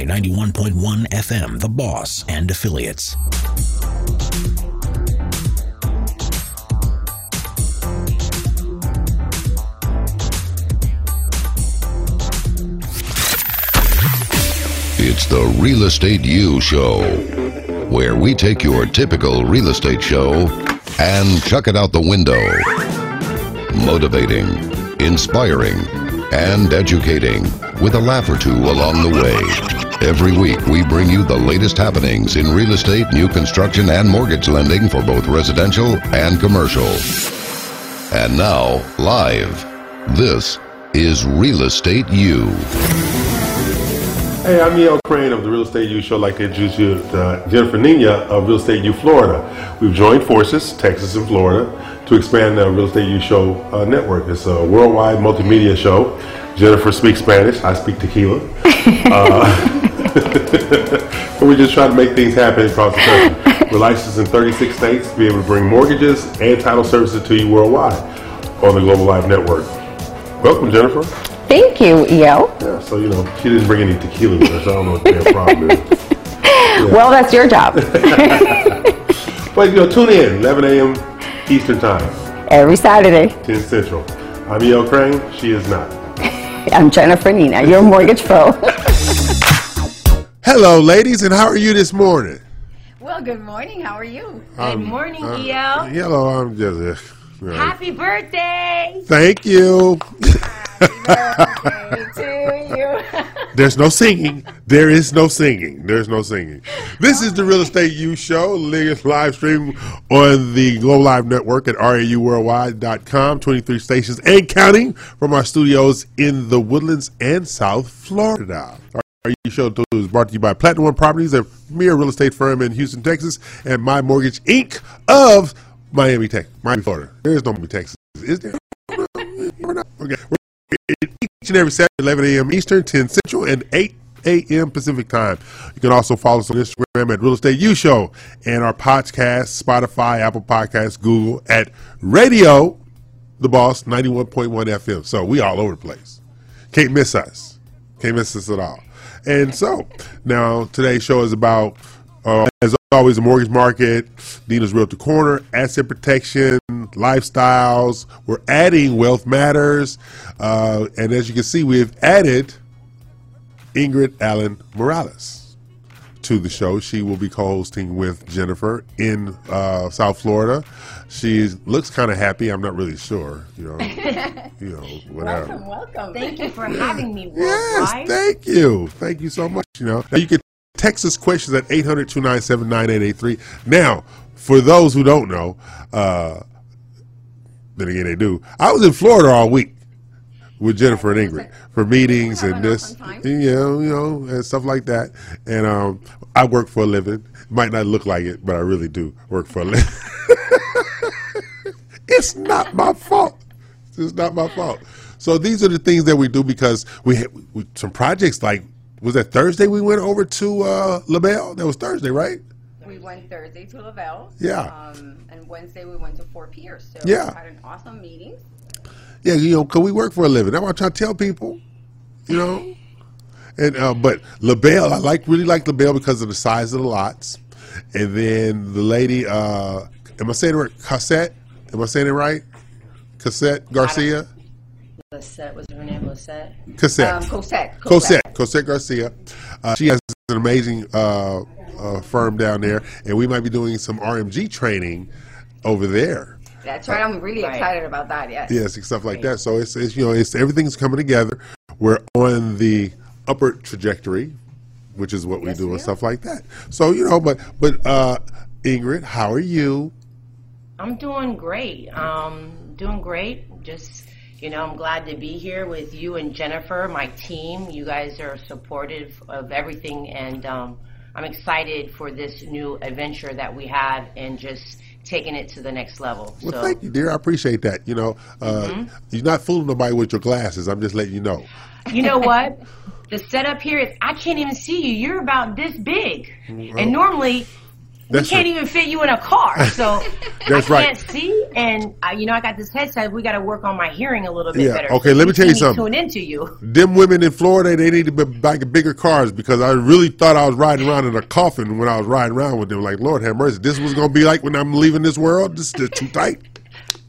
KMSI 91.1 FM, The Boss and affiliates. It's the Real Estate U Show, where we take your typical real estate show and chuck it out the window. Motivating, inspiring, and educating with a laugh or two along the way. Every week, we bring you the latest happenings in real estate, new construction, and mortgage lending for both residential and commercial. And now, live, this is Real Estate U. Hey, I'm E.L. Craine of the Real Estate U Show. I'd like to introduce you to uh, Jennifer Nina of Real Estate U Florida. We've joined forces, Texas and Florida, to expand the Real Estate U Show uh, network. It's a worldwide multimedia show. Jennifer speaks Spanish. I speak tequila. uh, we're just trying to make things happen across the country. We're licensed in 36 states to be able to bring mortgages and title services to you worldwide on the Global Live Network. Welcome, Jennifer. Thank you, EL. Yeah, so you know, she didn't bring any tequila with her, so I don't know what the problem is. Well, that's your job. But you know, tune in 11 a.m. Eastern Time, Every Saturday. 10 Central. I'm E.L. Craine. She is not. I'm Jennifer Nina, your mortgage pro. Hello, ladies, and how are you this morning? Well, good morning. How are you? Good morning, uh, EL. Hello, I'm just. Uh, Happy birthday Thank you. Birthday to you. There's no singing. There is no singing. There's no singing. This is the Real Estate U Show, latest live stream on the Global Live Network at REUWorldwide.com, 23 stations and counting from our studios in the Woodlands and South Florida. Our Show is brought to you by Platinum Properties, a premier real estate firm in Houston, Texas, and My Mortgage Inc. of Miami, Texas. Miami, Florida. There is no Miami, Texas. Is there? Okay. We're each and every Saturday, 11 a.m. Eastern, 10 Central, and 8 a.m. Pacific time. You can also follow us on Instagram at Real Estate U Show and our podcast, Spotify, Apple Podcasts, Google at Radio The Boss 91.1 FM. So we all over the place. Can't miss us. Can't miss us at all. And so now today's show is about, uh, as always, the mortgage market, Dina's Realtor Corner, asset protection, lifestyles. We're adding Wealth Matters. Uh, and as you can see, we've added Ingrid Allen Morales to the show. She will be co-hosting with Jennifer in uh, South Florida. She looks kind of happy. I'm not really sure. You know, you know, whatever. welcome, welcome. Thank you for having me Yes, thank you. Thank you so much. You know, now you can text us questions at 800 297 9883. Now, for those who don't know, uh, then again, they do. I was in Florida all week with Jennifer and Ingrid for meetings and this, fun you know, you know, and stuff like that. And um, I work for a living. Might not look like it, but I really do work for a living. It's not my fault. It's not my fault. So these are the things that we do because we had we, some projects like was that Thursday we went over to uh, LaBelle? That was Thursday, right? We went Thursday to LaBelle. Yeah. Um, and Wednesday we went to Fort Pierce. So Yeah. we had an awesome meeting. Yeah, you know, cause we work for a living. That's what I try to tell people. You know, and uh, but LaBelle, I like really like LaBelle because of the size of the lots, and then the lady. Uh, am I saying it right? Cassette? Am I saying it right? Cassette Garcia. Lisette was her name, Lisette. Cassette. Um, Cosette. Cosette, Cosette Garcia. Uh, she has an amazing uh, uh, firm down there, and we might be doing some RMG training over there. That's right. I'm really Right. excited about that. Yes. Yes, and stuff like that. So it's, it's you know it's everything's coming together. We're on the upward trajectory, which is what we Yes, do we and are. stuff like that. So you know, but but uh, Ingrid, how are you? I'm doing great. Um, doing great. Just, you know, I'm glad to be here with you and Jennifer, my team. You guys are supportive of everything, and um, I'm excited for this new adventure that we have and just taking it to the next level. Well, so, thank you, dear. I appreciate that. You know, uh, Mm-hmm. you're not fooling nobody with your glasses. I'm just letting you know. you know what? The setup here is I can't even see you. You're about this big, Mm-hmm. and normally That's we can't right. even fit you in a car. So That's I can't see, and uh, you know I got this headset. We got to work on my hearing a little bit Yeah, better. okay, So let me tell you something. Tune into you. Them women in Florida, they need to be buying bigger cars because I really thought I was riding around in a coffin when I was riding around with them. Like, Lord have mercy, this was going to be like when I'm leaving this world. This is too tight.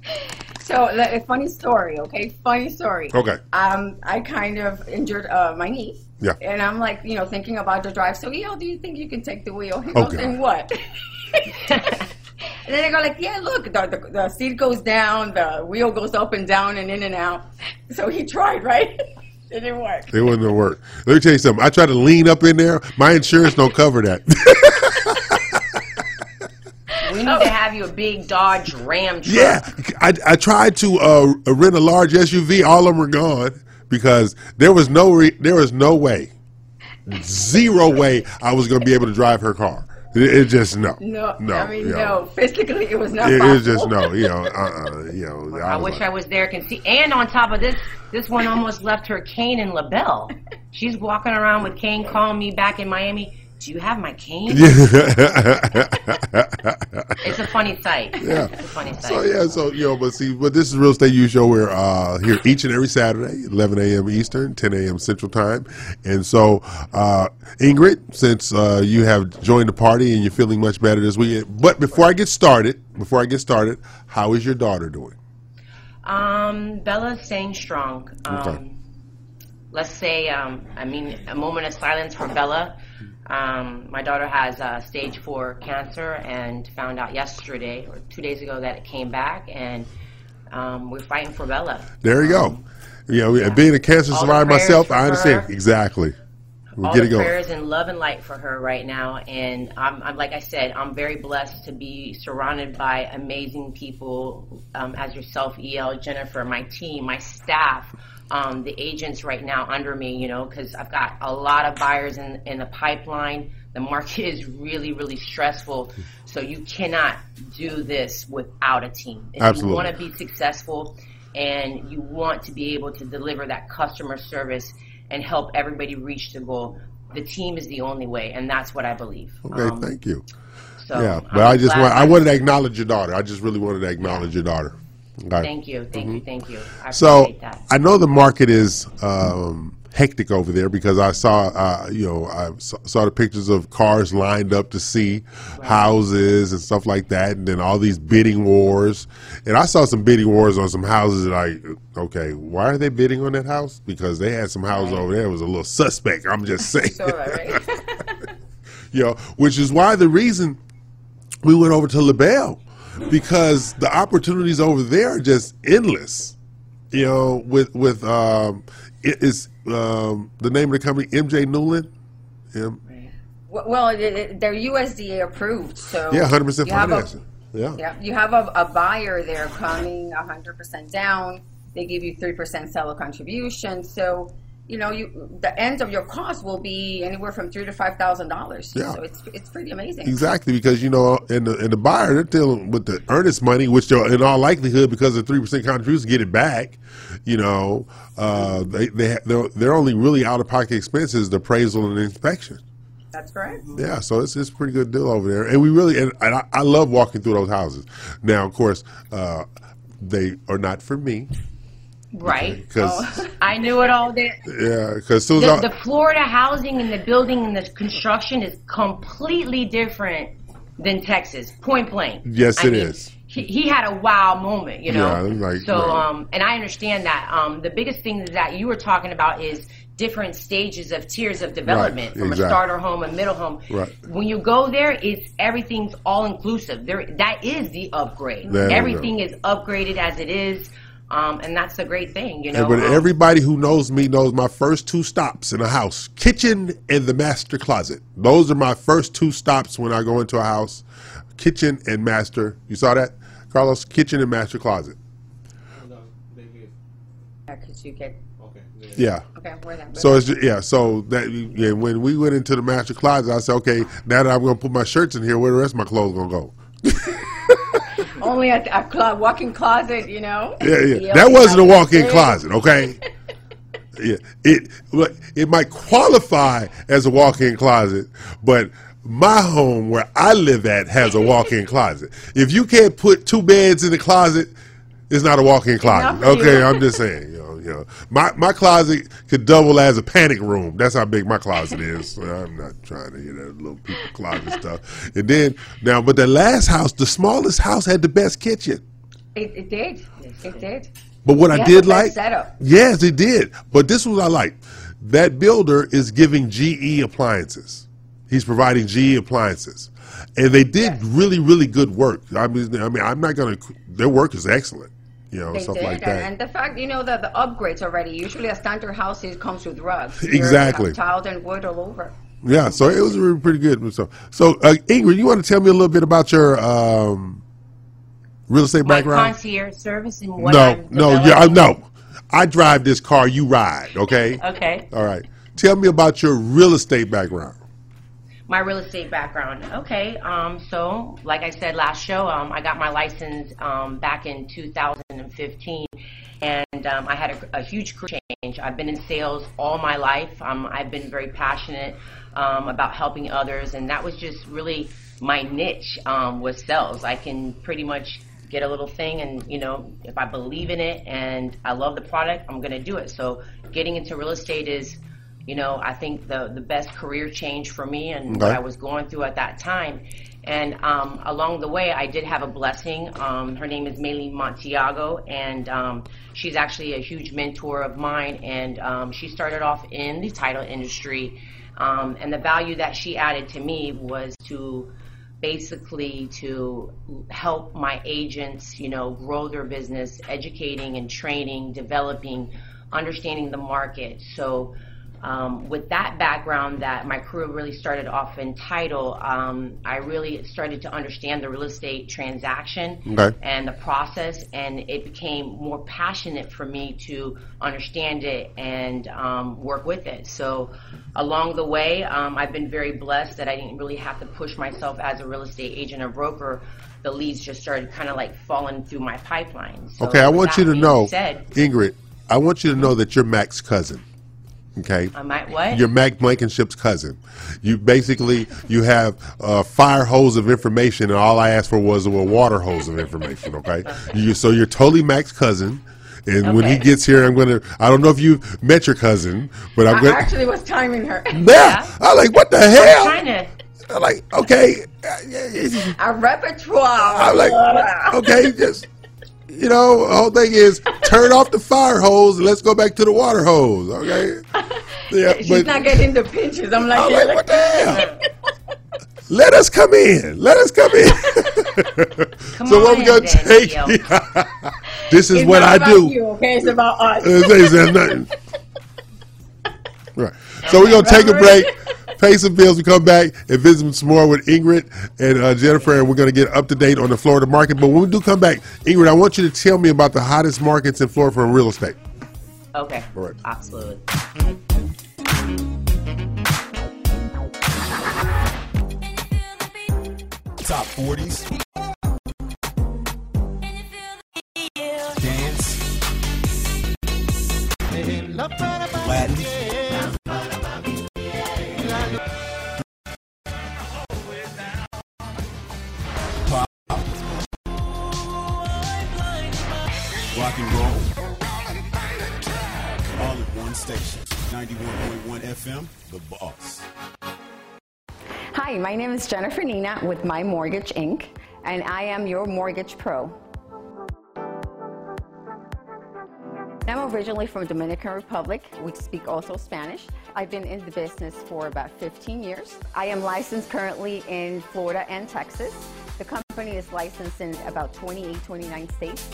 So a funny story, okay? Funny story. Okay. Um, I kind of injured uh, my knee. Yeah. And I'm like, you know, thinking about the drive. So, yo, do you think you can take the wheel? He Oh, goes, God. and what? and then I go like, yeah, look, the, the, the seat goes down, the wheel goes up and down and in and out. So he tried, right? it didn't work. It wasn't going to work. Let me tell you something. I tried to lean up in there. My insurance don't cover that. We need to have you a big Dodge Ram truck. yeah. I, I tried to uh, rent a large SUV. All of them were gone because there was no re- there was no way, zero way I was going to be able to drive her car. It, it just no. No, no. I mean, you know. no. Physically, it was not It possible. is just no, you know, uh, uh you know. I was wish like- I was there. Can see, and on top of this, this one almost left her cane in LaBelle. She's walking around with cane, calling me back in Miami. Do you have my cane? It's a funny sight. Yeah. It's a funny sight. So yeah, so you know, but see, but this is Real Estate U Show. We're uh, here each and every Saturday, 11 a.m. Eastern, 10 a.m. Central Time. And so, uh, Ingrid, since uh, you have joined the party and you're feeling much better this weekend, but before I get started, before I get started, how is your daughter doing? Um, Bella's staying strong. Um, Okay. Let's say, um, I mean, a moment of silence for Bella. Um, my daughter has uh, stage four cancer and found out yesterday or two days ago that it came back, and um, we're fighting for Bella. There you go. You know, being a cancer survivor myself, I understand her. exactly. We all get the it going. prayers and love and light for her right now. And I'm, I'm like I said, I'm very blessed to be surrounded by amazing people, um, as yourself, El, Jennifer, my team, my staff, um, the agents right now under me. You know, because I've got a lot of buyers in in the pipeline. The market is really, really stressful. So you cannot do this without a team. If Absolutely. you want to be successful and you want to be able to deliver that customer service and help everybody reach the goal, the team is the only way, and that's what I believe. Okay, Um, thank you. So Yeah, I'm but I just want, I wanted to acknowledge your daughter. I just really wanted to acknowledge your daughter. Thank you, thank you, thank you. I So that. I know the market is um, hectic over there because I saw, uh, you know, I saw, the pictures of cars lined up to see houses and stuff like that, and then all these bidding wars. And I saw some bidding wars on some houses. Like, okay, why are they bidding on that house? Because they had some houses over there that was a little suspect. I'm just saying, right? you know, which is why the reason we went over to LaBelle because the opportunities over there are just endless. You know, with with um, it is um, the name of the company MJ Newland. M- Well, it, it, they're USDA approved, so yeah, hundred percent a- financing. Yeah. Yeah, you have a, a buyer there coming 100% down. They give you 3% seller contribution. So, you know, you the end of your cost will be anywhere from three to five thousand dollars. Yeah. So it's it's pretty amazing. Exactly, because you know, in the in the buyer, they're dealing with the earnest money, which they'll, in all likelihood, because of three percent contribution, get it back. You know, uh, they they they're, they're only really out of pocket expenses, the appraisal and the inspection. That's correct. Yeah, so it's it's a pretty good deal over there, and we really and, and I, I love walking through those houses. Now, of course, uh, they are not for me Right? because Oh. I knew it all day. yeah, because The, I, the Florida housing and the building and the construction is completely different than Texas, point blank. Yes, I it mean, is. He, he had a wow moment, you know. Yeah, like, so, right. um, and I understand that. Um, the biggest thing that you were talking about is different stages of tiers of development from exactly. a starter home, a middle home. Right. When you go there, it's everything's all inclusive. There, that is the upgrade. There. Everything is upgraded as it is. Um, and that's the great thing, you know. but Um, everybody who knows me knows my first two stops in a house: kitchen and the master closet. Those are my first two stops when I go into a house: kitchen and master. You saw that, Carlos? Kitchen and master closet. Yeah, because you get Yeah. okay. That? So it's just, yeah. So that yeah, when we went into the master closet, I said, okay, now that I'm going to put my shirts in here, where the rest of my clothes going to go? only a, a clo- walk-in closet, you know. Yeah, yeah. That wasn't a walk-in closet, okay? yeah, it it might qualify as a walk-in closet, but my home where I live at has a walk-in closet. If you can't put two beds in the closet, it's not a walk-in closet. Okay. I'm just saying. You know, my my closet could double as a panic room. That's how big my closet is. So I'm not trying to hear that little people closet stuff. And then now, but the last house, the smallest house, had the best kitchen. It, it did. It did. But what I did like, setup. yes, it did. But this was what I like. That builder is giving GE appliances. He's providing GE appliances, and they did Yes. really, really good work. I mean, I mean, I'm not gonna. Their work is excellent. You know, They stuff did, like and, that. and the fact you know that the upgrades already. Usually, a standard house is comes with rugs. Here, they have Exactly. tiled and wood all over. yeah, so it was really pretty good. So, so uh, Ingrid, you want to tell me a little bit about your um, real estate My background? concierge service and what no, I'm no, yeah, I no. I drive this car. You ride. Okay. Okay. All right. Tell me about your real estate background. My real estate background. Okay, um, so like I said last show, um, I got my license um, back in 2015, and um, I had a, a huge career change. I've been in sales all my life. Um, I've been very passionate um, about helping others, and that was just really my niche was sales. I can pretty much get a little thing, and you know, if I believe in it and I love the product, I'm going to do it. So getting into real estate is you know, I think the the best career change for me and what I was going through at that time. And um, along the way, I did have a blessing. Um, her name is Maylene Montiago, and um, she's actually a huge mentor of mine. And um, she started off in the title industry, um, and the value that she added to me was to basically to help my agents, you know, grow their business, educating and training, developing, understanding the market. So um, with that background that my career really started off in title, um, I really started to understand the real estate transaction Okay. and the process, and it became more passionate for me to understand it and um, work with it. So along the way, um, I've been very blessed that I didn't really have to push myself as a real estate agent or broker. The leads just started kind of like falling through my pipeline. So Okay, I want you to know, Said, Ingrid. I want you to know that you're Mack's cousin. Okay. I might what? You're Mack Blankenship's cousin. You basically you have a fire hose of information, and all I asked for was a water hose of information. Okay, you, so you're totally Mack's cousin. And when he gets here, I'm gonna. I don't know if you've met your cousin, but I'm I gonna. actually was timing her. yeah, I'm like, what the hell? trying to. I'm like, okay, A repertoire. I'm like, okay, just you know, the whole thing is turn off the fire hose and let's go back to the water hose. Okay, yeah, She's not getting the pinches. I'm like, I'm like, like- what the hell? Let us come in. Let us come in. so what we on, gonna take? This is It's what I about do. You, okay, it's about us. Nothing. Right. So we're gonna take a break, pay some bills, we come back and visit some more with Ingrid and uh, Jennifer, and we're gonna get up to date on the Florida market. But when we do come back, Ingrid, I want you to tell me about the hottest markets in Florida for real estate. Okay. All right. Absolutely. Top 40s. Dance. Latin. Station. 91.1 FM, The Boss. Hi, my name is Jennifer Nina with My Mortgage Inc., and I am your mortgage pro. I'm originally from Dominican Republic. We speak also Spanish. I've been in the business for about 15 years. I am licensed currently in Florida and Texas. The company is licensed in about 28, 29 states.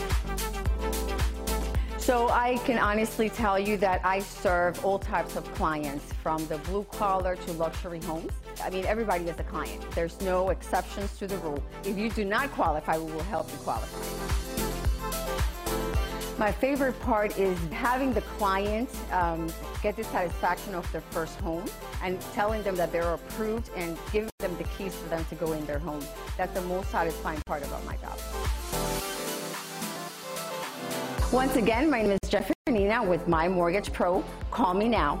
So I can honestly tell you that I serve all types of clients, from the blue collar to luxury homes. I mean, everybody is a client. There's no exceptions to the rule. If you do not qualify, we will help you qualify. My favorite part is having the client um, get the satisfaction of their first home and telling them that they're approved and giving them the keys for them to go in their home. That's the most satisfying part about my job. Once again, my name is Jennifer Nina with My Mortgage Pro. Call me now.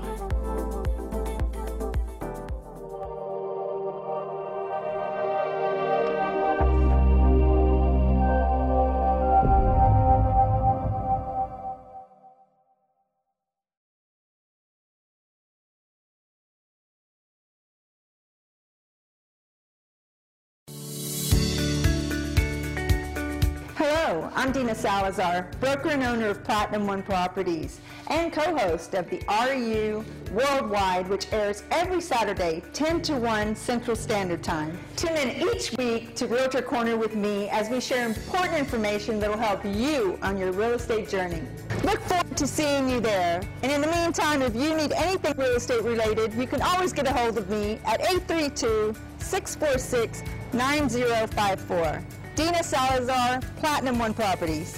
I'm Dina Salazar, broker and owner of Platinum One Properties and co-host of the REU Worldwide, which airs every Saturday, 10 to 1 Central Standard Time. Tune in each week to Realtor Corner with me as we share important information that will help you on your real estate journey. Look forward to seeing you there. And in the meantime, if you need anything real estate related, you can always get a hold of me at 832 646 9054. Dina Salazar, Platinum One Properties.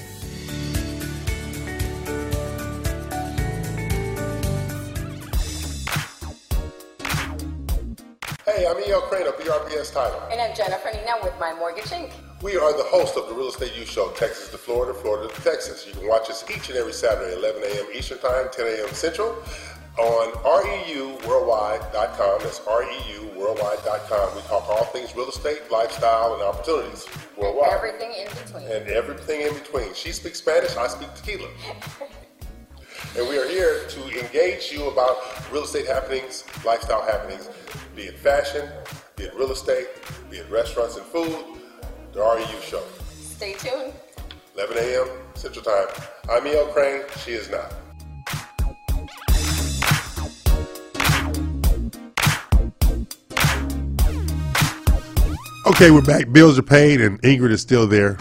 Hey, I'm E.L. Craine of BRPS Title. And I'm Jennifer Nina with My Mortgage Inc. We are the host of the Real Estate U Show, Texas to Florida, Florida to Texas. You can watch us each and every Saturday, 11 a.m. Eastern Time, 10 a.m. Central, on REUWorldwide.com. That's REUWorldwide.com. We talk all things real estate, lifestyle, and opportunities worldwide. Everything in between. and everything in between. She speaks Spanish, I speak tequila. and we are here to engage you about real estate happenings, lifestyle happenings, be it fashion, be it real estate, be it restaurants and food. The REU show. Stay tuned. 11 a.m. Central Time. I'm E.L. Craine. She is not. Okay, we're back. Bills are paid, and Ingrid is still there.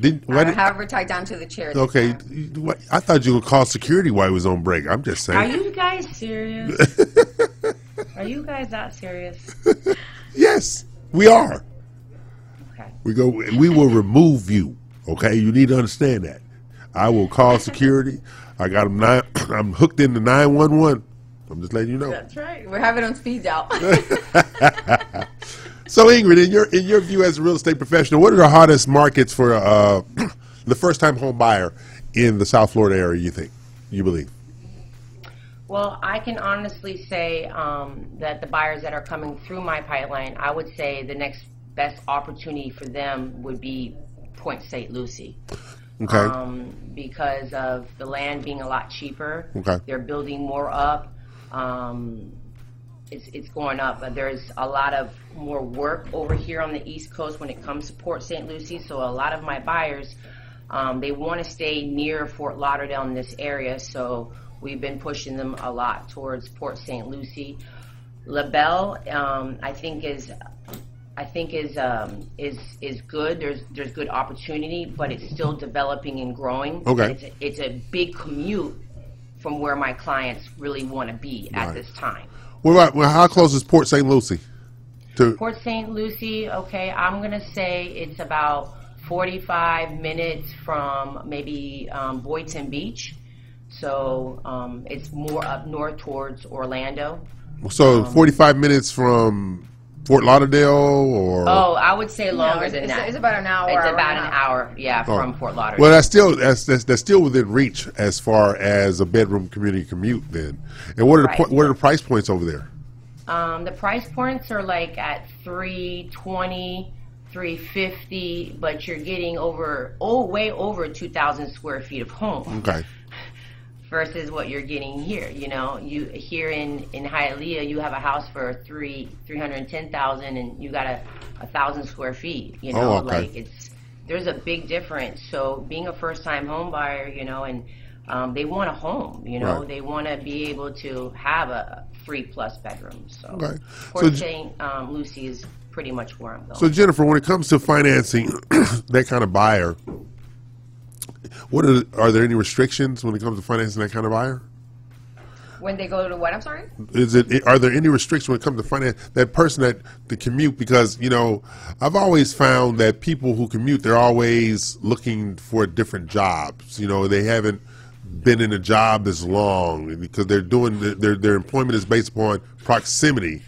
Did, why I did, have her tied down to the chair. okay, what- I thought you would call security while he was on break. I'm just saying. Are you guys serious? Are you guys that serious? Yes, we are. Okay. We go. We will remove you. Okay, you need to understand that. I will call security. I got them nine. I'm hooked into nine one one. I'm just letting you know. That's right. We're having on speed dial. So Ingrid, in your in your view as a real estate professional, what are the hottest markets for uh, the first time home buyer in the South Florida area? You think? You believe? Well, I can honestly say um, that the buyers that are coming through my pipeline, I would say the next best opportunity for them would be Port St. Lucie. Okay. Um, because of the land being a lot cheaper. Okay. They're building more up. Um, it's, it's going up. But there's a lot of more work over here on the East Coast when it comes to Port St. Lucie. So a lot of my buyers, um, they want to stay near Fort Lauderdale in this area. So we've been pushing them a lot towards Port St. Lucie. LaBelle, um, I think is I think is um, is is good. There's there's good opportunity, but it's still developing and growing. Okay. It's a, it's a big commute from where my clients really want to be at this time. What about well, how close is Port St. Lucie? To Port St. Lucie, okay, I'm gonna say it's about 45 minutes from maybe um, Boynton Beach. So um, it's more up north towards Orlando. so Um, 45 minutes from Fort Lauderdale or Oh, I would say longer it's- than that. it's about an hour, It's about and an half. hour, yeah, Oh. from Fort Lauderdale. Well, that's still that's, that's that's still within reach as far as a bedroom community commute. Then, and what are the Right. po- what are the price points over there? Um, the price points are like at 320, 350, but you're getting over, oh, way over 2,000 square feet of home Okay, versus what you're getting here. You know, you here in in Hialeah, you have a house for three 310,000, and you got a a thousand square feet. You know, Oh, okay. like it's there's a big difference. So being a first time home buyer, you know, and um, they want a home. You know, Right. they want to be able to have a three plus bedrooms. So Okay. So St. Um, Lucie is pretty much where I'm going. so Jennifer, when it comes to financing that kind of buyer, what are are there any restrictions when it comes to financing that kind of buyer? When they go to what? I'm sorry. Is it are there any restrictions when it comes to finance that person that the commute? Because you know, I've always found that people who commute they're always looking for different jobs. You know, they haven't been in a job as long because they're doing their their employment is based upon proximity.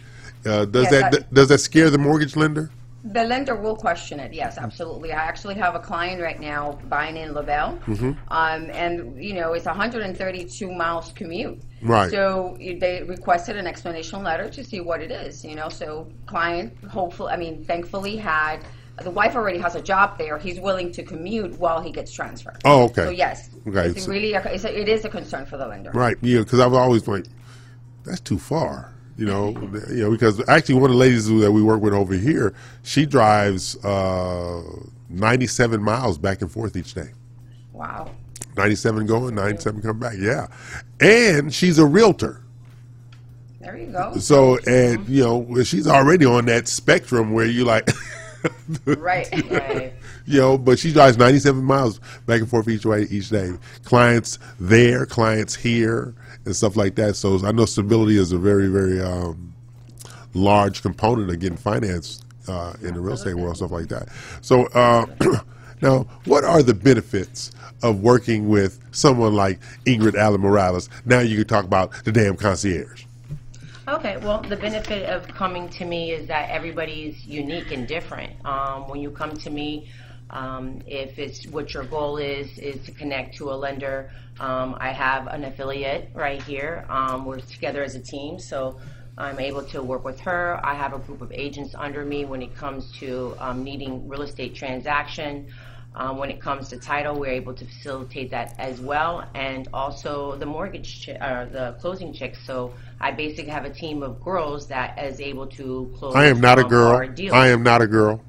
Uh, does Yes, that I- does that scare the mortgage lender? The lender will question it. Yes, absolutely. I actually have a client right now buying in LaBelle, Mm-hmm. um, and you know it's 132 miles commute. Right. So they requested an explanation letter to see what it is. You know, so client hopefully, I mean, thankfully had the wife already has a job there. He's willing to commute while he gets transferred. Oh, okay. So yes, Okay, it's so- really a, it's a, it is a concern for the lender. Right. Yeah, because I've always like, that's too far. You know, you know, because actually one of the ladies that we work with over here, she drives uh, 97 miles back and forth each day. Wow. 97 going, 97 coming back. Yeah. And she's a realtor. There you go. So, and, you know, she's already on that spectrum where you like, Right. Right. you know, but she drives 97 miles back and forth each way each day. Clients there, clients here, and stuff like that. So I know stability is a very, very um, large component of getting financed uh, in the real estate world, stuff like that. So uh, now, what are the benefits of working with someone like Ingrid Allen Morales? Now you can talk about the damn concierge. Okay, well, the benefit of coming to me is that everybody's unique and different. Um, when you come to me, um, if it's what your goal is, is to connect to a lender, um, I have an affiliate right here. Um, we're together as a team, so I'm able to work with her. I have a group of agents under me when it comes to um, needing real estate transaction. Um, when it comes to title, we're able to facilitate that as well, and also the mortgage, ch- uh, the closing checks. So I basically have a team of girls that is able to close. I am not a girl. I am not a girl.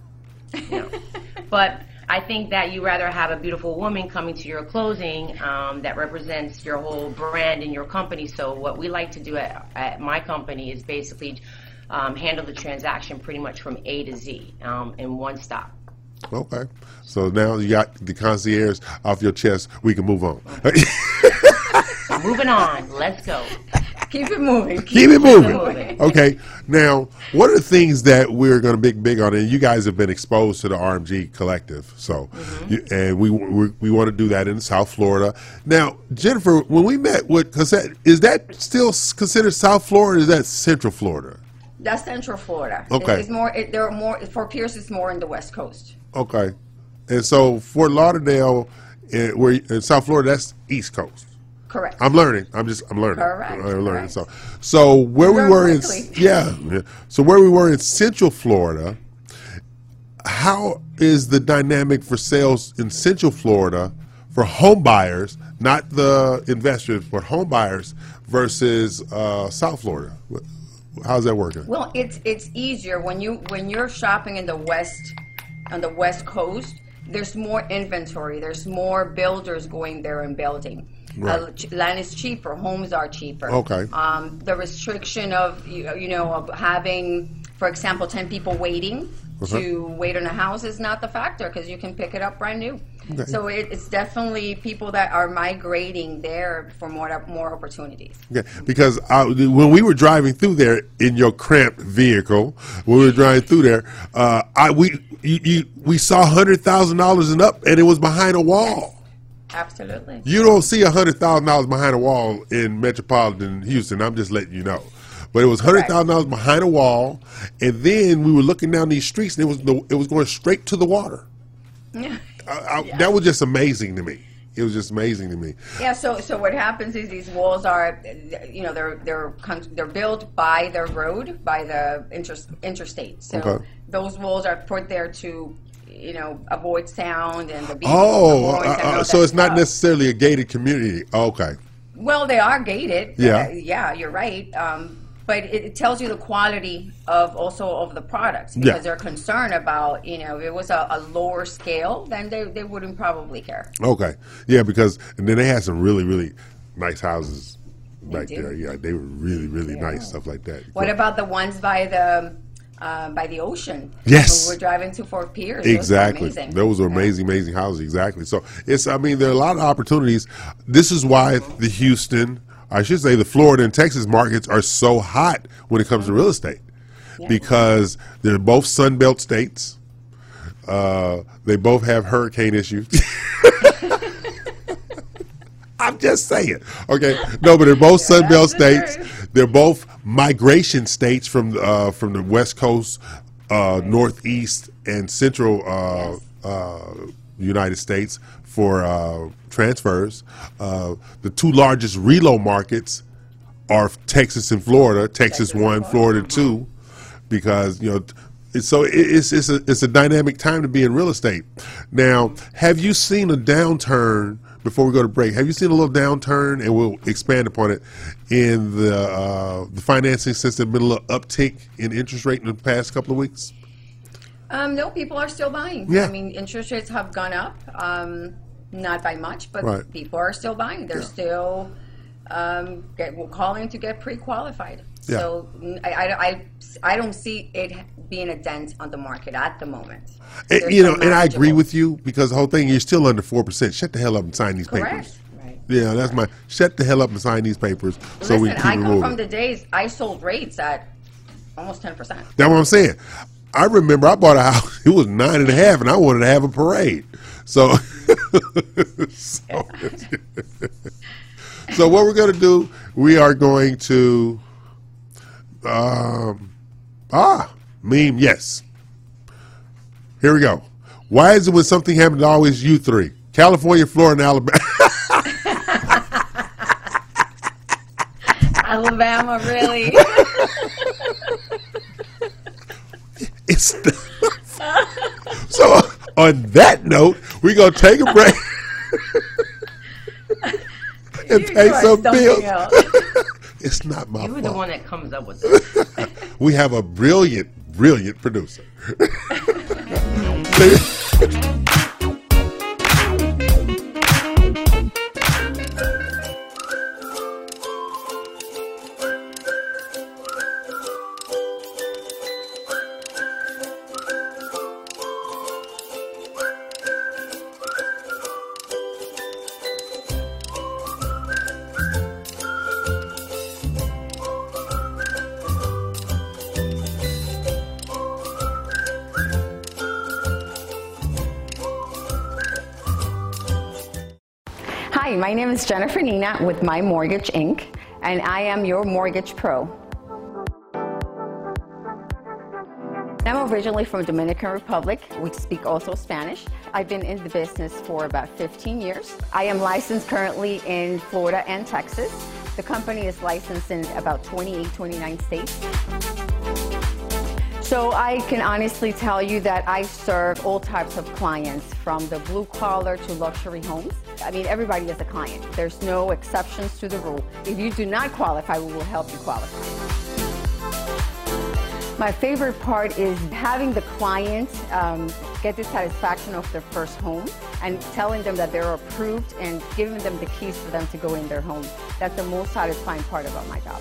But I think that you rather have a beautiful woman coming to your closing um, that represents your whole brand and your company. So what we like to do at, at my company is basically um, handle the transaction pretty much from A to Z um, in one stop. Okay. So now you got the concierge off your chest. We can move on. Moving on, let's go. Keep it moving. Keep it moving. moving. Okay. Now, what are the things that we're going to be big on? And you guys have been exposed to the RMG collective, so you, and we we, we want to do that in South Florida. Now, Jennifer, when we met with Cassette, is that still considered South Florida? Or is that Central Florida? That's Central Florida. Okay. It- It's more. It, there are more Fort Pierce. It's more in the West Coast. Okay. And so Fort Lauderdale, eh, where in South Florida, that's East Coast. Correct. I'm learning. I'm just I'm learning. Correct, I'm learning. correct. So so where we were in quickly. yeah, yeah. So where we were in Central Florida, how is the dynamic for sales in Central Florida for home buyers, not the investors, but home buyers versus uh, South Florida? How's that working? Well, it's it's easier when you when you're shopping in the west on the west coast. There's more inventory. There's more builders going there and building. Right. Uh, land is cheaper. Homes are cheaper. Okay. Um, the restriction of you you know of having, for example, ten people waiting Uh-huh. to wait on a house is not the factor because you can pick it up brand new. Okay. So it, it's definitely people that are migrating there for more more opportunities. Okay, because I, when we were driving through there in your cramped vehicle, when we were driving through there, uh, I we you, you, we saw hundred thousand dollars and up, and it was behind a wall. Absolutely. You don't see a hundred thousand dollars behind a wall in metropolitan Houston. I'm just letting you know. But it was hundred thousand dollars behind a wall, and then we were looking down these streets, and it was the, it was going straight to the water. I, I, That was just amazing to me. It was just amazing to me. Yeah. So so what happens is these walls are, you know, they're they're they're built by the road by the inter- interstate. So Okay. those walls are put there to, you know, avoid sound and the beeping Oh, uh, uh, so it's not stuff. necessarily a gated community. Okay. Well, they are gated. Yeah. Uh, yeah, you're right. Um, but it, it tells you the quality of also of the products Yeah. because they're concerned about, you know, if it was a, a lower scale, then they, they wouldn't probably care. Okay. Yeah, because and then they had some really, really nice houses back there. Yeah, they were really, really nice stuff like that. What about the ones by the uh, by the ocean? Yes. We're driving to Fort Pierce. Those were Exactly. amazing. Those were amazing, amazing houses. Exactly. So it's, I mean, there are a lot of opportunities. This is why the Houston, I should say the Florida and Texas markets are so hot when it comes to real estate because they're both Sunbelt states. Uh, they both have hurricane issues. I'm just saying. Okay. No, but they're both Sunbelt That's the states. They're both migration states from uh, from the West Coast, uh, Northeast, and Central uh, uh, United States for uh, transfers. Uh, the two largest reload markets are Texas and Florida. Texas, one, Florida two, because you know. So it's it's a it's a dynamic time to be in real estate. Now, have you seen a downturn? Before we go to break, have you seen a little downturn, and we'll expand upon it in the uh, the financing since there's been a little uptick in interest rate in the past couple of weeks? Um, no, people are still buying. Yeah. I mean, interest rates have gone up, um, not by much, but Right. people are still buying. They're Yeah. still um, get, calling to get pre-qualified. Yeah. So I don't see it being a dent on the market at the moment. And, you know, and I agree with you because the whole thing, you're still under 4%. Shut the hell up and sign these Correct. papers. Yeah, that's my shut the hell up and sign these papers so Listen, we can I keep it come from the days I sold rates at almost 10%. That's what I'm saying. I remember I bought a house. It was nine and a half, and I wanted to have a parade. So, so, so what we're going to do? We are going to, um, ah, meme. Yes. Here we go. Why is it when something happens always you three? California, Florida, Alabama. Alabama, really? It's so. On that note, we're gonna take a break and pay some else. It's not my You were the one that comes up with this. We have a brilliant, brilliant producer. my name is Jennifer Nina with My Mortgage Inc., and I am your mortgage pro. I'm originally from Dominican Republic. We speak also Spanish. I've been in the business for about 15 years. I am licensed currently in Florida and Texas. The company is licensed in about 28, 29 states. So I can honestly tell you that I serve all types of clients, from the blue collar to luxury homes. I mean, everybody is a client. There's no exceptions to the rule. If you do not qualify, we will help you qualify. My favorite part is having the client um, get the satisfaction of their first home and telling them that they're approved and giving them the keys for them to go in their home. That's the most satisfying part about my job.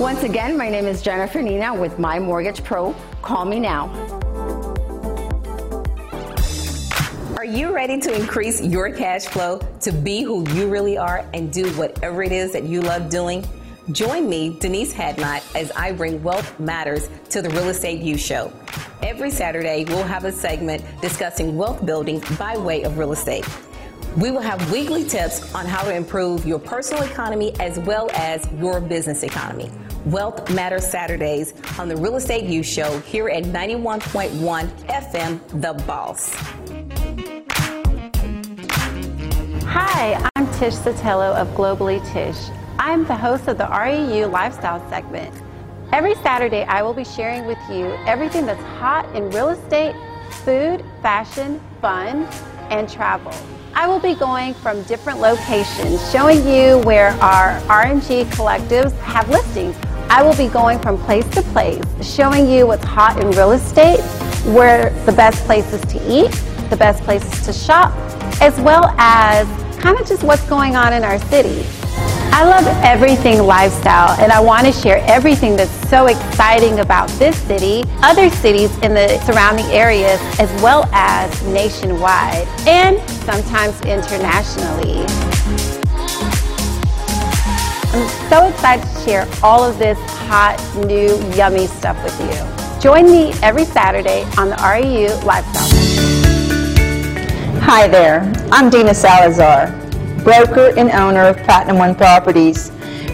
Once again, my name is Jennifer Nina with My Mortgage Pro. Call me now. Are you ready to increase your cash flow to be who you really are and do whatever it is that you love doing? Join me, Denise Hadnot, as I bring Wealth Matters to the Real Estate U Show. Every Saturday, we'll have a segment discussing wealth building by way of real estate. We will have weekly tips on how to improve your personal economy as well as your business economy. Wealth Matters Saturdays on the Real Estate U Show here at 91.1 FM, The Boss. Hi, I'm Tish Sotelo of Globally Tish. I'm the host of the REU Lifestyle segment. Every Saturday, I will be sharing with you everything that's hot in real estate, food, fashion, fun, and travel. I will be going from different locations, showing you where our RMG collectives have listings. I will be going from place to place, showing you what's hot in real estate, where the best places to eat, the best places to shop, as well as kind of just what's going on in our city. I love everything lifestyle, and I want to share everything that's so exciting about this city, other cities in the surrounding areas, as well as nationwide and sometimes internationally. I'm so excited to share all of this hot, new, yummy stuff with you. Join me every Saturday on the REU Lifestyle. Hi there, I'm Dina Salazar, broker and owner of Platinum One Properties.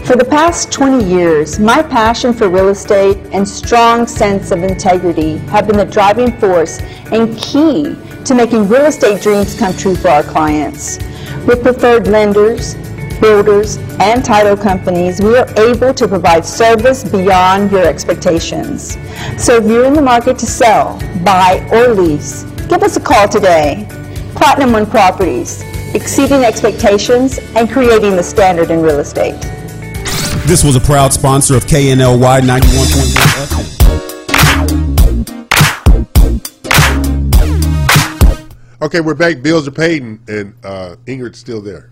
For the past 20 years, my passion for real estate and strong sense of integrity have been the driving force and key to making real estate dreams come true for our clients. With preferred lenders, builders, and title companies, we are able to provide service beyond your expectations. So if you're in the market to sell, buy, or lease, give us a call today. Platinum One Properties, exceeding expectations and creating the standard in real estate. This was a proud sponsor of KNLY 91.1 FM. Okay, we're back. Bills are paid, and, and uh, Ingrid's still there.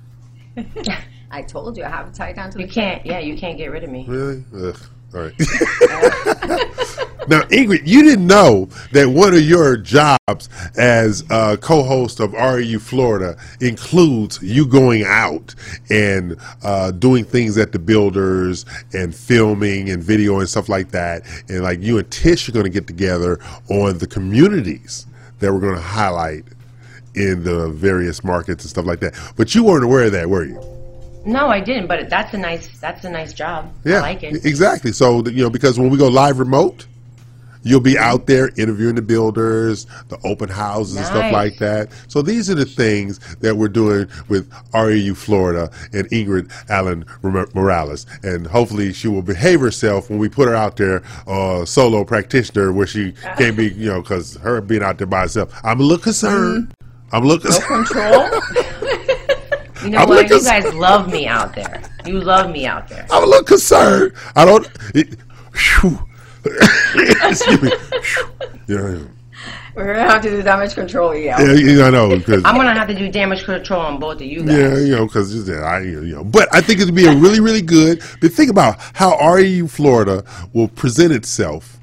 I told you I have it tied down to the You can't. Yeah, you can't get rid of me. Really? Ugh. All right. now, Ingrid, you didn't know that one of your jobs as uh, co-host of REU Florida includes you going out and uh, doing things at the builders and filming and video and stuff like that. And like you and Tish are going to get together on the communities that we're going to highlight in the various markets and stuff like that. But you weren't aware of that, were you? No, I didn't. But that's a nice. That's a nice job. Yeah, I like it. exactly. So you know, because when we go live remote, you'll be out there interviewing the builders, the open houses and stuff like that. So these are the things that we're doing with REU Florida and Ingrid Allen Morales, and hopefully she will behave herself when we put her out there, uh, solo practitioner, where she can't be, you know, because her being out there by herself. I'm a little concerned. I'm a little no concerned. control. You know I'm what? You guys love me out there. You love me out there. I'm a little concerned. I don't. It. Excuse me. Yeah, yeah. We're gonna have to do damage control, yeah. Yeah, yeah, I know. Cause, I'm gonna have to do damage control on both of you guys. yeah, you know, because I, you know, but I think it'd be a really, really good. But think about how REU Florida will present itself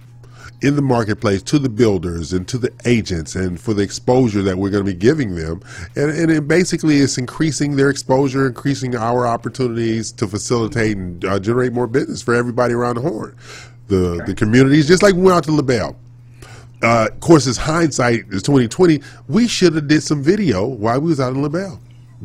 in the marketplace to the builders and to the agents, and for the exposure that we're going to be giving them, and and it basically it's increasing their exposure, increasing our opportunities to facilitate and uh, generate more business for everybody around the horn. The the communities, just like we went out to LaBelle. Uh, of course, it's hindsight is twenty twenty. We should have did some video while we was out in LaBelle.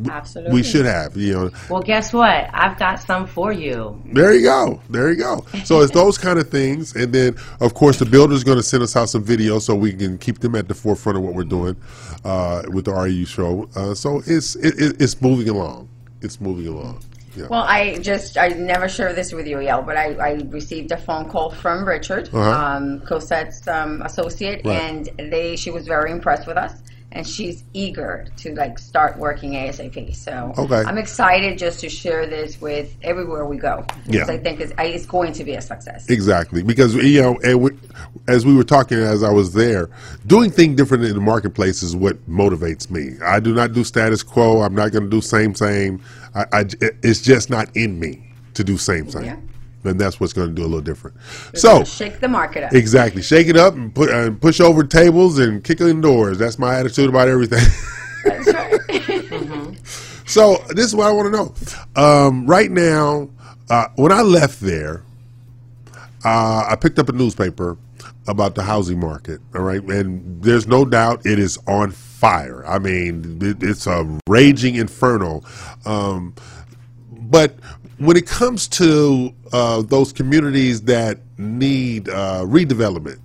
Absolutely. We should have, you know. Well, guess what? I've got some for you. There you go. There you go. So it's those kind of things, and then of course the builder's going to send us out some videos so we can keep them at the forefront of what we're doing uh, with the REU show. Uh, so it's it, it, it's moving along. It's moving along. Yeah. Well, I just, I never share this with you, Yael, but I, I received a phone call from Richard, Uh-huh. um, Cosette's um, associate, Right. and they, she was very impressed with us. And she's eager to like start working ASAP. So Okay. I'm excited just to share this with everywhere we go. Yeah. Because I think it's, it's going to be a success. Exactly, because you know, and we, as we were talking as I was there, doing things different in the marketplace is what motivates me. I do not do status quo. I'm not going to do same same. I, I- it's just not in me to do same same, Yeah. And that's what's going to do a little different. We're So shake the market up. exactly, shake it up and put push over tables and kick in doors. That's my attitude about everything. That's right. So this is what I want to know. Um, right now, uh, when I left there, uh, I picked up a newspaper about the housing market. All right, and there's no doubt it is on fire. I mean, it, it's a raging inferno. Um, but when it comes to uh, those communities that need uh, redevelopment,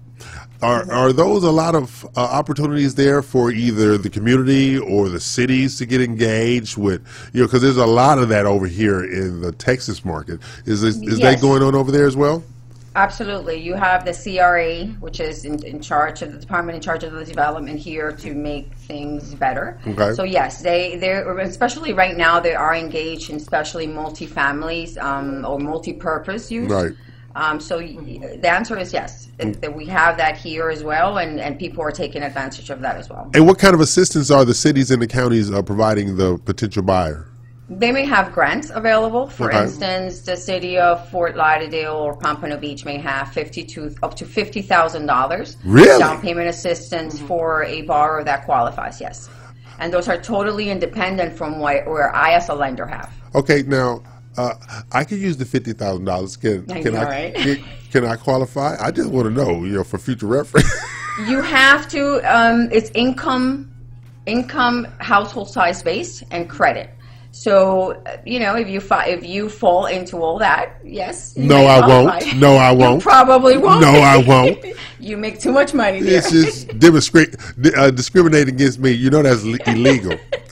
are, are those a lot of uh, opportunities there for either the community or the cities to get engaged with? You know, because there's a lot of that over here in the Texas market. Is this, is Yes. that going on over there as well? Absolutely. You have the CRA, which is in, in charge of the department in charge of the development here to make things better. Okay. So yes, they they especially right now they are engaged in especially multi-families um, or multi-purpose use. Right. Um, so the answer is yes. That- that we have that here as well, and, and people are taking advantage of that as well. And what kind of assistance are the cities and the counties uh, providing the potential buyer? They may have grants available. For Okay. instance, the city of Fort Lauderdale or Pompano Beach may have fifty-two up to fifty thousand dollars Really? down payment assistance for a borrower that qualifies. Yes, and those are totally independent from what, where I, as a lender, have. Okay, now uh, I could use the fifty thousand dollars. Can I can know, I right? can, can I qualify? I just want to know, you know, for future reference. You have to. Um, it's income, income, household size based, and credit. So uh, you know, if you fi- if you fall into all that, yes. No, I won't. No, I won't. You probably won't. No, I won't. you make too much money. There. it's just demonstrate uh, discriminating against me. You know that's le- illegal.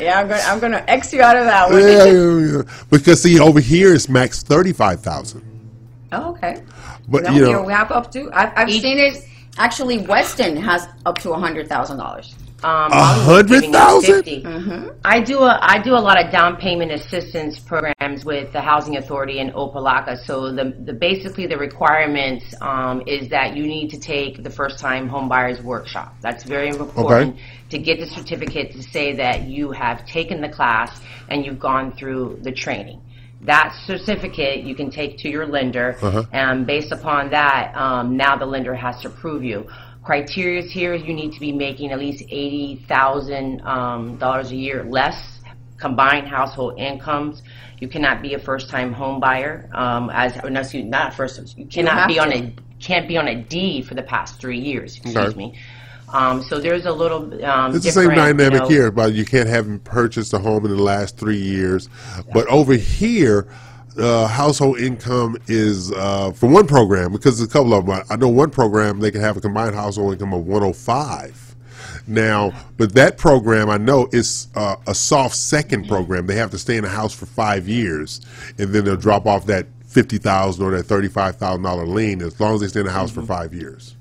yeah, I'm gonna I'm gonna X you out of that one. yeah, yeah, yeah. Because see, over here it's max thirty five thousand. Oh, okay. But No, you here know, we have up to. I've, I've seen it. Actually, Weston has up to a hundred thousand dollars. Um, A hundred thousand. hundred giving you thousand? 50. I do a I do a lot of down payment assistance programs with the Housing Authority in Opa-locka. So the the basically the requirements um, is that you need to take the first time home buyers workshop. That's very important to get the certificate to say that you have taken the class and you've gone through the training. That certificate you can take to your lender, Uh-huh. and based upon that, um, now the lender has to approve you. Criteria here is you need to be making at least eighty thousand um, dollars a year less combined household incomes. You cannot be a first-time home buyer. Um, as no, excuse, not first. You cannot have be on to. a can't be on a deed for the past three years. Excuse Okay. me. Um, so there's a little. Um, It's the same dynamic you know- here, but you can't have purchased a home in the last three years. But over here, uh, household income is uh, for one program because there's a couple of them. I- know one program they can have a combined household income of 105. Now, but that program I know is uh, a soft second program. They have to stay in the house for five years, and then they'll drop off that fifty thousand or that thirty-five thousand dollar lien as long as they stay in the house for five years.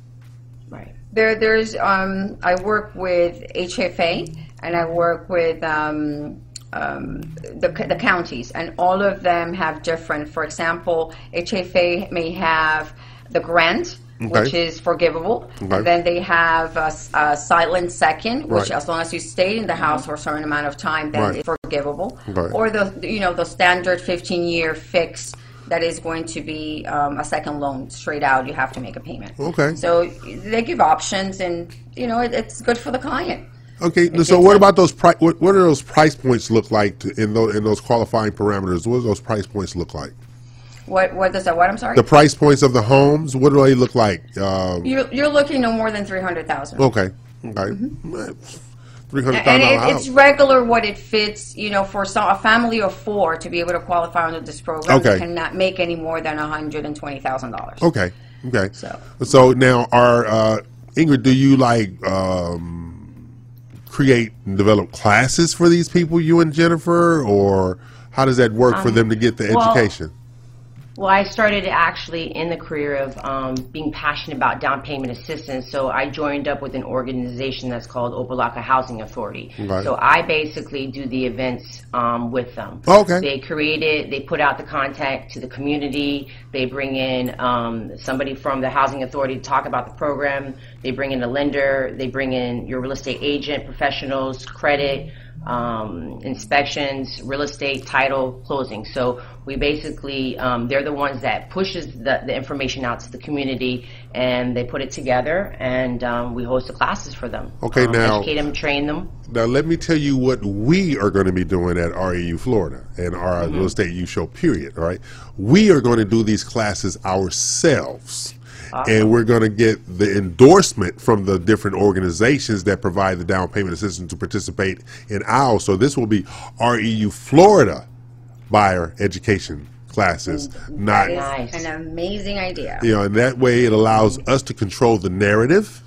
Right. There, there's. Um, I work with HFA and I work with um, um, the the counties, and all of them have different. For example, HFA may have the grant. Which is forgivable. Okay. Then they have a silent second, which Right. as long as you stay in the house for a certain amount of time, then Right. it's forgivable. Right. Or the you know the standard 15 year fix that is going to be um, a second loan straight out. You have to make a payment. Okay. So they give options, and you know it, it's good for the client. Okay, It so what about those price? What, what do those price points look like to, in those in those qualifying parameters? What do those price points look like? What what does that? What I'm sorry. The price points of the homes. What do they look like? Um, you're you're looking no more than three hundred thousand. okay, okay, three hundred Mm-hmm. And it, it's regular what it fits, you know, for some, a family of four to be able to qualify under this program. Okay. You cannot make any more than hundred and twenty thousand dollars. Okay, okay. So- so now, are uh, Ingrid? Do you like um, create and develop classes for these people, you and Jennifer, or how does that work for Um, them to get the well, education? Well, I started actually in the career of um, being passionate about down payment assistance. So I joined up with an organization that's called Opa-locka Housing Authority. Right. So I basically do the events um, with them. Okay. They create it, they put out the contact to the community, they bring in um, somebody from the Housing Authority to talk about the program, they bring in a lender, they bring in your real estate agent, professionals, credit, um, inspections, real estate, title, closing. So we basically, um, they're the ones that pushes the, the information out to the community and they put it together and um, we host the classes for them. Okay, Um, now- Educate them, train them. Now, let me tell you what we are going to be doing at REU Florida and our Mm-hmm. real estate U show. Period. All right, we are going to do these classes ourselves, Ah. and we're going to get the endorsement from the different organizations that provide the down payment assistance to participate in ours. So this will be REU Florida buyer education classes, not Nice. an amazing idea. you know, and that way it allows us to control the narrative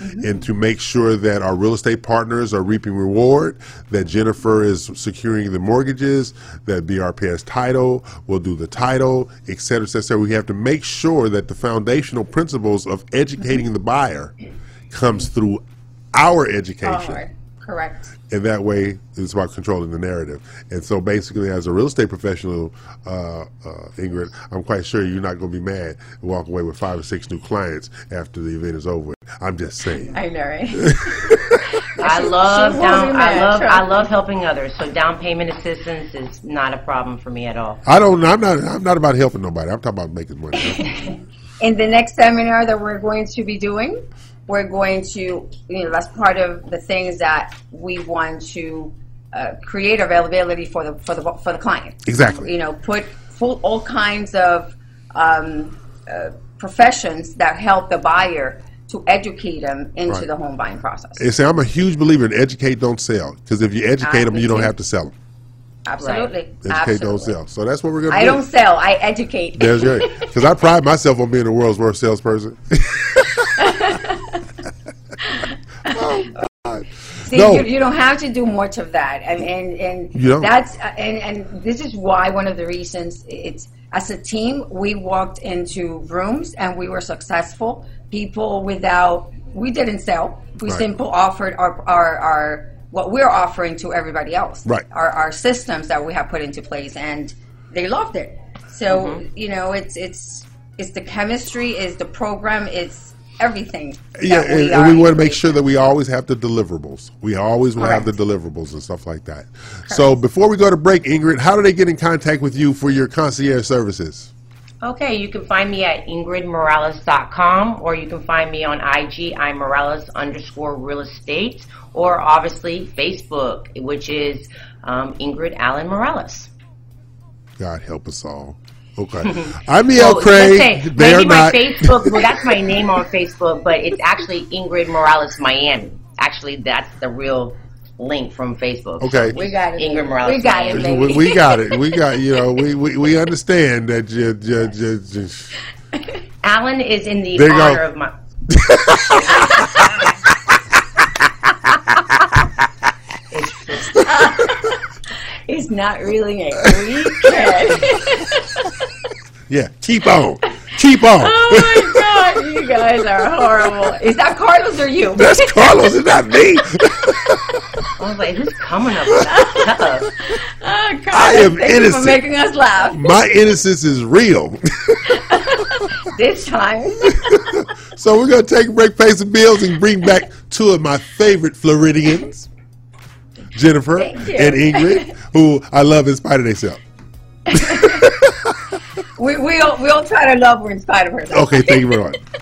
Mm-hmm. and to make sure that our real estate partners are reaping reward, that Jennifer is securing the mortgages, that BRP has title, will do the title, et cetera, et cetera. We have to make sure that the foundational principles of educating Mm-hmm. the buyer comes through our education All right. Correct. And that way it's about controlling the narrative. And so basically, as a real estate professional, uh, uh, Ingrid, I'm quite sure you're not going to be mad and walk away with five or six new clients after the event is over. I'm just saying. I know, right? I love won't down, I love I love helping others. So down payment assistance is not a problem for me at all. I don't. I'm not. I'm not about helping nobody. I'm talking about making money. In the next seminar that we're going to be doing, we're going to, you know, that's part of the things that we want to uh, create availability for the for the for the client. Exactly. You know, put full all kinds of um, uh, professions that help the buyer to educate them into Right. the home buying process. and say I'm a huge believer in educate, don't sell. Because if you educate them, you don't have to sell them. Absolutely. Educate, Absolutely. don't sell. So that's what we're going to do. I do. don't sell. I educate. There's your. Because I pride myself on being the world's worst salesperson. See, No. you, you don't have to do much of that, and and, and You that's uh, and and this is why one of the reasons it's as a team we walked into rooms and we were successful. People without we didn't sell. We Right. simply offered our, our our what we're offering to everybody else. Right. Our our systems that we have put into place, and they loved it. So Mm-hmm. you know, it's it's it's the chemistry, is the program, it's everything. Yeah, that and, are and we want to make sure that we always have the deliverables. We always will have the deliverables and stuff like that. So before we go to break, Ingrid, how do they get in contact with you for your concierge services? Okay, you can find me at ingridmorales.com or you can find me on IG, I'm Morales underscore real estate, or obviously Facebook, which is um, Ingrid Allen Morales. God help us all. Okay. I'm E.L. Well, let's Craig. say, they are maybe my not. Facebook, well, that's my name on Facebook, but it's actually Ingrid Morales Miami. Actually, that's the real link from Facebook. Okay. We got it. Ingrid Morales. We got it, Miami. baby. we, we got it. We got you know. We we, we understand that. You, you, you, you, Alan is in the There you go. honor of my. it's, it's not really a weekend. Yeah. Keep on. Keep on. Oh my god, you guys are horrible. Is that Carlos or you? That's Carlos. It's not me. I was like, who's coming up with that stuff? Oh, Carlos, I am thank you for making us laugh My innocence is real. this time. So we're going to take a break, pay some bills, and bring back two of my favorite Floridians, Jennifer and Ingrid, who I love in spite of themselves. We we'll we'll try to love her in spite of herself. Okay, thank you very much.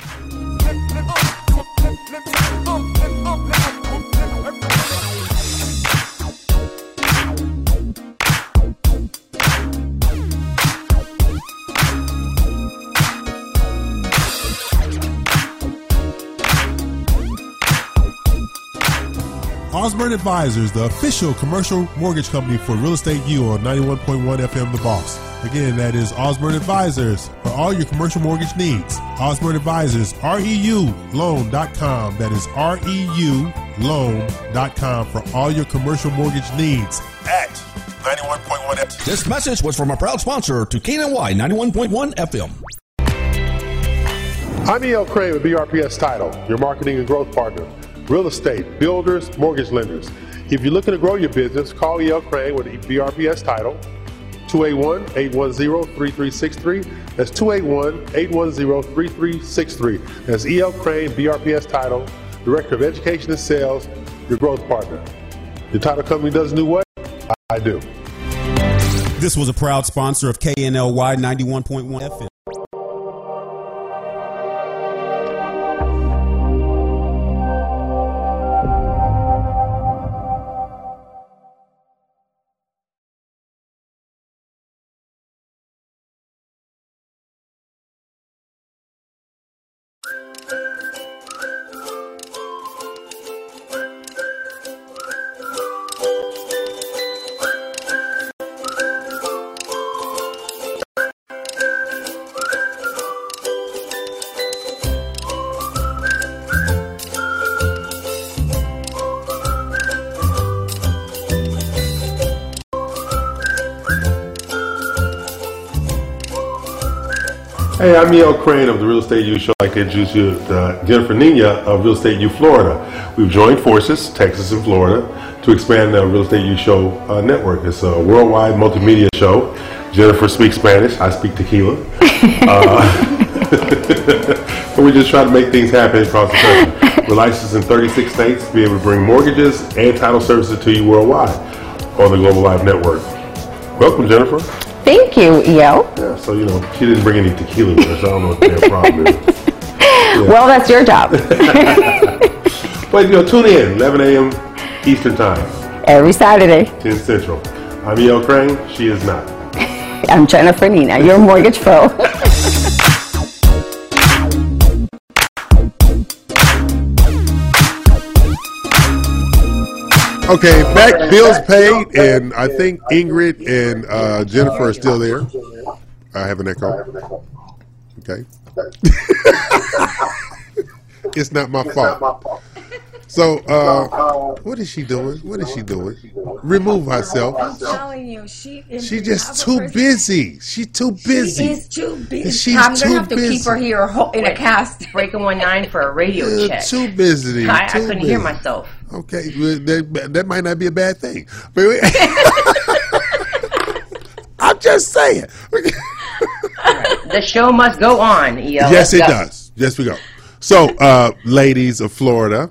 Osborne Advisors, the official commercial mortgage company for Real Estate U on 91.1 FM The Boss. Again, that is Osborne Advisors for all your commercial mortgage needs. Osborne Advisors, REU REULoan.com. That is REU REULoan.com for all your commercial mortgage needs at 91.1 FM. This message was from a proud sponsor to KNY 91.1 FM. I'm E.L. Craine with BRPS Title, your marketing and growth partner. Real estate, builders, mortgage lenders. If you're looking to grow your business, call E.L. Craine with BRPS Title, 281-810-3363. That's 281-810-3363. That's E.L. Craine, BRPS Title, Director of Education and Sales, your growth partner. Your title company doesn't do what? I do. This was a proud sponsor of KNLY 91.1 FM. Hey, I'm E.L. Craine of the Real Estate U Show. I'd like to introduce you to uh, Jennifer Nina of Real Estate U Florida. We've joined forces, Texas and Florida, to expand the Real Estate U Show uh, network. It's a worldwide multimedia show. Jennifer speaks Spanish. I speak tequila. uh, and we just try to make things happen across the country. We're licensed in 36 states to be able to bring mortgages and title services to you worldwide on the Global Live Network. Welcome, Jennifer. Thank you, EL. Yeah, so you know, she didn't bring any tequila with her, so I don't know what the damn problem is. Well, that's your job. But you know, tune in, 11 a.m. Eastern Time, Every Saturday. 10 Central. I'm E.L. Craine. She is not. I'm Jennifer Nina, your mortgage pro. Okay, back bills paid, and I think Ingrid and uh, Jennifer are still there. I have an echo. Okay. it's not my fault. So, uh, what is she doing? What is she doing? Remove herself. I'm telling you, she is She just too busy. She too busy. She is too busy. She's I'm too gonna have to busy. keep her here in a cast. Breaking one nine for a radio Uh, check. too busy. I, I couldn't busy. hear myself. Okay, that, that might not be a bad thing. I'm just saying. The show must go on. EL. yes, Let's it go. does. Yes, we go. So, uh, ladies of Florida,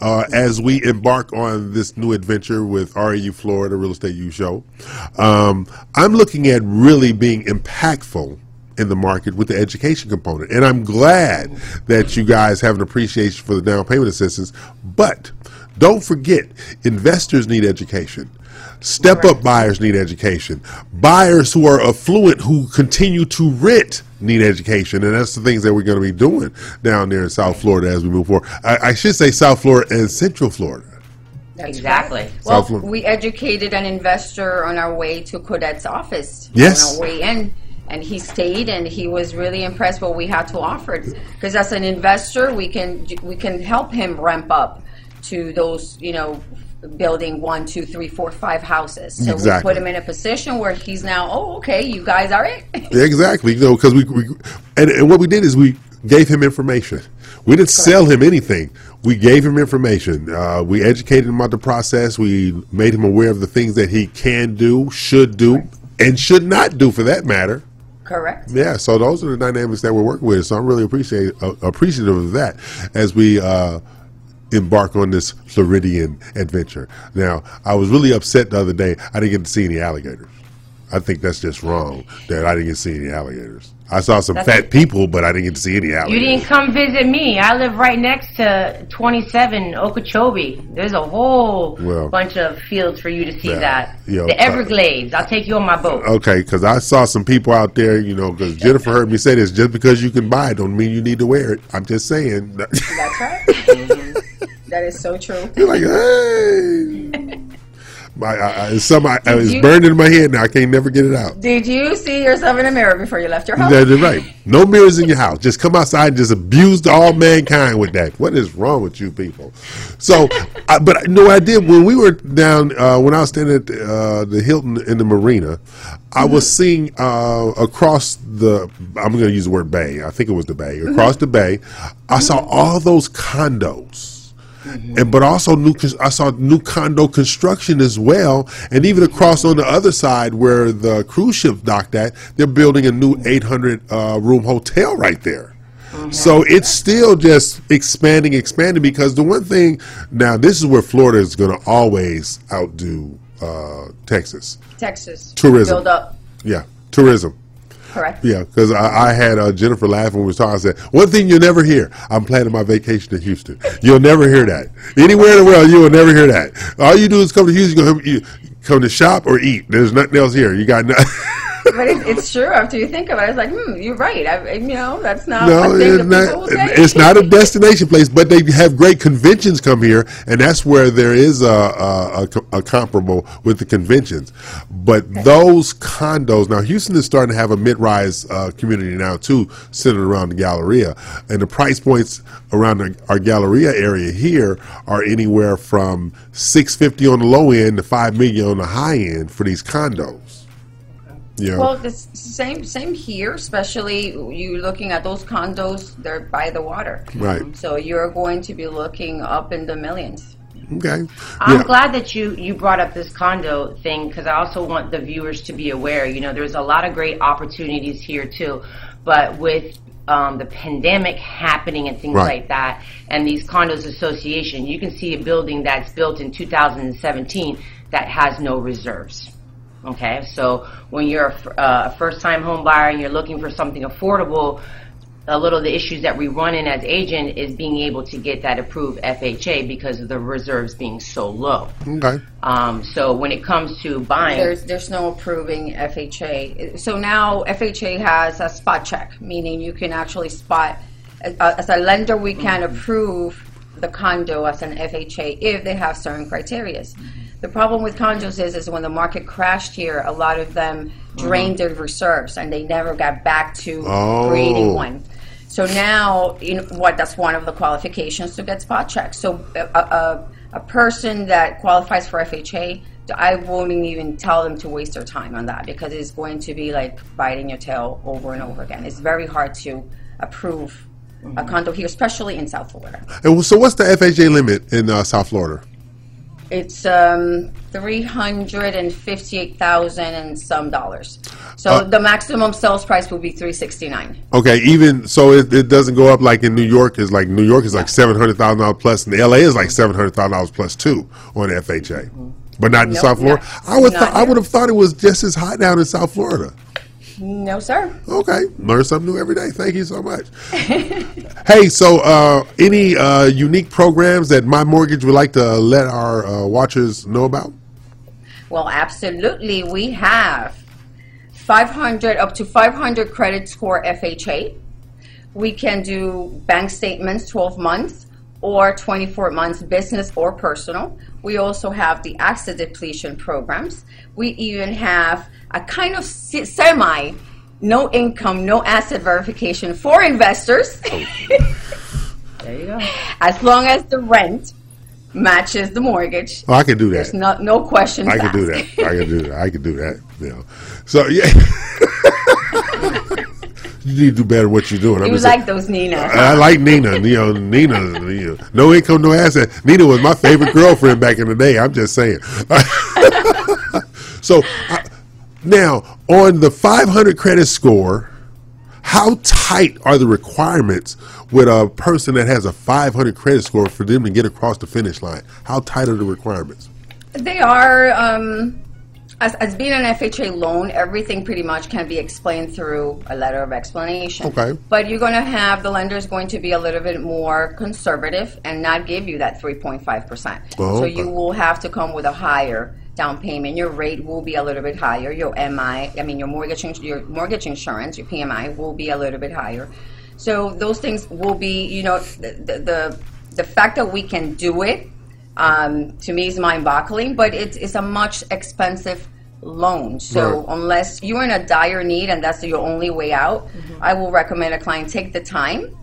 uh, as we embark on this new adventure with REU Florida Real Estate U Show, um, I'm looking at really being impactful in the market with the education component. And I'm glad that you guys have an appreciation for the down payment assistance. But don't forget, investors need education. Step up buyers need education. Buyers who are affluent who continue to rent need education. And that's the things that we're going to be doing down there in South Florida as we move forward. I, I should say South Florida and Central Florida. exactly. Well, South we educated an investor on our way to Codette's office. Yes. On our way in. And he stayed, and he was really impressed what we had to offer. Because as an investor, we can we can help him ramp up to those, you know, building one, two, three, four, five houses. So Exactly. we put him in a position where he's now, oh, okay, you guys are it. Exactly. You know, because we, we and, and what we did is we gave him information. We didn't sell him anything. We gave him information. Uh, we educated him about the process. We made him aware of the things that he can do, should do, and should not do, for that matter. Correct. Yeah, so those are the dynamics that we're working with. So I'm really appreciate uh, appreciative of that as we uh, embark on this Floridian adventure. Now, I was really upset the other day. I didn't get to see any alligators. I think that's just wrong that I didn't get to see any alligators. I saw some That's- fat people, but I didn't get to see any alligators. You didn't come visit me. I live right next to 27 Okeechobee. There's a whole Well, bunch of fields for you to see yeah, that. yo, the uh, Everglades. I'll take you on my boat. Okay, because I saw some people out there, you know, because Jennifer heard me say this. Just because you can buy it, don't mean you need to wear it. I'm just saying. That's right. that is so true. You're like, hey. My, I, I, some, I, I, it's you- burned in my head now. I can't never get it out. Did you see yourself in a mirror before you left your house? That's right. No mirrors in your house. Just come outside and just abuse all mankind with that. What is wrong with you people? So, I, but no, I did when we were down uh, when I was standing at uh, the Hilton in the marina. I was seeing uh, across the. I'm going to use the word bay. I think it was the bay. Across the bay, I saw all those condos. And but also new, I saw new condo construction as well, and even across on the other side where the cruise ship docked at, they're building a new 800 uh, room hotel right there. So it's still just expanding, expanding. Because the one thing now, this is where Florida is going to always outdo uh, Texas. Texas. Tourism. Build up. Yeah, tourism. Correct. Yeah, because I, I had uh, Jennifer laughing when we was talking. I said, one thing you'll never hear, I'm planning my vacation to Houston. You'll never hear that. Anywhere in the world, you will never hear that. All you do is come to Houston, you come to shop or eat. There's nothing else here. You got nothing. but it, it's true after you think about it. It's like, hmm, you're right. I, you know, that's not no, it's not, it's not a destination place, but they have great conventions come here, and that's where there is a, a, a, a comparable with the conventions. But those condos, now Houston is starting to have a mid-rise uh, community now too, centered around the Galleria, and the price points around the, our Galleria area here are anywhere from six fifty on the low end to five million on the high end for these condos. Know? Well, the same same here, especially you looking at those condos. They're by the water, Right. So you're going to be looking up in the millions. okay. I'm Yeah. glad that you you brought up this condo thing because I also want the viewers to be aware. You know, there's a lot of great opportunities here too, but with um, the pandemic happening and things Right. like that, and these condos association, you can see a building that's built in 2017 that has no reserves. Okay, so when you're a, f- uh, a first-time home buyer and you're looking for something affordable, a little of the issues that we run in as agent is being able to get that approved FHA because of the reserves being so low. Okay. Um, so when it comes to buying, There's there's no approving FHA. So now FHA has a spot check, meaning you can actually spot uh, as a lender we can approve the condo as an FHA if they have certain criterias. The problem with condos is is when the market crashed here, a lot of them drained their reserves and they never got back to Oh. creating one. So now, you know, what? That's one of the qualifications to get spot check. So a, a, a person that qualifies for FHA, I won't even tell them to waste their time on that because it's going to be like biting your tail over and over again. It's very hard to approve a condo here, especially in South Florida. And so, what's the FHA limit in uh, South Florida? It's um, three hundred and fifty-eight thousand and some dollars. So Uh, the maximum sales price will be three sixty-nine. Okay, even so, it, it doesn't go up like in New York. Is like New York is like seven hundred thousand dollars plus, and LA is like seven hundred thousand dollars plus too on FHA, but not in Nope, South Florida. not- I would th- I would have thought it was just as hot down in South Florida. No, sir. Okay, learn something new every day. Thank you so much. hey, so uh, any uh, unique programs that my mortgage would like to let our uh, watchers know about? Well, absolutely. We have 500 up to 500 credit score FHA. We can do bank statements 12 months or 24 months business or personal. We also have the asset depletion programs. We even have a kind of semi no income, no asset verification for investors. Oh. there you go. As long as the rent matches the mortgage. Oh, I can do that. There's no, no questions I can do that. I can do that. I can do that. You know. So yeah. you need to do better what you're doing. I'm You like saying- those Nina. I, I like Nina. You know, Nina. You know, no income, no asset. Nina was my favorite girlfriend back in the day. I'm just saying. so I, now on the 500 credit score, how tight are the requirements with a person that has a 500 credit score for them to get across the finish line? How tight are the requirements? They are, um, as, as being an FHA loan, everything pretty much can be explained through a letter of explanation. Okay. But you're going to have, the lender's going to be a little bit more conservative and not give you that 3.5%. Oh, so okay. you will have to come with a higher down payment. Your rate will be a little bit higher. Your MI, I mean, your mortgage, your mortgage insurance, your PMI will be a little bit higher. So those things will be, you know, the, the, the fact that we can do it um, to me is mind-boggling. But it's it's a much expensive loan. So Right. unless you're in a dire need and that's your only way out, I will recommend a client take the time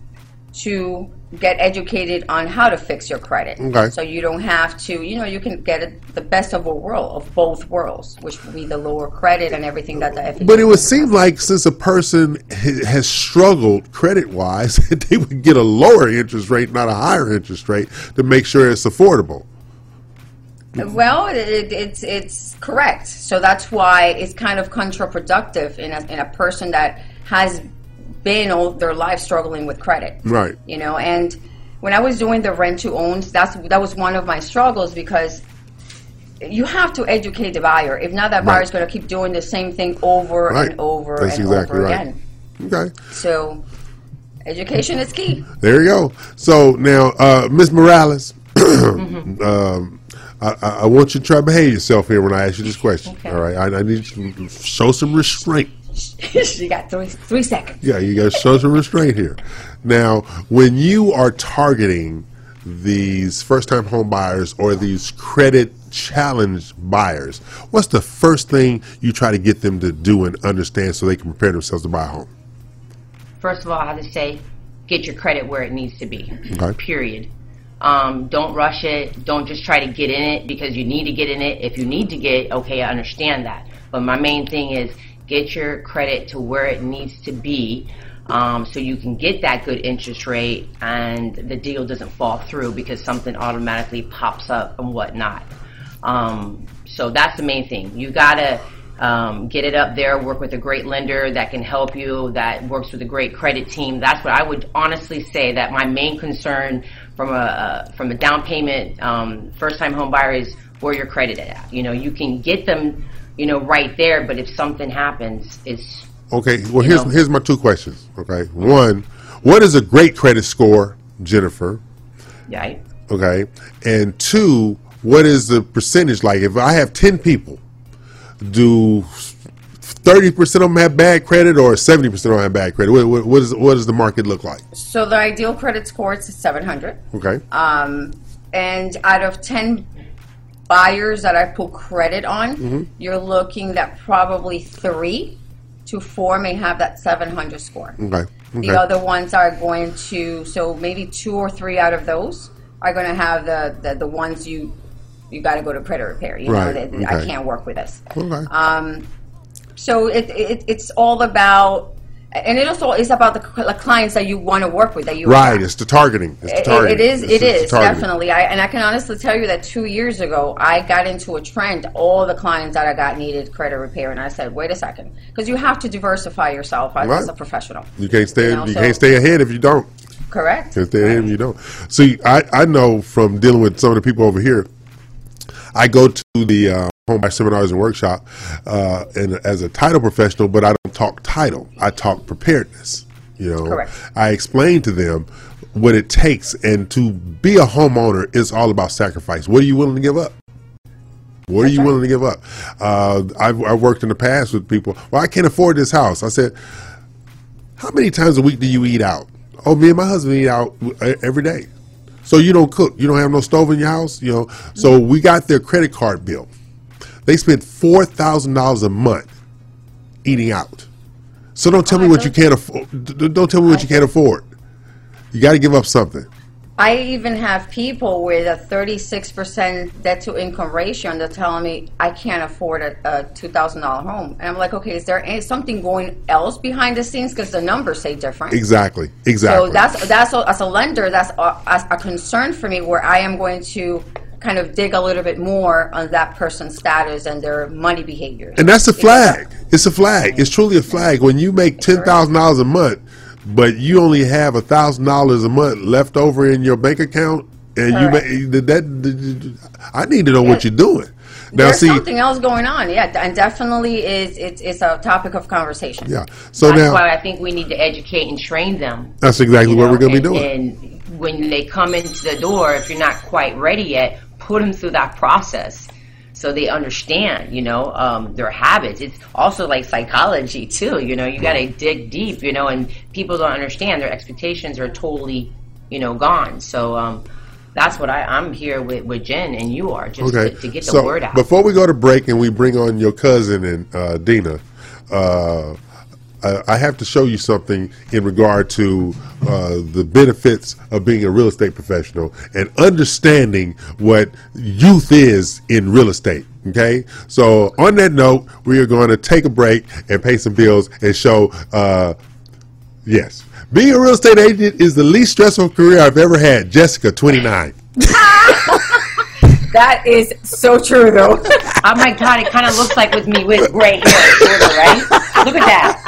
to get educated on how to fix your credit. Okay. So you don't have to, you know, you can get it, the best of a world of both worlds, which would be the lower credit and everything that the FHA But it would seem like since a person has struggled credit wise, they would get a lower interest rate, not a higher interest rate, to make sure it's affordable. Well, it, it's it's correct. So that's why it's kind of counterproductive in a, in a person that has been all their life struggling with credit. Right. You know, and when I was doing the rent to owns, that's that was one of my struggles because you have to educate the buyer. If not, that buyer is going to keep doing the same thing over Right. and over That's and exactly over right. again. Okay. So, education is key. There you go. So now, uh, Ms. Morales, Mm-hmm. um, I, I I want you to try to behave yourself here when I ask you this question. Okay. All right. I, I need you to show some restraint. she got three three seconds. Yeah, you got to show some restraint here. Now, when you are targeting these first-time home buyers or these credit challenged buyers, what's the first thing you try to get them to do and understand so they can prepare themselves to buy a home? First of all, I have to say, get your credit where it needs to be. Okay. Period. Um, don't rush it. Don't just try to get in it because you need to get in it. If you need to get, okay, I understand that. But my main thing is get your credit to where it needs to be. Um, so you can get that good interest rate and the deal doesn't fall through because something automatically pops up and whatnot. Um, so that's the main thing. You gotta um, get it up there, work with a great lender that can help you, that works with a great credit team. That's what I would honestly say that my main concern from a uh, from a down payment um, first time home buyer is where your credit at. You know, you can get them, you know, right there, but if something happens, it's Okay. Well, here's know. here's my two questions. Okay. One, what is a great credit score, Jennifer? right. Okay. And two, what is the percentage like? If I have ten people, do thirty percent of them have bad credit, or seventy percent of them have bad credit? What, what, what, is, what does the market look like? So the ideal credit score is 700. Okay. Um, and out of 10 buyers that I put credit on, Mhm. you're looking at probably three to four may have that 700 score. Okay. okay. The other ones are going to, so maybe two or three out of those are going to have the, the, the ones you you got to go to credit repair. You Right, know, that I can't work with this. Okay. Um, so it, it, it's all about, and it also is about the cl- clients that you want to work with, that you right. It's the targeting. It's the It- targeting. it is. It's It is definitely. I, and I can honestly tell you that two years ago, I got into a trend. All the clients that I got needed credit repair, and I said, "Wait a second, because you have to diversify yourself as, Right. as a professional." You can't stay. You You, so- can't stay ahead if you don't. Correct. Can't stay ahead if you don't. See, I, I know from dealing with some of the people over here. I go to the uh, home buyer seminars and workshop, uh, and as a title professional, but I don't talk title. I talk preparedness. You know, Correct. I explain to them what it takes, and to be a homeowner is all about sacrifice. What are you willing to give up? What are you willing to give up? Uh, I've, I've worked in the past with people. Well, I can't afford this house. I said, how many times a week do you eat out? Oh, me and my husband eat out every day. So you don't cook. You don't have no stove in your house. You know. So we got their credit card bill. They spend four thousand dollars a month eating out. So don't tell me oh, what you can't afford. Don't tell me what you can't afford. You got to give up something. I even have people with a 36% debt to income ratio, and they're telling me I can't afford a, a $2,000 home. And I'm like, okay, is there any, something going else behind the scenes? Because the numbers say different. Exactly. Exactly. So that's that's a, as a lender, that's a, a, a concern for me, where I am going to kind of dig a little bit more on that person's status and their money behavior. And that's a flag. It's a flag. It's truly a flag. When you make ten thousand dollars a month, but you only have a thousand dollars a month left over in your bank account, and you Correct. make that, that. I need to know what you're doing. Now, There's see, something else going on, yeah, and definitely is it's it's a topic of conversation. yeah. So That's now, why I think we need to educate and train them. that's exactly what know, we're going to be doing. And when they come into the door, if you're not quite ready yet, put them through that process so they understand, you know, um, their habits. It's also like psychology too. You know, you got to dig deep, you know, and people don't understand their expectations are totally, you know, gone. So um, that's what I, I'm here with, with Jen and you are just okay. to, to get the so word out. before we go to break and we bring on your cousin and uh, Dina, uh, I, have to show you something in regard to uh, the benefits of being a real estate professional and understanding what youth is in real estate. Okay, so on that note, we are going to take a break and pay some bills and show. Uh, yes, being a real estate agent is the least stressful career I've ever had. Jessica, twenty nine. That is so true, though. oh my God, it kind of looks like with me with gray hair, right? Look at that.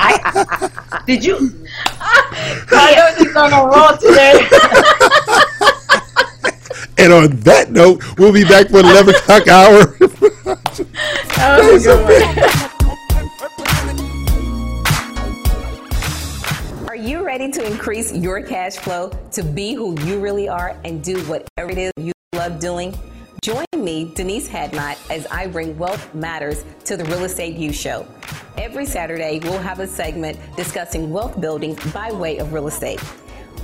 I, did you? I know she's on a roll today. And on that note, we'll be back for the 11 o'clock hour. Oh, that was a good one. Are you ready to increase your cash flow to be who you really are and do whatever it is you love doing? Join me, Denise Hadnot, as I bring Wealth Matters to the Real Estate U Show. Every Saturday, we'll have a segment discussing wealth building by way of real estate.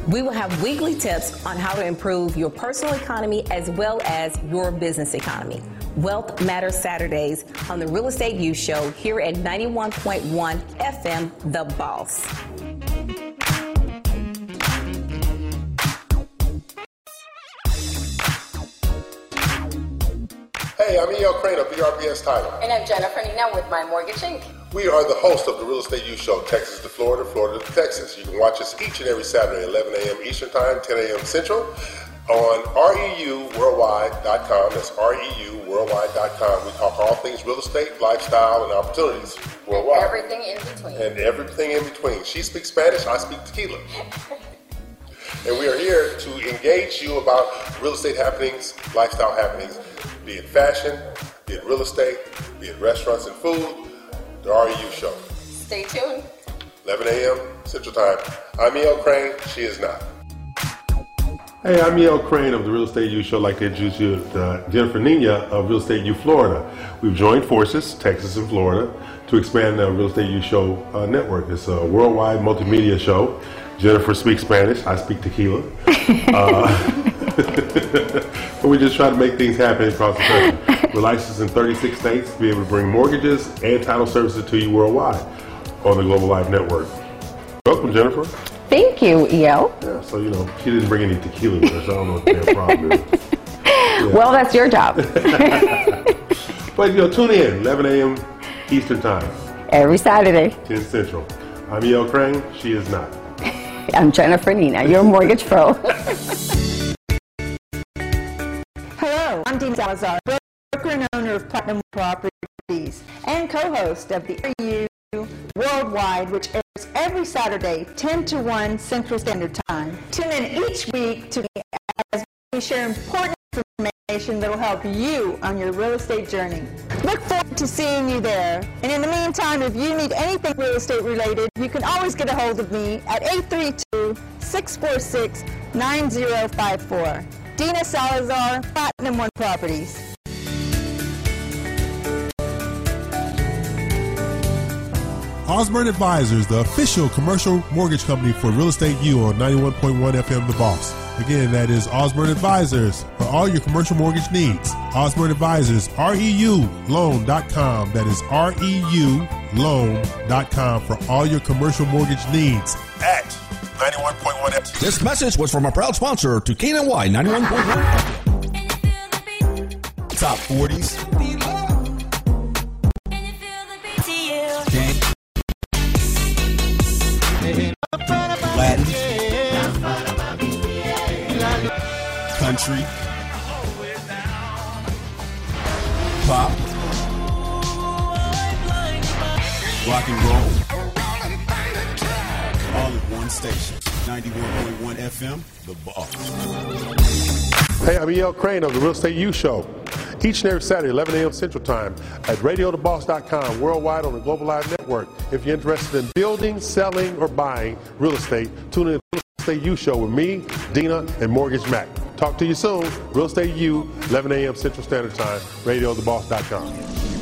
We will have weekly tips on how to improve your personal economy as well as your business economy. Wealth Matters Saturdays on the Real Estate U Show here at 91.1 FM The Boss. Hey, I'm E.L. Craine of BRPS Title. And I'm Jennifer Nina with My Mortgage Inc. We are the host of the Real Estate U Show, Texas to Florida, Florida to Texas. You can watch us each and every Saturday, 11 a.m. Eastern Time, 10 a.m. Central, on REUworldwide.com. That's REUworldwide.com. We talk all things real estate, lifestyle, and opportunities worldwide. Everything in between. and everything in between. She speaks Spanish, I speak tequila. and we are here to engage you about real estate happenings, lifestyle happenings, be it fashion, be it real estate, be it restaurants and food, the REU show. Stay tuned. 11 a.m. Central Time. I'm E.L. Craine, she is not. Hey, I'm E.L. Craine of the Real Estate U Show. I'd like to introduce you to uh, Jennifer Nina of Real Estate U Florida. We've joined forces, Texas and Florida, to expand the Real Estate U Show uh, network. It's a worldwide multimedia show. Jennifer speaks Spanish, I speak tequila. Uh, but we just try to make things happen across the country. We're licensed in 36 states to be able to bring mortgages and title services to you worldwide on the Global Life Network. Welcome, Jennifer. Thank you, EL. Yeah, so you know, she didn't bring any tequila with her, so I don't know what the problem is. Well, that's your job. But you know, tune in 11 a.m. Eastern Time, Every Saturday. 10 Central. I'm E.L. Craine. She is not. I'm Jennifer Nina, your mortgage pro. I'm Dina Salazar, broker and owner of Platinum Properties and co-host of the RU Worldwide, which airs every Saturday, 10 to 1 Central Standard Time. Tune in each week to as we share important information that will help you on your real estate journey. Look forward to seeing you there. And in the meantime, if you need anything real estate related, you can always get a hold of me at 832-646-9054. Dina Salazar, Platinum One Properties. Osborne Advisors, the official commercial mortgage company for Real Estate U on 91.1 FM The Boss. Again, that is Osborne Advisors for all your commercial mortgage needs. Osborne Advisors, REULoan.com. That is REULoan.com for all your commercial mortgage needs at 91.1 This message was from a proud sponsor to KNLY 91.1. Top 40s. Latin. Country. Pop. Rock and roll. One station. 91.1 FM, The Boss. Hey, I'm E.L. Craine of the Real Estate U Show. Each and every Saturday, 11 a.m. Central Time at radiotheboss.com, worldwide on the Global Live Network. If you're interested in building, selling, or buying real estate, tune in to the Real Estate U Show with me, Dina, and Mortgage Mack. Talk to you soon. Real Estate U, 11 a.m. Central Standard Time, radiotheboss.com.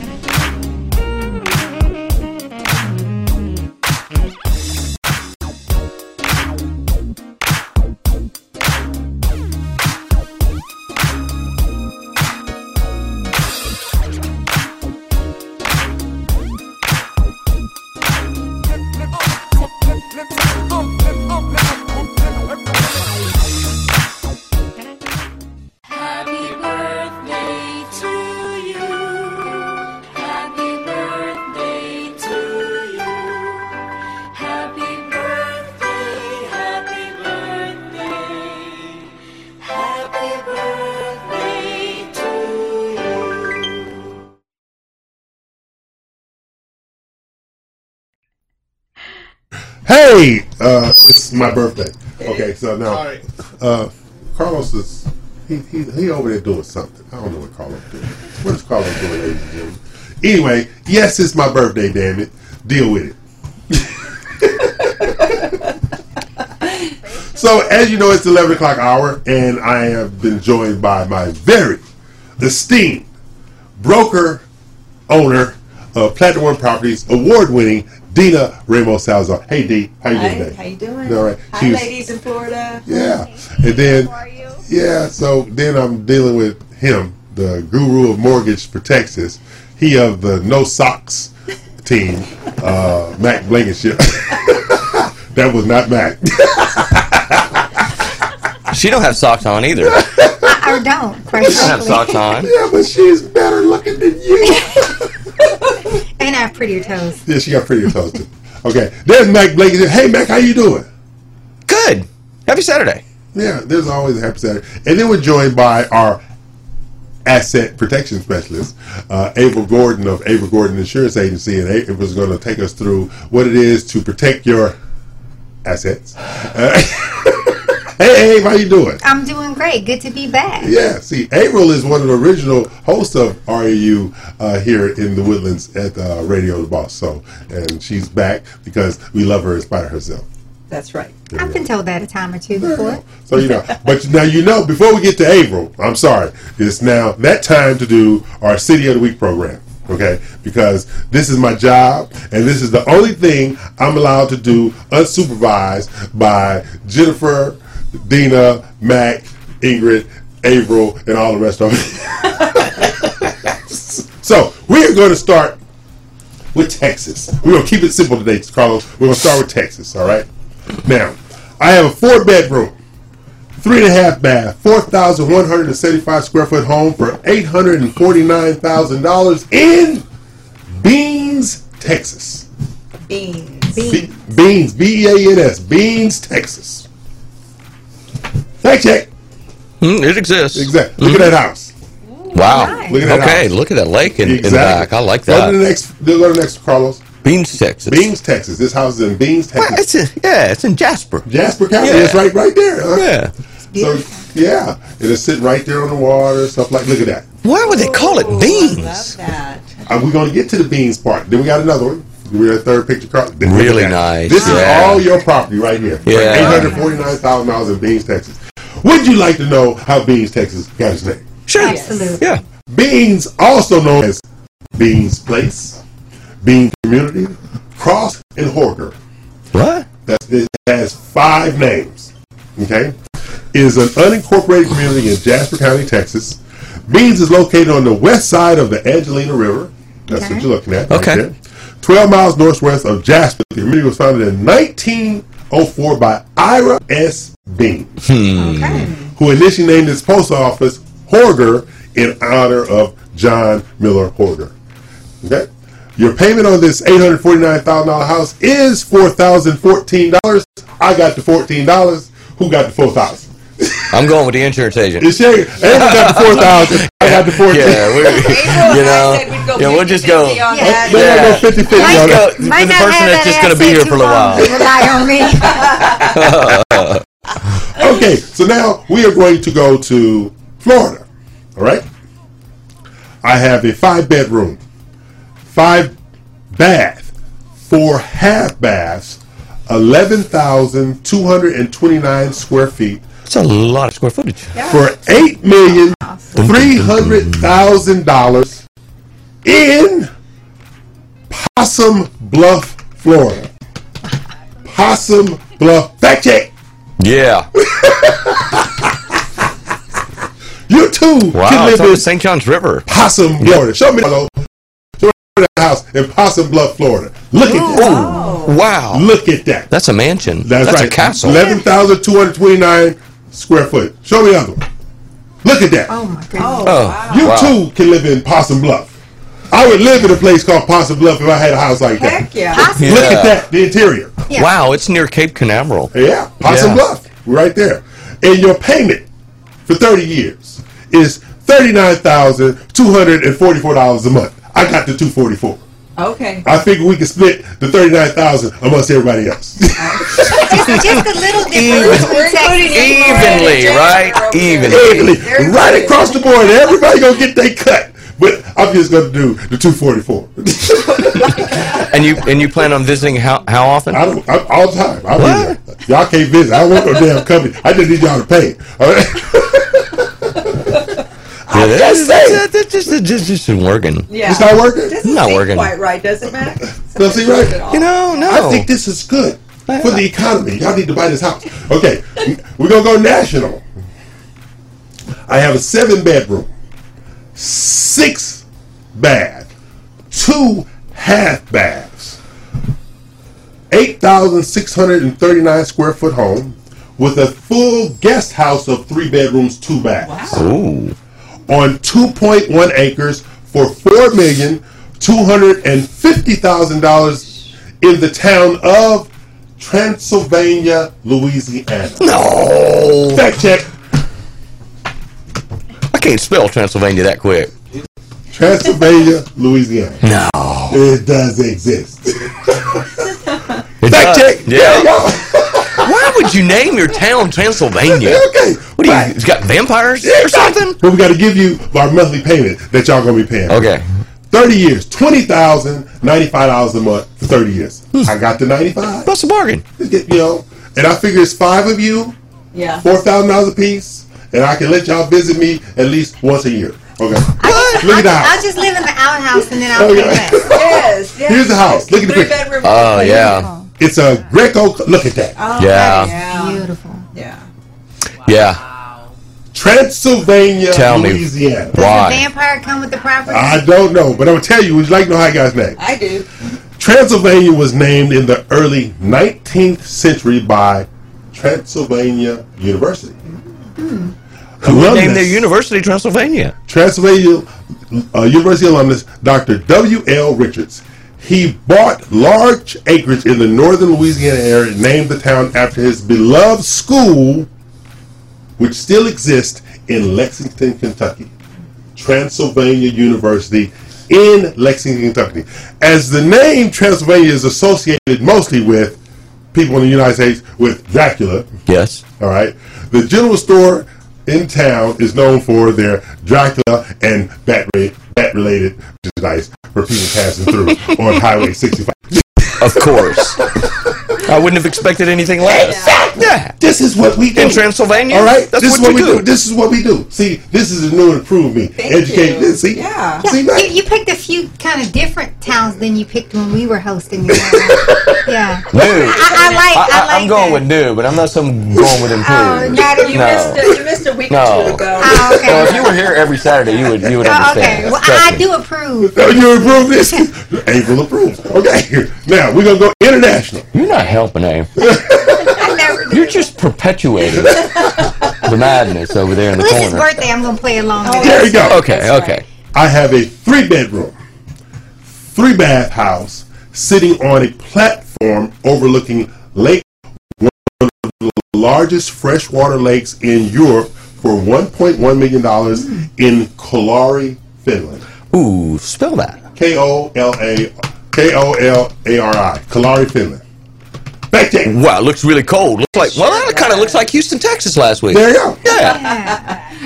Hey, uh, it's my birthday. Okay, so now, uh, Carlos is he, he he over there doing something. I don't know what Carlos doing. What is Carlos doing, ladies and gentlemen? Anyway, yes, it's my birthday. Damn it, deal with it. so, as you know, it's eleven o'clock hour, and I have been joined by my very esteemed broker owner of Platinum One Properties, award-winning Dina Ramos Salazar. Hey, D, how you doing Hi, today? how you doing? All right. Hi, She was- ladies in Florida. yeah. And then, yeah, so then I'm dealing with him, the guru of mortgage for Texas. He of the no socks team, uh, Mack Blankenship. that was not Mack. She don't have socks on either. I don't, quite She don't have socks on. yeah, but she's better looking than you. And I have prettier toes. yeah, she got prettier toes too. Okay, there's Mack Blankenship. Hey, Mack, how you doing? Good. Happy Saturday. Yeah, there's always a happy Saturday. And then we're joined by our asset protection specialist, uh, Ava Gordon of Ava Gordon Insurance Agency. And Ava was going to take us through what it is to protect your assets. Uh, hey, Ava, how you doing? I'm doing great. Good to be back. Yeah, see, April is one of the original hosts of RAU uh, here in the Woodlands at uh, Radio The Boss. So, and she's back because we love her in spite of herself. That's right. I've been told that a time or two before. So you know, but now you know. Before we get to April, I'm sorry, it's now that time to do our City of the Week program. Okay, because this is my job, and this is the only thing I'm allowed to do unsupervised by Jennifer, Dina, Mack, Ingrid, April, and all the rest of it. so we're going to start with Texas. We're going to keep it simple today, Carlos. We're going to start with Texas, all right? Now, I have a four bedroom, three and a half bath, 4,175 square foot home for $849,000 in Beans, Texas. Beans. Be- Beans, B E A N S, Beans, Texas. Fact check. Mm, it exists. Exactly. Look at that house. Wow. Look at that okay, house. look at that lake in, in the back. I like that. Go that. to the next. Go to the next, Carlos. Beans, Texas. Beans, Texas. This house is in Beans, Texas. it's in, yeah, it's in Jasper. Jasper County. Yeah. It's right, right there. Huh? Yeah. So yeah, it is sitting right there on the water. Stuff like. Look at that. Why would they call it beans? Love That. Uh, we're going to get to the beans part. Then we got another one. We're at third picture. Carlos. Then look at Really nice, This yeah. is all your property right here. Yeah. Eight hundred forty-nine thousand dollars in Beans, Texas. Would you like to know how Beans, Texas got its name? Sure. Absolutely. Yeah. Beans, also known as Beans Place, Bean Community, Cross, and Horger. What? That's, it has five names. Okay? Is an unincorporated community in Jasper County, Texas. Beans is located on the west side of the Angelina River. That's what you're looking at. right Okay. there. 12 miles northwest of Jasper. The community was founded in 1904 by Ira S. Bean, hmm. who initially named its post office Horger in honor of John Miller Horger. Okay? Your payment on this $849,000 house is $4,014. I got the $14. Who got the 4,000? I'm going with the insurance agent. It's Sherry. Ava got the 4000 I the 14 Yeah, we're, you know, yeah, we'll just go. They don't go 50 50 on go that. the person that's just going to be here for a while. Rely on me. Okay, so now we are going to go to Florida. All right? I have a five bedroom, five bath, four half baths, 11,229 square feet it's a lot of square footage. Yeah. For eight million three hundred thousand dollars in Possum Bluff, Florida. Possum Bluff. Fact check. Yeah. you too wow, can live in St. John's River. Possum, Florida. Yep. Show me hello. Show me the house in Possum Bluff, Florida. Look at that. Wow. wow. Look at that. That's a mansion. That's, That's right. a castle. 11,229 square foot. Show me the other one. Look at that. Oh my goodness. Oh, You wow. too can live in Possum Bluff. I would live in a place called Possum Bluff if I had a house like that. Heck yeah. Possum. Look Yeah. at that, the interior. Yeah. Wow, it's near Cape Canaveral. Yeah, Possum Yeah. Bluff, right there. And your payment for 30 years is $39,244 a month. I got the 244 Okay. I figure we can split the 39000 amongst everybody else. Just, just a little difference We're between including Texas. Evenly, right? Evenly. Evenly, right across the board. Everybody gonna get their cut. But I'm just gonna do the 244. And you and you plan on visiting how how often? I don't, I, all the time. I'll be. Y'all can't visit. I want no damn company. I just need y'all to pay. All right? Yeah, that- just that's- saying. that- that just just just isn't working. Yeah. It's not working? Doesn't Not seem working. quite right, does it, Mack? Does he right? You know, no. I think this is good for the economy. Y'all need to buy this house. Okay, we're gonna go national. I have a seven bedroom, six bath, two half baths, eight thousand six hundred and thirty nine square foot home with a full guest house of three bedrooms, two baths Ooh. on 2.1 acres for four million two hundred and fifty thousand dollars in the town of Transylvania, Louisiana. No. Fact check. I can't spell Transylvania that quick. Transylvania, Louisiana. No. It does exist. It Fact does. check. Yeah. Why would you name your town Transylvania? okay. What do you? Right. It's got vampires or something? But we got to give you our monthly payment that y'all gonna be paying. Okay. 30 years, twenty thousand ninety-five dollars a month for 30 years. Hmm. I got the 95. That's a bargain. You know, and I figure it's five of you. Yeah. four thousand dollars a piece, and I can let y'all visit me at least once a year. Okay. I'll, Look at the I'll just live in the outhouse and then I'll Okay. pay. Yes. yes. Here's the house. Look at the picture. bedroom. Oh yeah. It's a Greco. Look at that. Oh, Yeah. Yeah. Beautiful. Yeah. Yeah. Transylvania, Tell me. Louisiana. Does the vampire come with the property? I don't know, but I'm gonna tell you. Would you like to know how I got his name? I do. Transylvania was named in the early 19th century by Transylvania University. Who Alumnus- named their university Transylvania? Transylvania uh, University alumnus Dr. W. L. Richards. He bought large acreage in the northern Louisiana area and named the town after his beloved school, which still exists in Lexington, Kentucky. Transylvania University in Lexington, Kentucky. As the name Transylvania is associated mostly with people in the United States with Dracula. Yes. All right. The general store in town is known for their Dracula and bat related, bat related merchandise for people passing through on Highway 65. Of course. I wouldn't have expected anything less. Yeah. This is what we do In Transylvania? All right. That's this what is what we do. This is what we do. See, this is a new and improved me. Educate. you. See, Yeah. Yeah, See, you, you picked a few kind of different towns than you picked when we were hosting. You know? yeah. New. I, I like. I, like am going that. with new, but I'm not some going with Oh, improved. not You No. missed it. You missed a week or two ago. Oh, okay. So if you were here every Saturday, you would you would Oh, understand. okay. Well, I, I me. do approve. Oh, you approve this? April approves. Okay. Now we're gonna go international. You're not helping, eh? You're just perpetuating the madness over there in the Well, it's his corner. birthday. I'm gonna play along with There you go. Okay, okay. I have a three bedroom, three bath house sitting on a platform overlooking Lake, one of the largest freshwater lakes in Europe, for $1.1 million in Kolari, Finland. Ooh, spell that. K O L A K O L A R I. Kolari, Finland. Back. Wow, it looks really cold. Looks like well, that kind of looks like Houston, Texas last week. There you go. Yeah.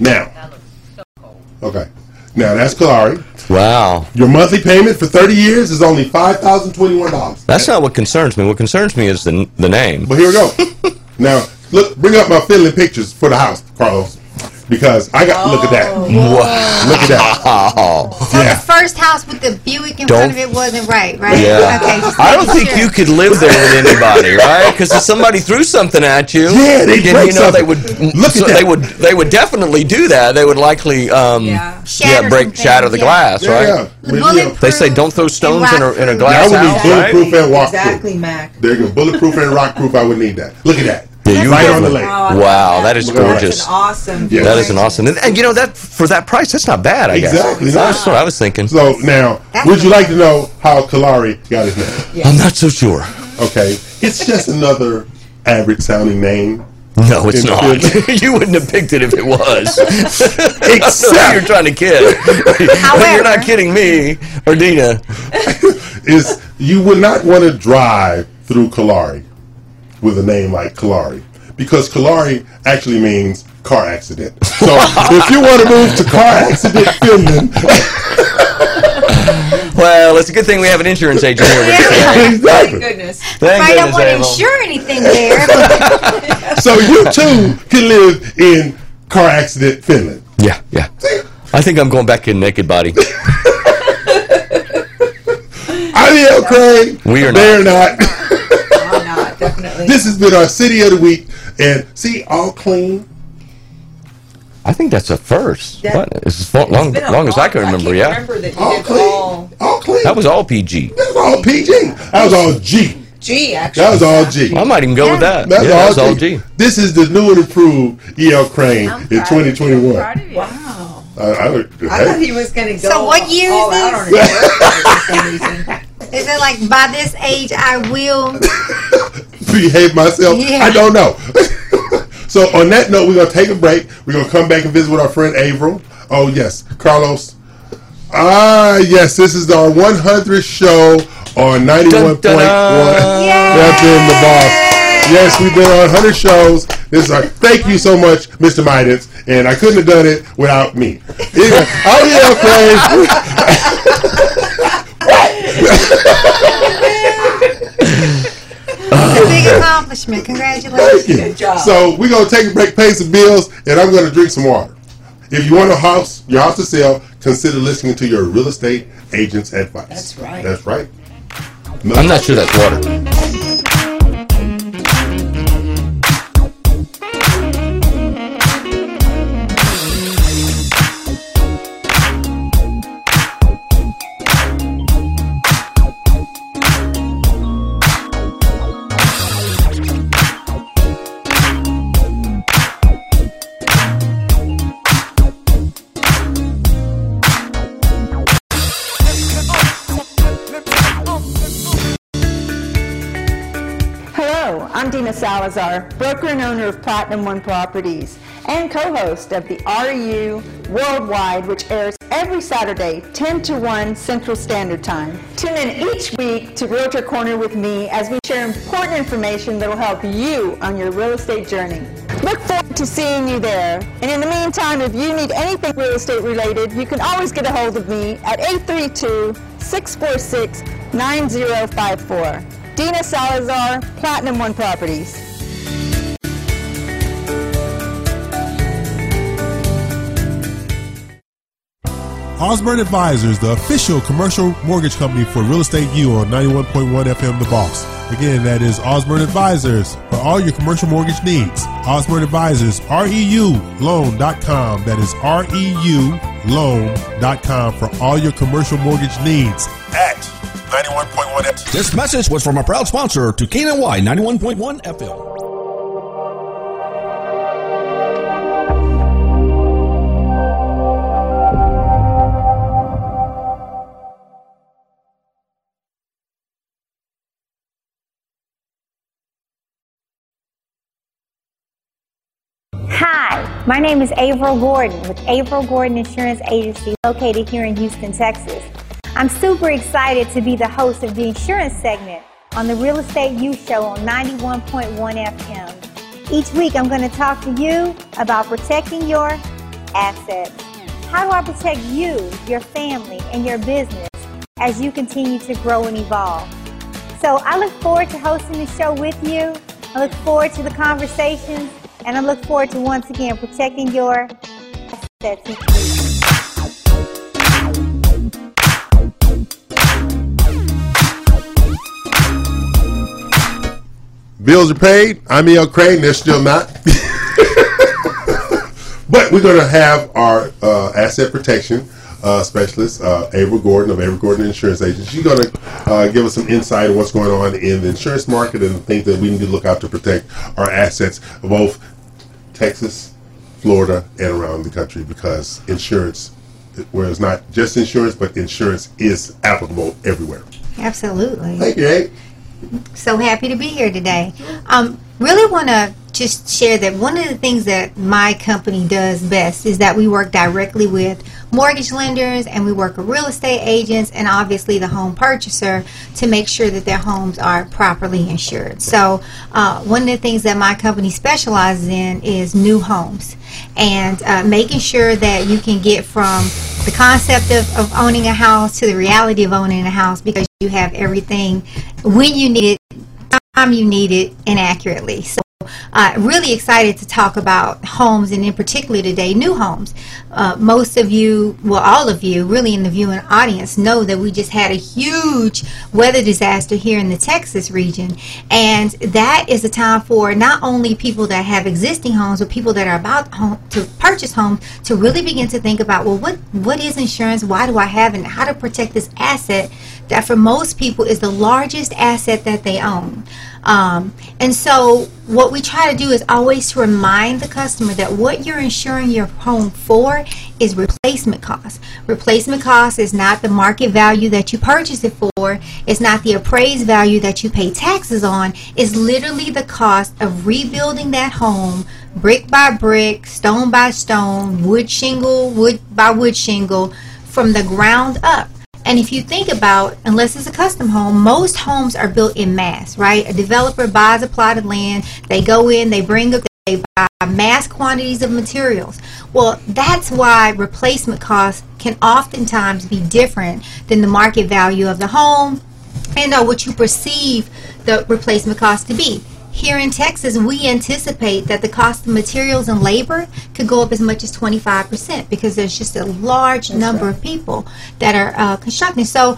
Now. That looks so cold. Okay. Now that's Kolari. Wow. Your monthly payment for 30 years is only $5,021. That's not what concerns me. What concerns me is the the name. But here we go. now, look, bring up my Finland pictures for the house, Carlos, because I got look at that. Wow. Look at that. So Yeah. the first house with the Buick in Don't- front of it wasn't right, right? Yeah. Okay. I don't think sure. you could live there with anybody, right? Because if somebody threw something at you, Yeah, they'd then, you know they would. Look at that. They would. They would definitely do that. They would likely, um, yeah, Shatter break, shatter the yeah. glass, Yeah, right? yeah. The But, you know, bulletproof They say don't throw stones in a in a rock-proof. glass I would house, need right? bulletproof and rockproof. Exactly, Mack. There you go. Bulletproof and rockproof. I would need that. Look at that. Yeah, you right on the lake. Oh, Wow, love that is Look gorgeous. That's an awesome. Yeah. That is an awesome, and, and you know that for that price, that's not bad. I guess. Exactly. That's what I was thinking. So now, That's would you like to know how Kolari got his name? I'm not so sure. Okay, it's just another average sounding name. No, it's not. you wouldn't have picked it if it was. Except- you're trying to kid. But you're not kidding me or Dina. is you would not want to drive through Kolari with a name like Kolari because Kolari actually means car accident. So if you want to move to car accident Finland, Well, it's a good thing we have an insurance agent here with us. today. exactly. Goodness. Thank I don't want to insure anything there. So you too can live in car accident Finland. Yeah, yeah. I think I'm going back in naked body. I'm El Craine. We are They're not definitely. this has been our city of the week, and see, all clean. I think that's a first. That- what? As long, long, It's been a long as I can remember, can't yeah. remember that All did clean. all All clean. That was all PG. That was all PG. That was all G. G. Actually, That was all G. I might even go with that. That's yeah, all, that's all G. G. This is the new and improved EL Craine in 2021. Wow. I, I, would- I thought he was going to go. So what year all is out on this? for some reason. Is it like by this age I will? behave myself. Yeah. I don't know. so on that note, we're gonna take a break. We're gonna come back and visit with our friend Averill. Oh yes, Carlos. Ah yes, this is our 100th show on 91.1 FM The Boss. Yes, we've been on 100 shows. This is our thank you so much, Mr. Midance, and I couldn't have done it without me. Anyway, I'm here, It's a big accomplishment. Congratulations. Thank you. So we're gonna take a break, pay some bills, and I'm gonna drink some water. If you want a house, your house to sell, consider listening to your real estate agent's advice. That's right. That's right. I'm not sure that's water. Salazar, broker and owner of Platinum One Properties, and co-host of the RU Worldwide, which airs every Saturday, 10 to 1 Central Standard Time. Tune in each week to Realtor Corner with me as we share important information that will help you on your real estate journey. Look forward to seeing you there. And in the meantime, if you need anything real estate related, you can always get a hold of me at 832-646-9054. Dina Salazar, Platinum One Properties. Osborne Advisors, the official commercial mortgage company for Real Estate U on 91.1 FM The Boss. Again, that is Osborne Advisors for all your commercial mortgage needs. Osborne Advisors, REULoan.com. That is REULoan.com for all your commercial mortgage needs at 91.1 FM. This message was from a proud sponsor to KNLY 91.1 FM. Hi, my name is Averill Gordon with Averill Gordon Insurance Agency located here in Houston, Texas. I'm super excited to be the host of the insurance segment on the Real Estate U Show on 91.1 FM. Each week I'm going to talk to you about protecting your assets. How do I protect you, your family, and your business as you continue to grow and evolve? So I look forward to hosting the show with you. I look forward to the conversations, and I look forward to once again protecting your assets Bills are paid. I'm E.L. Craine. They're still not. but we're going to have our uh, asset protection uh, specialist, uh, Averill Gordon of Averill Gordon Insurance Agency. She's going to uh, give us some insight on what's going on in the insurance market and the things that we need to look out to protect our assets, both Texas, Florida, and around the country because insurance, where it's not just insurance, but insurance is applicable everywhere. Absolutely. Thank you, Abe. So happy to be here today. Um, really want to just share that one of the things that my company does best is that we work directly with mortgage lenders and we work with real estate agents and obviously the home purchaser to make sure that their homes are properly insured. So uh, one of the things that my company specializes in is new homes and uh, making sure that you can get from the concept of, of owning a house to the reality of owning a house because you have everything when you need it time you need it and accurately. So uh, really excited to talk about homes and in particular today new homes. Uh, most of you, well all of you really in the viewing audience know that we just had a huge weather disaster here in the Texas region and that is a time for not only people that have existing homes but people that are about home, to purchase homes to really begin to think about well what what is insurance why do I have it and how to protect this asset that for most people is the largest asset that they own. Um, and so, what we try to do is always to remind the customer that what you're insuring your home for is replacement cost. Replacement cost is not the market value that you purchased it for, it's not the appraised value that you pay taxes on, it's literally the cost of rebuilding that home brick by brick, stone by stone, wood shingle, wood by wood shingle from the ground up. And if you think about, unless it's a custom home, most homes are built in mass, right? A developer buys a plot of land, they go in, they bring up, they buy mass quantities of materials. Well, that's why replacement costs can oftentimes be different than the market value of the home and or what you perceive the replacement cost to be. Here in Texas, we anticipate that the cost of materials and labor could go up as much as 25% because there's just a large number of people that are uh, constructing. So,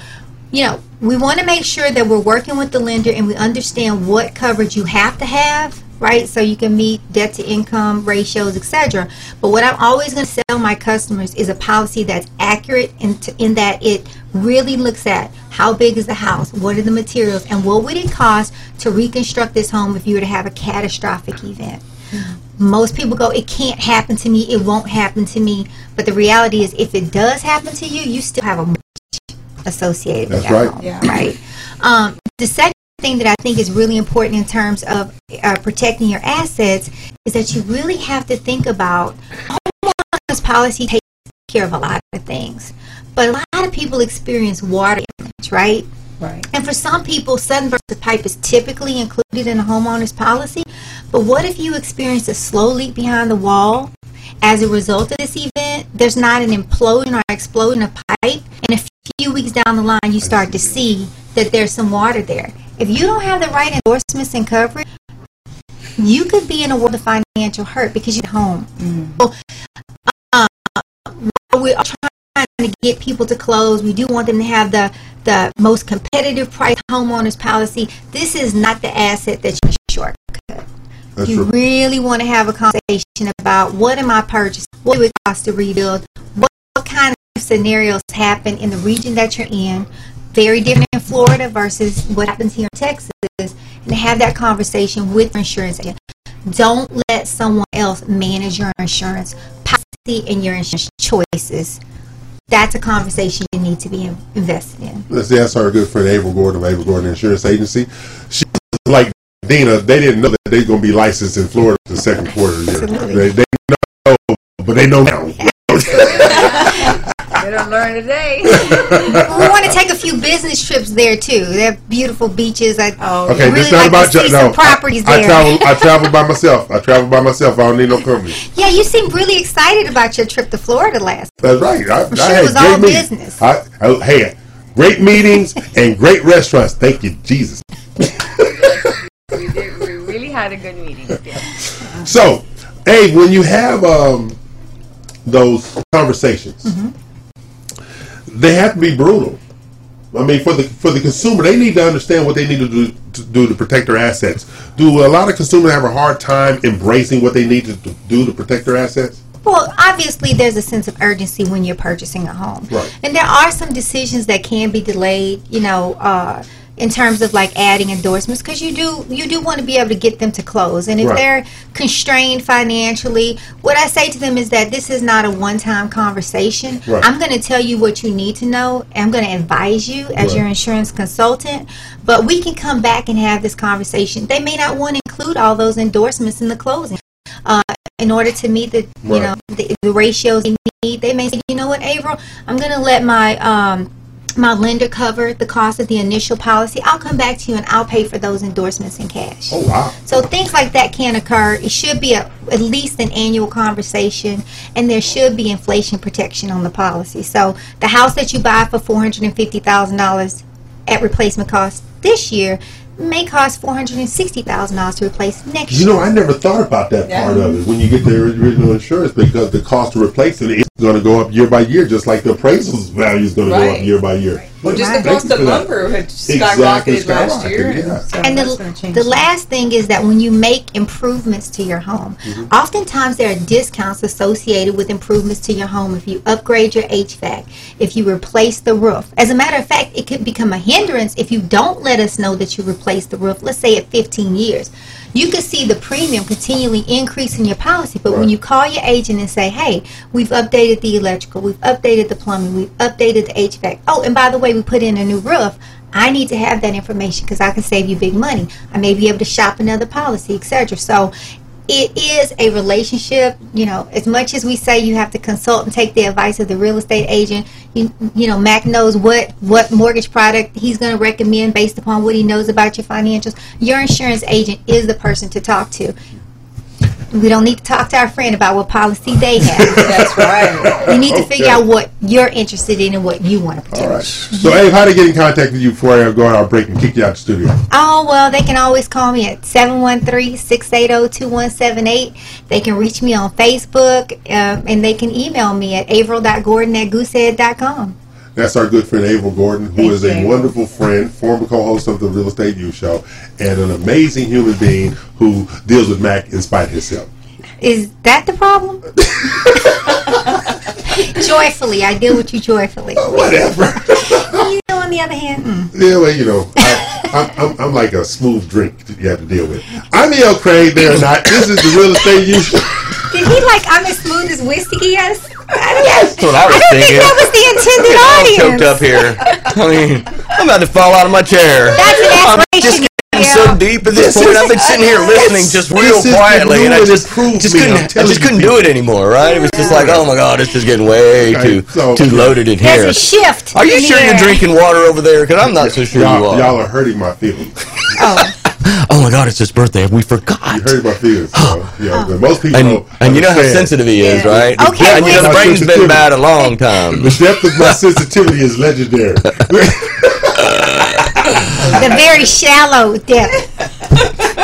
you know, we want to make sure that we're working with the lender and we understand what coverage you have to have, right? So you can meet debt to income ratios, etc. But what I'm always going to sell my customers is a policy that's accurate in, t- in that it really looks at how big is the house, what are the materials, and what would it cost to reconstruct this home if you were to have a catastrophic event. Most people go, it can't happen to me, it won't happen to me. But the reality is, if it does happen to you, you still have a mortgage associated with That's that right. home, Yeah. right? Um, the second thing that I think is really important in terms of uh, protecting your assets is that you really have to think about homeowners policy takes care of a lot of things, but a lot of people experience water damage, right? Right. And for some people, sudden burst of pipe is typically included in a homeowner's policy. But what if you experience a slow leak behind the wall as a result of this event? There's not an implosion or explosion of pipe, and a few weeks down the line, you start to see that there's some water there. If you don't have the right endorsements and coverage, you could be in a world of financial hurt because you're at home. So, uh, we are trying to get people to close. We do want them to have the the most competitive price homeowners policy. This is not the asset that you shortcut. That's you true. really want to have a conversation about what am I purchasing? What would it cost to rebuild? What, what kind of scenarios happen in the region that you're in? Very different in Florida versus what happens here in Texas. And have that conversation with your insurance agent. Don't let someone else manage your insurance policy and your insurance choices. That's a conversation you need to be invested in. Let's ask our good friend April Gordon of Gordon Insurance Agency. She like Dina. They didn't know that they're going to be licensed in Florida the second quarter year. Absolutely. They, they know, but they know now. Better learn today. we want to take a few business trips there too. They're beautiful beaches. I Okay, really this not like about to see ju- some no. properties I, I there. travel. I travel by myself. I travel by myself. I don't need no company. yeah, you seem really excited about your trip to Florida last. That's right. I, I'm sure had it was great all meetings. business. I, I had great meetings and great restaurants. Thank you, Jesus. we, did, we really had a good meeting. Yeah. So, hey, when you have um, those conversations, they have to be brutal. I mean, for the for the consumer, they need to understand what they need to do to, do to protect their assets. Do a lot of consumers have a hard time embracing what they need to do to protect their assets? Well, obviously, there's a sense of urgency when you're purchasing a home. Right. And there are some decisions that can be delayed, you know, uh, in terms of like adding endorsements, because you do you do want to be able to get them to close. And if Right. they're constrained financially, what I say to them is that this is not a one-time conversation. Right. I'm going to tell you what you need to know. I'm going to advise you as Right. your insurance consultant. But we can come back and have this conversation. They may not want to include all those endorsements in the closing. Uh, in order to meet the you know the, the ratios they need, they may say, you know what, April, I'm going to let my um, my lender cover the cost of the initial policy. I'll come back to you and I'll pay for those endorsements in cash. Oh wow! So things like that can occur. It should be a, at least an annual conversation, and there should be inflation protection on the policy. So the house that you buy for four hundred and fifty thousand dollars at replacement cost this year may cost four hundred and sixty thousand dollars to replace next You year. know, I never thought about that part of it when you get the original insurance because the cost to replace it is going to go up year by year, just like the appraisal value is going to go up year by year. Well, just Thank the cost of lumber had Exactly, last year. yeah. So and the, the last thing is that when you make improvements to your home, Mm-hmm. oftentimes there are discounts associated with improvements to your home. If you upgrade your HVAC, if you replace the roof. As a matter of fact, it could become a hindrance if you don't let us know that you replaced the roof, let's say at 15 years. You could see the premium continually increase in your policy, but when you call your agent and say, hey, we've updated the electrical, we've updated the plumbing, we've updated the HVAC. Oh, and by the way, we put in a new roof. I need to have that information because I can save you big money. I may be able to shop another policy, etc. So it is a relationship. You know, as much as we say you have to consult and take the advice of the real estate agent, you, you know, Mack knows what what mortgage product he's going to recommend based upon what he knows about your financials. Your insurance agent is the person to talk to. We don't need to talk to our friend about what policy they have. That's right. We need to figure Okay. out what you're interested in and what you want to protect. All right. So, Abe, how to get in contact with you before I go on our break and kick you out of the studio? Oh, well, they can always call me at 713-680-2178. They can reach me on Facebook, um, and they can email me at avril.gordon at goosehead.com. That's our good friend Abel Gordon, who Thank is a Abel. wonderful friend, former co-host of the Real Estate U Show, and an amazing human being who deals with Mack in spite of himself. Is that the problem? joyfully. I deal with you joyfully. whatever. you know, on the other hand, mm. Yeah, well, you know, I, I'm, I'm, I'm like a smooth drink that you have to deal with. I'm E.L. Craine, they're not. This is the Real Estate U Show. did he like I'm as smooth as whiskey is? I don't, That's what I was I don't thinking. think that was the intended audience. I'm audience. choked up here. I mean, I'm about to fall out of my chair. That's an I'm aspiration. getting so deep at this This point. is- I've been sitting here listening just real is the quietly, and I new and just, improved just me, couldn't, I'm I telling just couldn't do it anymore. Right? It was just like, oh my god, this is getting way Okay, too so- too loaded in here. There's a shift. Are you in sure the you're air. drinking water over there? Because I'm not so sure you Y'all, are. y'all are hurting my feelings. Oh Oh my god, it's his birthday. We forgot. You hurt my feelings. So, yeah, but most people And, don't and you know how sensitive he is, Yeah. right? Okay, And you know the brain's been bad a long time. The depth of my sensitivity is legendary. The very shallow depth.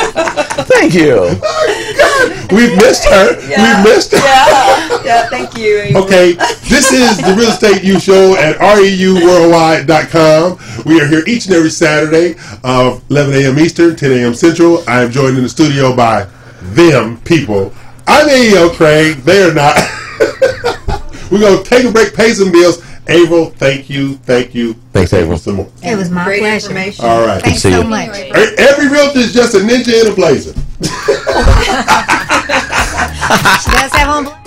Thank you. Oh, We've missed her. We've missed her. Yeah, yeah, thank you. Okay, this is the Real Estate U Show at REUWorldwide.com. We are here each and every Saturday of 11 a.m. Eastern, 10 a.m. Central. I am joined in the studio by them people. I'm A.E.L. Craine. They are not. We're going to take a break, pay some bills. Averill, thank you, thank you. Thanks, Averill. Some more. It was my Great pleasure. information. All right. Thanks see so you. much. Every realtor is just a ninja in a blazer. She does have on.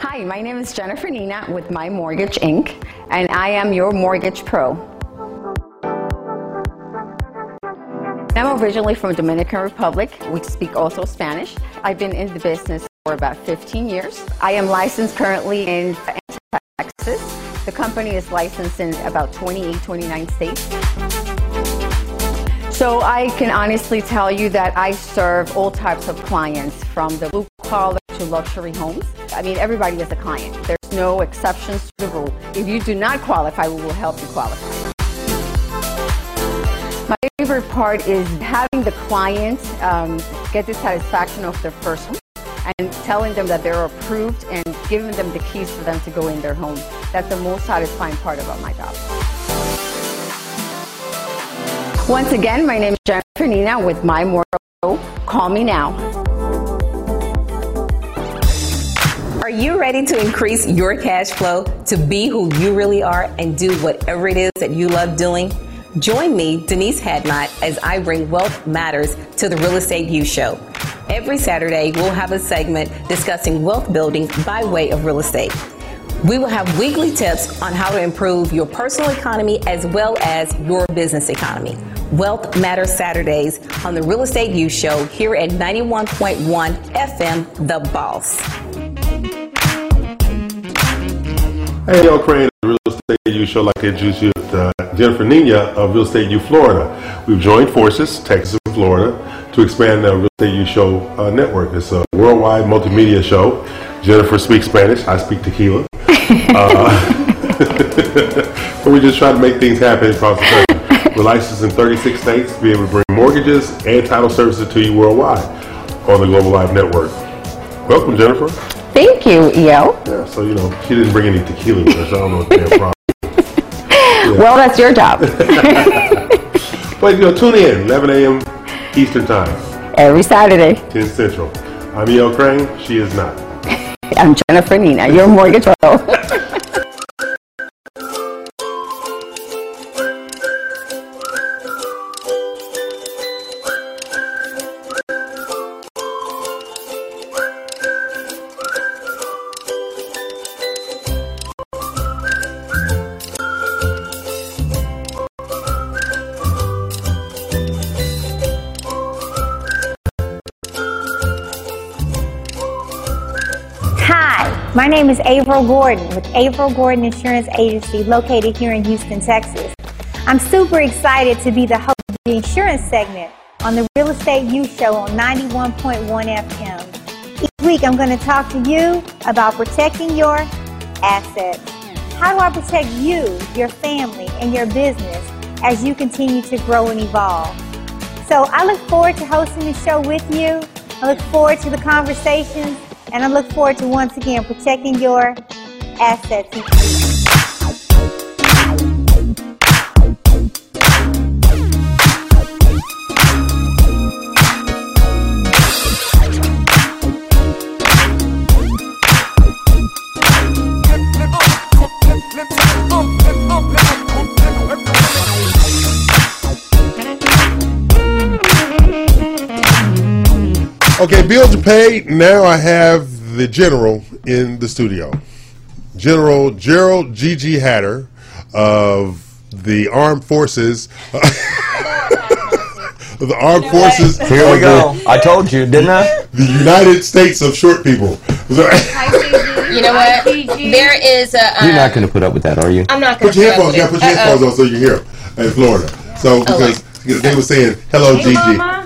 Hi, my name is Jennifer Nina with My Mortgage Inc., and I am your mortgage pro. I'm originally from Dominican Republic. We speak also Spanish. I've been in the business for about 15 years. I am licensed currently in Texas. The company is licensed in about 28, 29 states. So I can honestly tell you that I serve all types of clients from the blue collar to luxury homes. I mean, everybody is a client. There's no exceptions to the rule. If you do not qualify, we will help you qualify. My favorite part is having the client um, get the satisfaction of their first home and telling them that they're approved and giving them the keys for them to go in their home. That's the most satisfying part about my job. Once again, my name is Jennifer Nina with My Mortgage. Call me now. Are you ready to increase your cash flow to be who you really are and do whatever it is that you love doing? Join me, Denise Hadnot, as I bring Wealth Matters to the Real Estate U Show. Every Saturday, we'll have a segment discussing wealth building by way of real estate. We will have weekly tips on how to improve your personal economy as well as your business economy. Wealth Matters Saturdays on the Real Estate U Show here at 91.1 FM, The Boss. Hey, y'all, Craine, the Real Estate U show. Like I introduced you with uh, Jennifer Nina of Real Estate U Florida. We've joined forces, Texas and Florida, to expand the Real Estate U show uh, network. It's a worldwide multimedia show. Jennifer speaks Spanish. I speak tequila. uh, but we just try to make things happen across the country. We're licensed in 36 states to be able to bring mortgages and title services to you worldwide on the Global Live Network. Welcome, Jennifer. Thank you, EO. Yeah, so you know, she didn't bring any tequila with her, so I don't know what the problem. Well, that's your job. But you know, tune in 11 a.m. Eastern Time, Every Saturday. 10 Central. I'm E.L. Craine. She is not. I'm Jennifer Nina, your mortgage pro. my name is Averill Gordon with Averill Gordon Insurance Agency located here in Houston, Texas. I'm super excited to be the host of the insurance segment on the Real Estate U Show on 91.1 FM. Each week I'm going to talk to you about protecting your assets. How do I protect you, your family, and your business as you continue to grow and evolve? So I look forward to hosting the show with you. I look forward to the conversations, and I look forward to once again protecting your assets. Okay, bills are paid. Now I have the general in the studio. General Gerald G.G. Hatter of the Armed Forces. the Armed Forces. Here we go. I told you, didn't I? The United States of Short People. You know what? There is a. Um, You're not going to put up with that, are you? I'm not going to. Put your headphones. You gotta put your headphones on so you can hear them in Florida. So because they were saying hello, Hey, Gigi. Mama.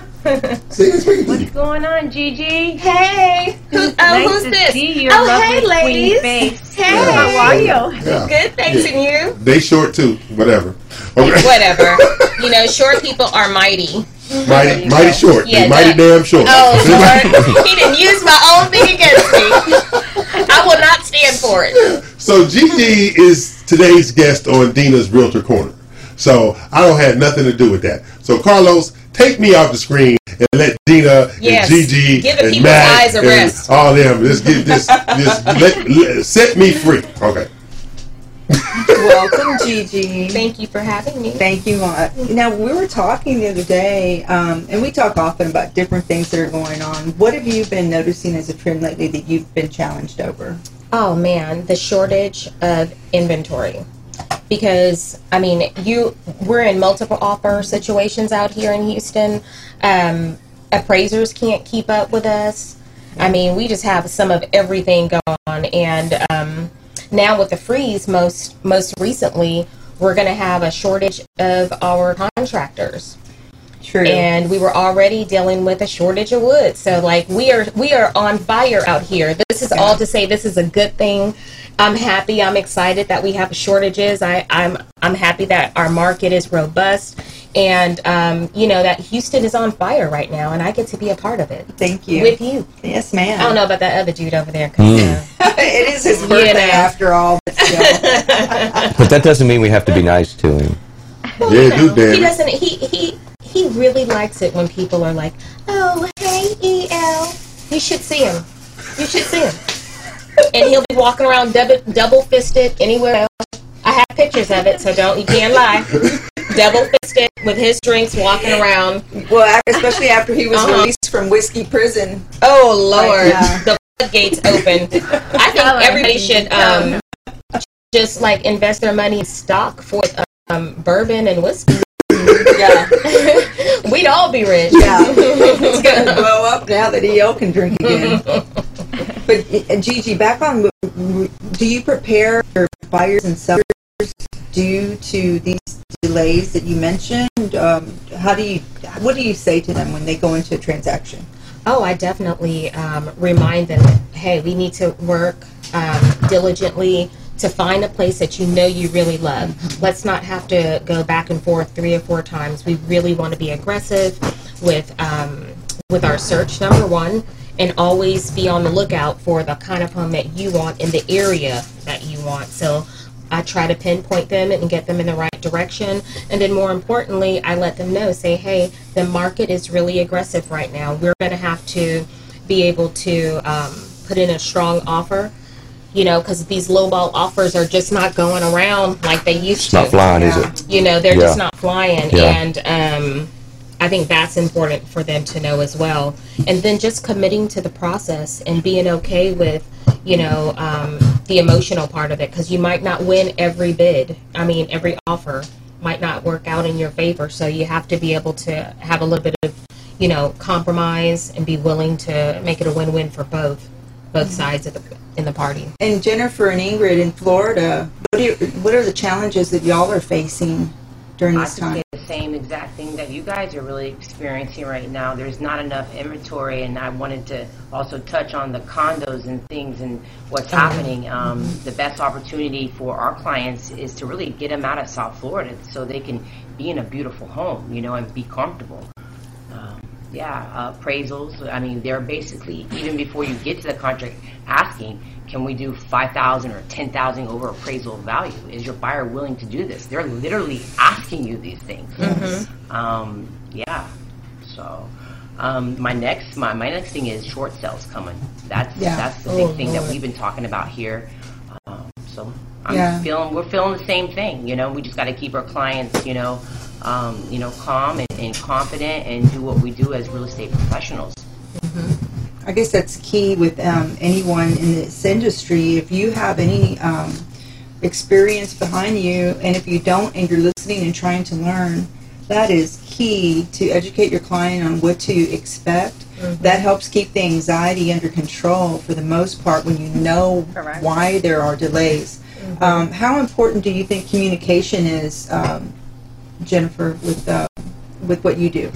See, speaking to you. What's going on, Gigi? Hey, who's, oh, uh, nice who's to this? see your oh, hey, ladies. face. Hey, Yeah. how are you? Yeah. Good, thanks, Yeah. and you? They short too. Whatever. Okay. Whatever. you know, short people are mighty. mighty, mighty short. Yeah, mighty damn short. Oh, Lord. he didn't use my own thing against me. I will not stand for it. So Gigi is today's guest on Dina's Realtor Corner. So I don't have nothing to do with that. So Carlos, take me off the screen and let Dina Yes. and Gigi Give the and Matt eyes a and rest. all them. Let's get this. this let, let- set me free. Okay. Welcome, Gigi. Thank you for having me. Thank you. Now we were talking the other day, um, and we talk often about different things that are going on. What have you been noticing as a trend lately that you've been challenged over? Oh man, the shortage of inventory. Because I mean, you we're in multiple offer situations out here in Houston. Um, appraisers can't keep up with us. I mean, we just have some of everything going on, and um, now with the freeze, most most recently, we're going to have a shortage of our contractors. True. And we were already dealing with a shortage of wood. So like we are we are on fire out here. This is all to say this is a good thing. I'm happy, I'm excited that we have shortages. I, I'm I'm happy that our market is robust and um, you know that Houston is on fire right now and I get to be a part of it. Thank you. With you. Yes, ma'am. I don't know about that other dude over there. 'cause, uh, it is his You birthday know. after all, but still. But that doesn't mean we have to be nice to him. Yeah, do he doesn't he he he really likes it when people are like oh hey el you should see him you should see him and he'll be walking around double double fisted anywhere else i have pictures of it so don't you can't lie double fisted with his drinks walking around Well, especially after he was Uh-huh. released from whiskey prison. oh lord yeah. the floodgates open i think everybody should um just like invest their money in stock for um, bourbon and whiskey Yeah. We'd all be rich. Yeah. it's going to blow up now that EL can drink again. but uh, Gigi, back on, do you prepare your buyers and sellers due to these delays that you mentioned? Um, how do you, what do you say to them when they go into a transaction? Oh, I definitely um, remind them, hey, we need to work um, diligently to find a place that you know you really love. Let's not have to go back and forth three or four times. We really want to be aggressive with um, with our search. Number one, and always be on the lookout for the kind of home that you want in the area that you want. So. I try to pinpoint them and get them in the right direction. And then, more importantly, I let them know say, hey, the market is really aggressive right now. We're going to have to be able to um, put in a strong offer, you know, because these lowball offers are just not going around like they used It's to. not flying, is it? You know, they're just not flying. Yeah. And um, I think that's important for them to know as well. And then just committing to the process and being okay with, you know, um, the emotional part of it because you might not win every bid. I mean, every offer might not work out in your favor. So you have to be able to have a little bit of, you know, compromise and be willing to make it a win-win for both, both sides of the in the party. And Jennifer and Ingrid in Florida, what are, what are the challenges that y'all are facing during this time? say the same exact thing that you guys are really experiencing right now. There's not enough inventory, and I wanted to also touch on the condos and things and what's happening. Um, the best opportunity for our clients is to really get them out of South Florida so they can be in a beautiful home, you know, and be comfortable. Um, yeah, uh, appraisals. I mean, they're basically even before you get to the contract asking, can we do five thousand or ten thousand over appraisal value? Is your buyer willing to do this? They're literally asking you these things. Mhm. Um, yeah. So. Um, my next my, my next thing is short sales coming. That's Yeah. that's the big Oh, thing that we've been talking about here. Um, so I'm Yeah. feeling we're feeling the same thing. You know, we just got to keep our clients, you know, um, you know, calm and, and confident, and do what we do as real estate professionals. I guess that's key with um, anyone in this industry. If you have any um, experience behind you, and if you don't, and you're listening and trying to learn, that is key to educate your client on what to expect. Mhm. That helps keep the anxiety under control for the most part when you know Correct. why there are delays. Um, how important do you think communication is, um, Jennifer, with uh, with what you do?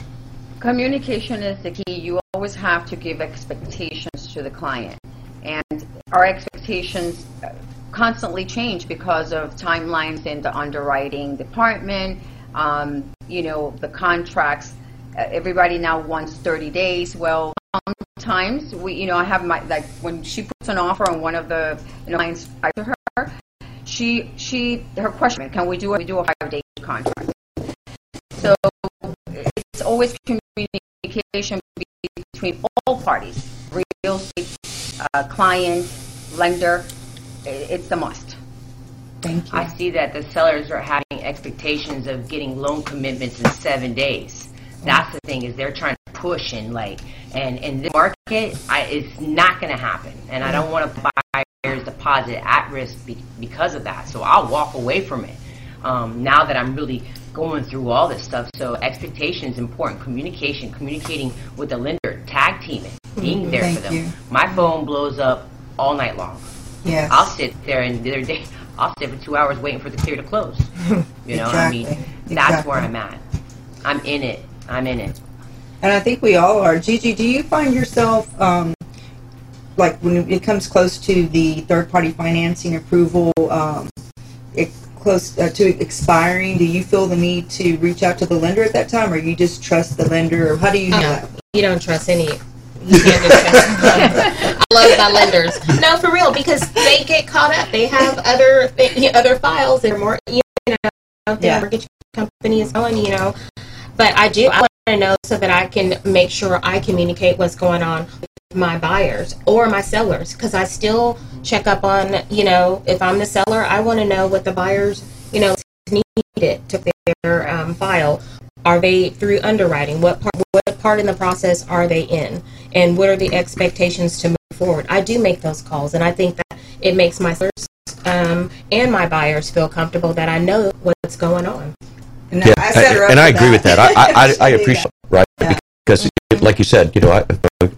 Communication is the key. You always have to give expectations to the client. And our expectations uh, constantly change because of timelines in the underwriting department, um, you know, the contracts. Uh, everybody now wants 30 days. Well, sometimes we, you know, I have my, like, when she puts an offer on one of the, you know, clients to her, she, she, her question, can we do, we do a five-day contract? So it's always communication between all parties, real estate, uh, client, lender. It's the must. Thank you. I see that the sellers are having expectations of getting loan commitments in seven days. That's the thing is they're trying to push and like and in this market, I, it's not going to happen. And I don't want to put buyer's deposit at risk be, because of that. So I'll walk away from it. Um, now that I'm really going through all this stuff, so expectation is important. Communication, communicating with the lender, tag teaming, being Mhm. there Thank for them. you. My phone blows up all night long. Yes. I'll sit there and the other day, I'll sit for two hours waiting for the clear to close. You know, I mean, Exactly. that's where I'm at. I'm in it. I'm in it. And I think we all are. Gigi, do you find yourself, um, like when it comes close to the third party financing approval, um, it, close uh, to expiring, do you feel the need to reach out to the lender at that time, or you just trust the lender, or how do you do that? You don't trust any. You can't trust. I love my lenders. No, for real, because they get caught up. They have other th- other files. They're more, you know, their Yeah. mortgage company is going, you know. But I do. I to know so that I can make sure I communicate what's going on with my buyers or my sellers, because I still check up on, you know, if I'm the seller, I want to know what the buyers, you know, needed to their um, file. Are they through underwriting? What part, what part in the process are they in? And what are the expectations to move forward? I do make those calls, and I think that it makes my sellers um, and my buyers feel comfortable that I know what's going on. And Yeah, I and I agree with that. I, I, I, I appreciate it, right? Because, like you said, you know, I,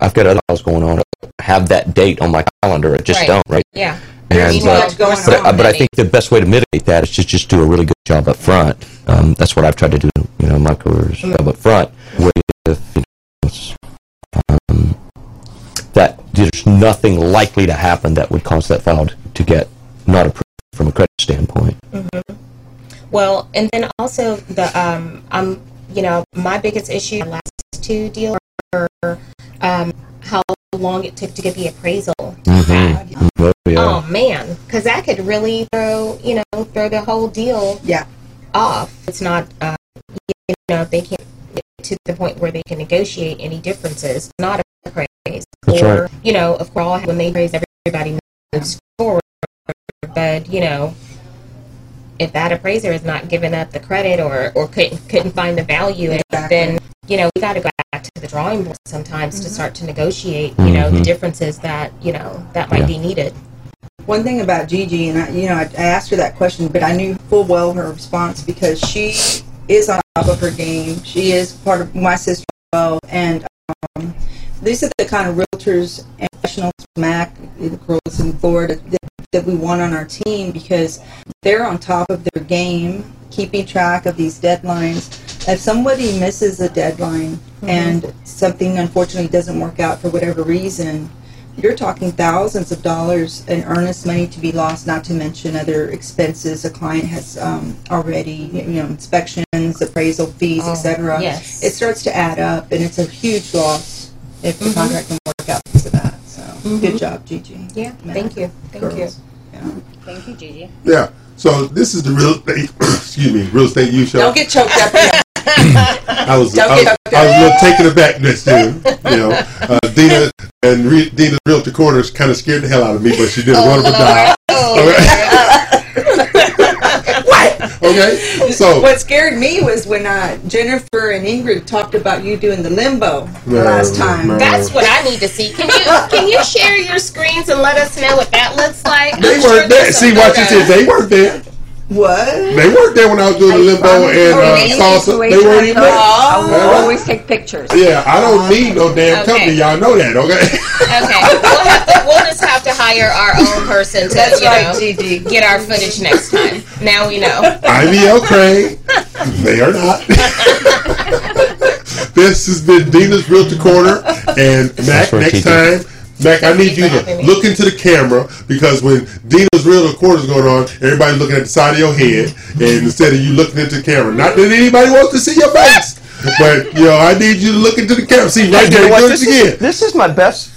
I've got other files going on. Have that date on my calendar. I just Right. don't, right? Yeah. And, uh, but, uh, but I think the best way to mitigate that is just just do a really good job up front. Um, that's what I've tried to do, you know, my career is job up front. With you know, um, that there's nothing likely to happen that would cause that file to, to get not approved from a credit standpoint. Well, and then also the um, I'm you know my biggest issue in the last two deals were um, how long it took to get the appraisal. Mm-hmm. Oh, yeah. Oh man, because that could really throw you know throw the whole deal yeah off. It's not uh, you know they can't get to the point where they can negotiate any differences, not appraise That's or right. you know of course when they praise everybody moves forward, but you know if that appraiser is not giving up the credit or or couldn't couldn't find the value in it, then you know we got to go back to the drawing board sometimes to start to negotiate you know the Mhm. differences that you know that might Yeah. be needed. One thing about Gigi, and I, you know, I, I asked her that question, but I knew full well her response because she is on top of her game. She is part of my sister as well, and um, these are the kind of realtors and professionals, Mack, the girls in Florida, that, that we want on our team because they're on top of their game, keeping track of these deadlines. If somebody misses a deadline and something unfortunately doesn't work out for whatever reason, you're talking thousands of dollars in earnest money to be lost, not to mention other expenses a client has um, already, you know, inspections, appraisal fees, Oh, etc. yes. It starts to add up, and it's a huge loss if the Mhm. contract can work out because of that. So, Mhm. good job, Gigi. Yeah, Matt, thank you, thank girls. you. Yeah. Thank you, Gigi. Yeah. So this is the real estate. excuse me, real estate you show. Don't get choked up. I was, Don't I was, get I was a little taken aback next to. You know, uh, Dina and Re- Dina's realtor corners kind of scared the hell out of me, but she did a wonderful job. All right. Okay, so what scared me was when uh, Jennifer and Ingrid talked about you doing the limbo the last time. That's what I need to see. Can you can you share your screens and let us know what that looks like? they I'm weren't there. See, some watch this. photos. They weren't there. What? They weren't there when I was doing the limbo and uh, salsa. They weren't even there. I will All right. always take pictures. Yeah, I don't need no damn Okay. company. Y'all know that, okay? Okay, we'll, have to, we'll just have to hire our own person to That's you right, know, Gigi. get our footage next time. Now we know. IVL Craig, They are not. this has been Dina's Realtor Corner. And Mack, next Gigi. time, Mack, I need you to look into the camera because when Dina's Realtor Corner is going on, everybody's looking at the side of your head. And instead of you looking into the camera, not that anybody wants to see your face. But you know, I need you to look into the camera. See right You there, know what? This it is, again. this is my best.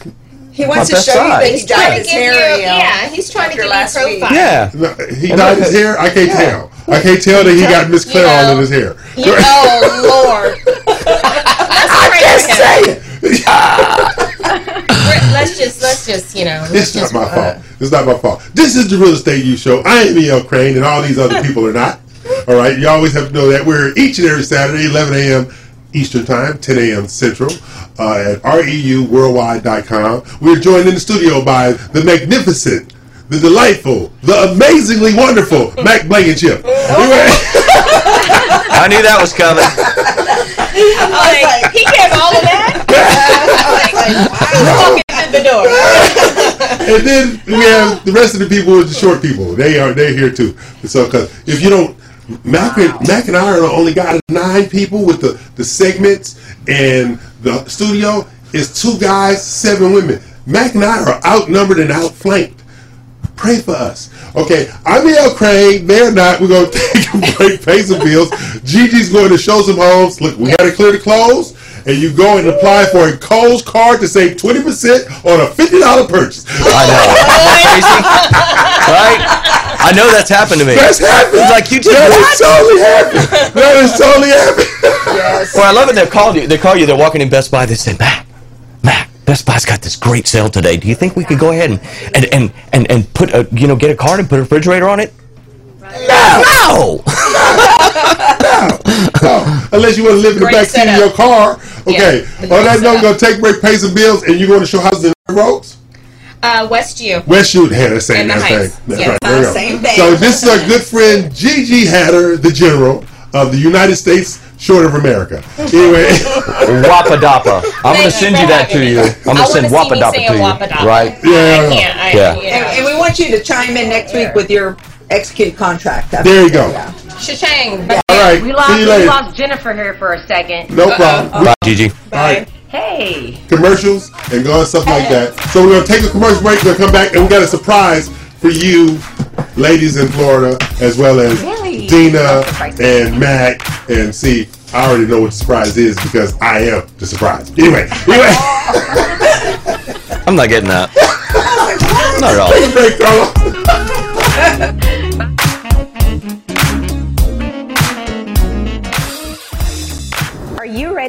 He wants to best show you side. that he He's trying dyed to his give hair. you, yeah, he's trying to give you last week. profile. Yeah. No, he And dyed his hair. I can't tell. I can't tell that he got Miss Claire all in his hair. You, oh Lord. Let's pray for him. Let's just let's just you know. It's Let's not just, my uh, fault. It's not my fault. This is the Real Estate U Show. I am E.L. Craine, and all these other people are not. All right, you always have to know that we're each and every Saturday, 11 a.m. Eastern Time, 10 a.m. Central, uh, at reuworldwide.com. We're joined in the studio by the magnificent, the delightful, the amazingly wonderful Mack Blankenship. I knew that was coming. I'm like, he gave all of that. I was like, walking through the door. and then we have the rest of the people, the short people. They are they're here too. So, because if you don't, Mack, and, Mack and I are the only guy nine people with the the segments and the studio is two guys, seven women. Mack and I are outnumbered and outflanked. Pray for us. Okay, I'm EL Craine. They're not. We're going to take a break, pay some bills. Gigi's going to show some homes. Look, we got to clear the clothes. And you go and apply for a Kohl's card to save 20% on a $50 purchase. I know. Right? I know that's happened to me. That's happened. It's like you did That what? is totally happened. That is totally happened. yes. Well, I love it. They call you. They call you. They're walking in Best Buy. They say, Mack, Mack, Best Buy's got this great sale today. Do you think we could go ahead and and and and, and put a you know get a card and put a refrigerator on it? No. No. No, unless you want to live in the Great back seat of your car. Okay. Yeah, On great that note, setup. we're going to take break, pay some bills, and you're going to show houses in the roads? Uh, Westview. West Shoot Hatter, And same the that's Heights. thing. That's Yes. right. There we go. Same thing. So this is our good friend Gigi Hatter, the General of the United States, short of America. Anyway, Wapadapa. I'm going to send you that to you. I'm going I to send wanna Wapadapa to you. Wapadapa. Right? Yeah. I can't. I, Yeah. You And, know. and we want you to chime in next week with your execute contract. there you go. Shashang. All right. We See lost, you we lost Jennifer here for a second. No problem. Bye, Gigi. All right. Hey. commercials and go and stuff like that. So we're gonna take a commercial break. We're gonna come back and we got a surprise for you, ladies in Florida, as well as Really? Dina and Mack. And see, I already know what the surprise is because I am the surprise. Anyway, anyway, I'm not getting that. Not at all. take a break, Carla.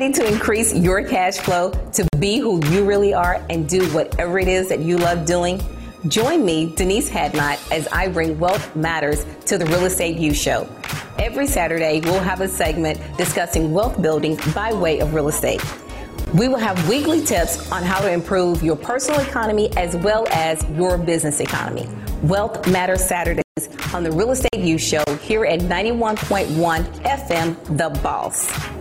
ready to increase your cash flow to be who you really are and do whatever it is that you love doing? Join me, Denise Hadnot, as I bring Wealth Matters to the Real Estate U Show. Every Saturday, we'll have a segment discussing wealth building by way of real estate. We will have weekly tips on how to improve your personal economy as well as your business economy. Wealth Matters Saturdays on the Real Estate U Show here at 91.1 FM, The Boss.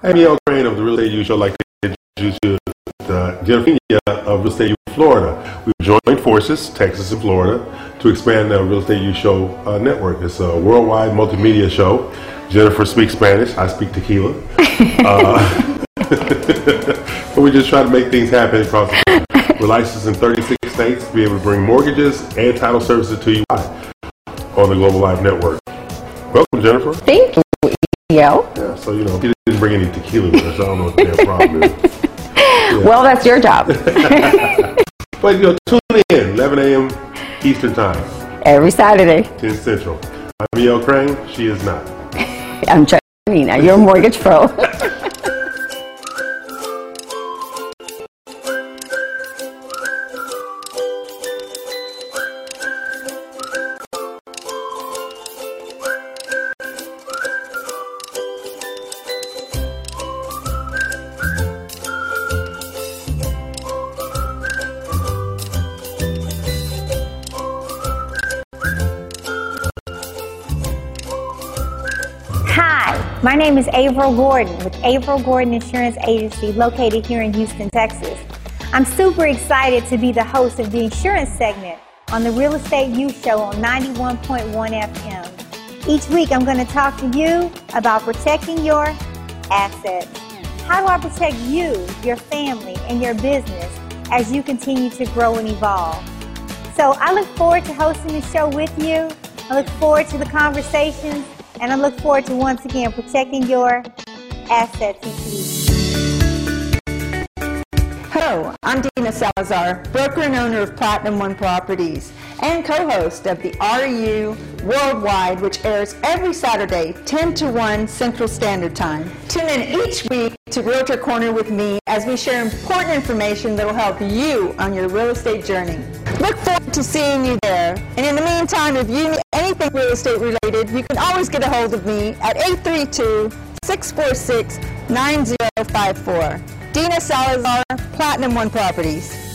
I'm EL Craine of the Real Estate U Show. I'd like to introduce you to Jennifer of Real Estate Florida. We've joined forces, Texas and Florida, to expand the Real Estate U Show uh, network. It's a worldwide multimedia show. Jennifer speaks Spanish. I speak tequila. uh, but we just try to make things happen across the country. We're licensed in 36 states to be able to bring mortgages and title services to you on the Global Live Network. Welcome, Jennifer. Thank you, Yo. Yeah, so you know, he didn't bring any tequila with us. I don't know what the problem is. Well, that's your job. But you know, tune in 11 a.m. Eastern Time, Every Saturday. 10 Central. I'm E.L. Craine. She is not. I'm Nina, your mortgage pro. Name is Averill Gordon with Averill Gordon Insurance Agency located here in Houston, Texas. I'm super excited to be the host of the insurance segment on the Real Estate U Show on 91.1 FM. Each week I'm going to talk to you about protecting your assets. How do I protect you, your family, and your business as you continue to grow and evolve? So I look forward to hosting the show with you. I look forward to the conversations, and I look forward to once again protecting your assets. Hello, I'm Dina Salazar, broker and owner of Platinum One Properties, and co-host of the RU Worldwide, which airs every Saturday, 10 to 1 Central Standard Time. Tune in each week to Realtor Corner with me as we share important information that will help you on your real estate journey. Look forward to seeing you there. And in the meantime, if you need anything real estate related, you can always get a hold of me at 832 646 9054. Dina Salazar, Platinum One Properties.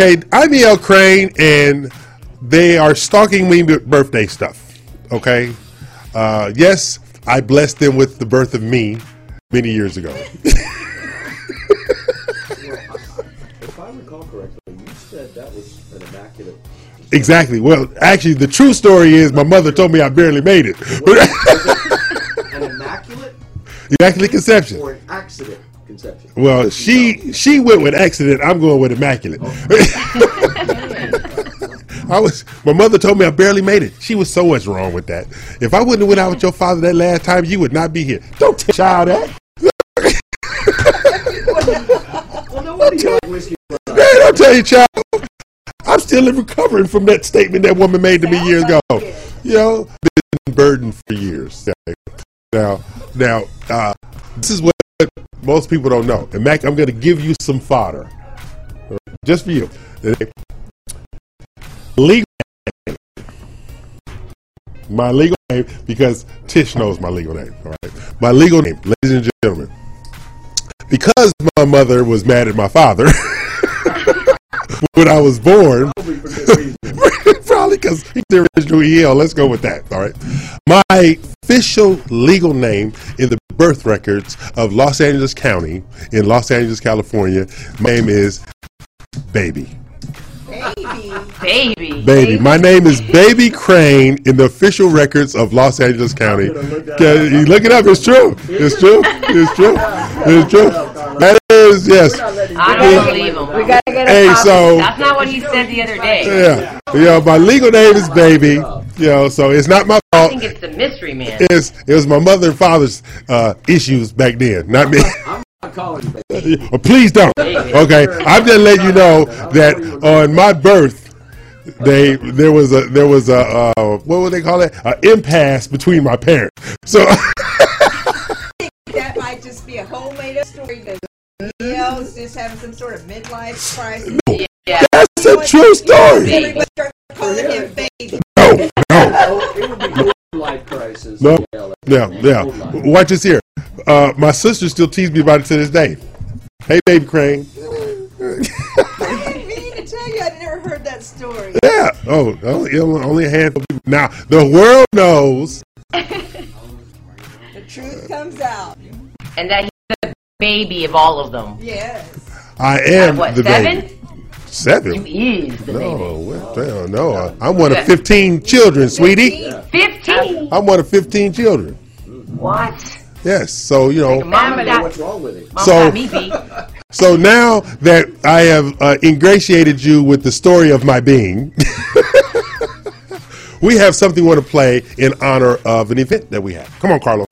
Okay, I'm E.L. Craine, and they are stalking me with birthday stuff. Okay, uh, yes, I blessed them with the birth of me many years ago. If I recall correctly, you said that was an immaculate. exactly. Well, actually, the true story is my mother told me I barely made it. An immaculate Immaculate conception. or an accident? Well, she she went with accident. I'm going with immaculate. I was. My mother told me I barely made it. She was so much wrong with that. If I wouldn't have went out with your father that last time, you would not be here. Don't tell child that. Well, no wonder you whiskey. Man, I'll tell you, child. I'm still recovering from that statement that woman made to me years ago. You know, been burdened for years. Now, now, uh, this is what most people don't know. And Mack, I'm going to give you some fodder, right, just for you. Legal name. My legal name, because Tish knows my legal name. All right, my legal name, ladies and gentlemen, because my mother was mad at my father when I was born. Probably because he's the original EL. Let's go with that. All right. My official legal name in the birth records of Los Angeles County in Los Angeles, California, my name is Baby. Baby. Baby. My name is Baby Craine in the official records of Los Angeles County. Okay, you look it up. It's true. It's true. It's true. It's true. That is yes. I don't believe him. We gotta get Hey, so That's not what he said the other day. yeah, yeah. My legal name is Baby. You know, so it's not my fault. I think it's the mystery man. It's, it was my mother and father's uh, issues back then, not me. I'm calling you. Oh, please don't. Okay, I'm just letting you know that on my birth, they there was a there was a uh, what would they call it? An impasse between my parents. So That might just be a whole made up story that EL's just having some sort of midlife crisis. Yeah. that's a true story. Everybody start calling him baby. No, no, Oh, it would be life crisis. no, Yeah, yeah, yeah. Watch this here. Uh, my sister still teases me about it to this day. Hey, baby Craine. I mean to tell you, I'd never heard that. Yeah. Oh, only, only a handful of people. Now the world knows. The truth comes out. And that he's the baby of all of them. Yes. I am What, the seven? baby. Seven. He is the No, baby. what the hell, no. I- I'm one of 15 children, sweetie. 15? I'm one of 15 children. What? Yes, so you know. Mama got, What's wrong with it? Mama So- me beat. So now that I have uh, ingratiated you with the story of my being, we have something we want to play in honor of an event that we have. Come on, Carlos.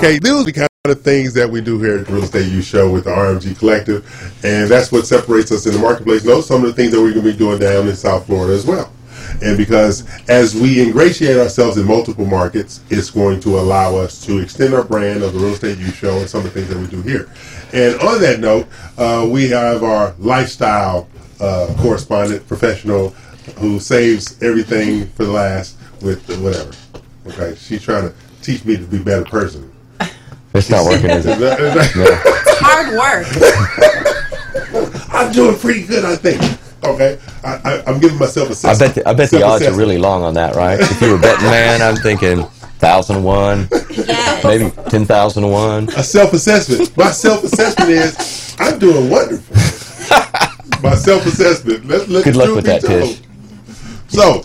Okay, these are the kind of things that we do here at the Real Estate U Show with the RMG Collective, and that's what separates us in the marketplace. Know some of the things that we're going to be doing down in South Florida as well. And because as we ingratiate ourselves in multiple markets, it's going to allow us to extend our brand of the Real Estate U Show and some of the things that we do here. And on that note, uh, we have our lifestyle uh, correspondent, professional, who saves everything for the last with whatever. Okay, she's trying to teach me to be a better person. It's not working, is it? It's hard work. I'm doing pretty good, I think. Okay, I, I, I'm giving myself a I sense. bet the, I bet the odds are really long on that, right? If you were betting man, I'm thinking thousand one, maybe ten thousand one. A self-assessment. My self-assessment is I'm doing wonderful. My self-assessment. Let's, let Good the luck truth with be that, told. Tish. So,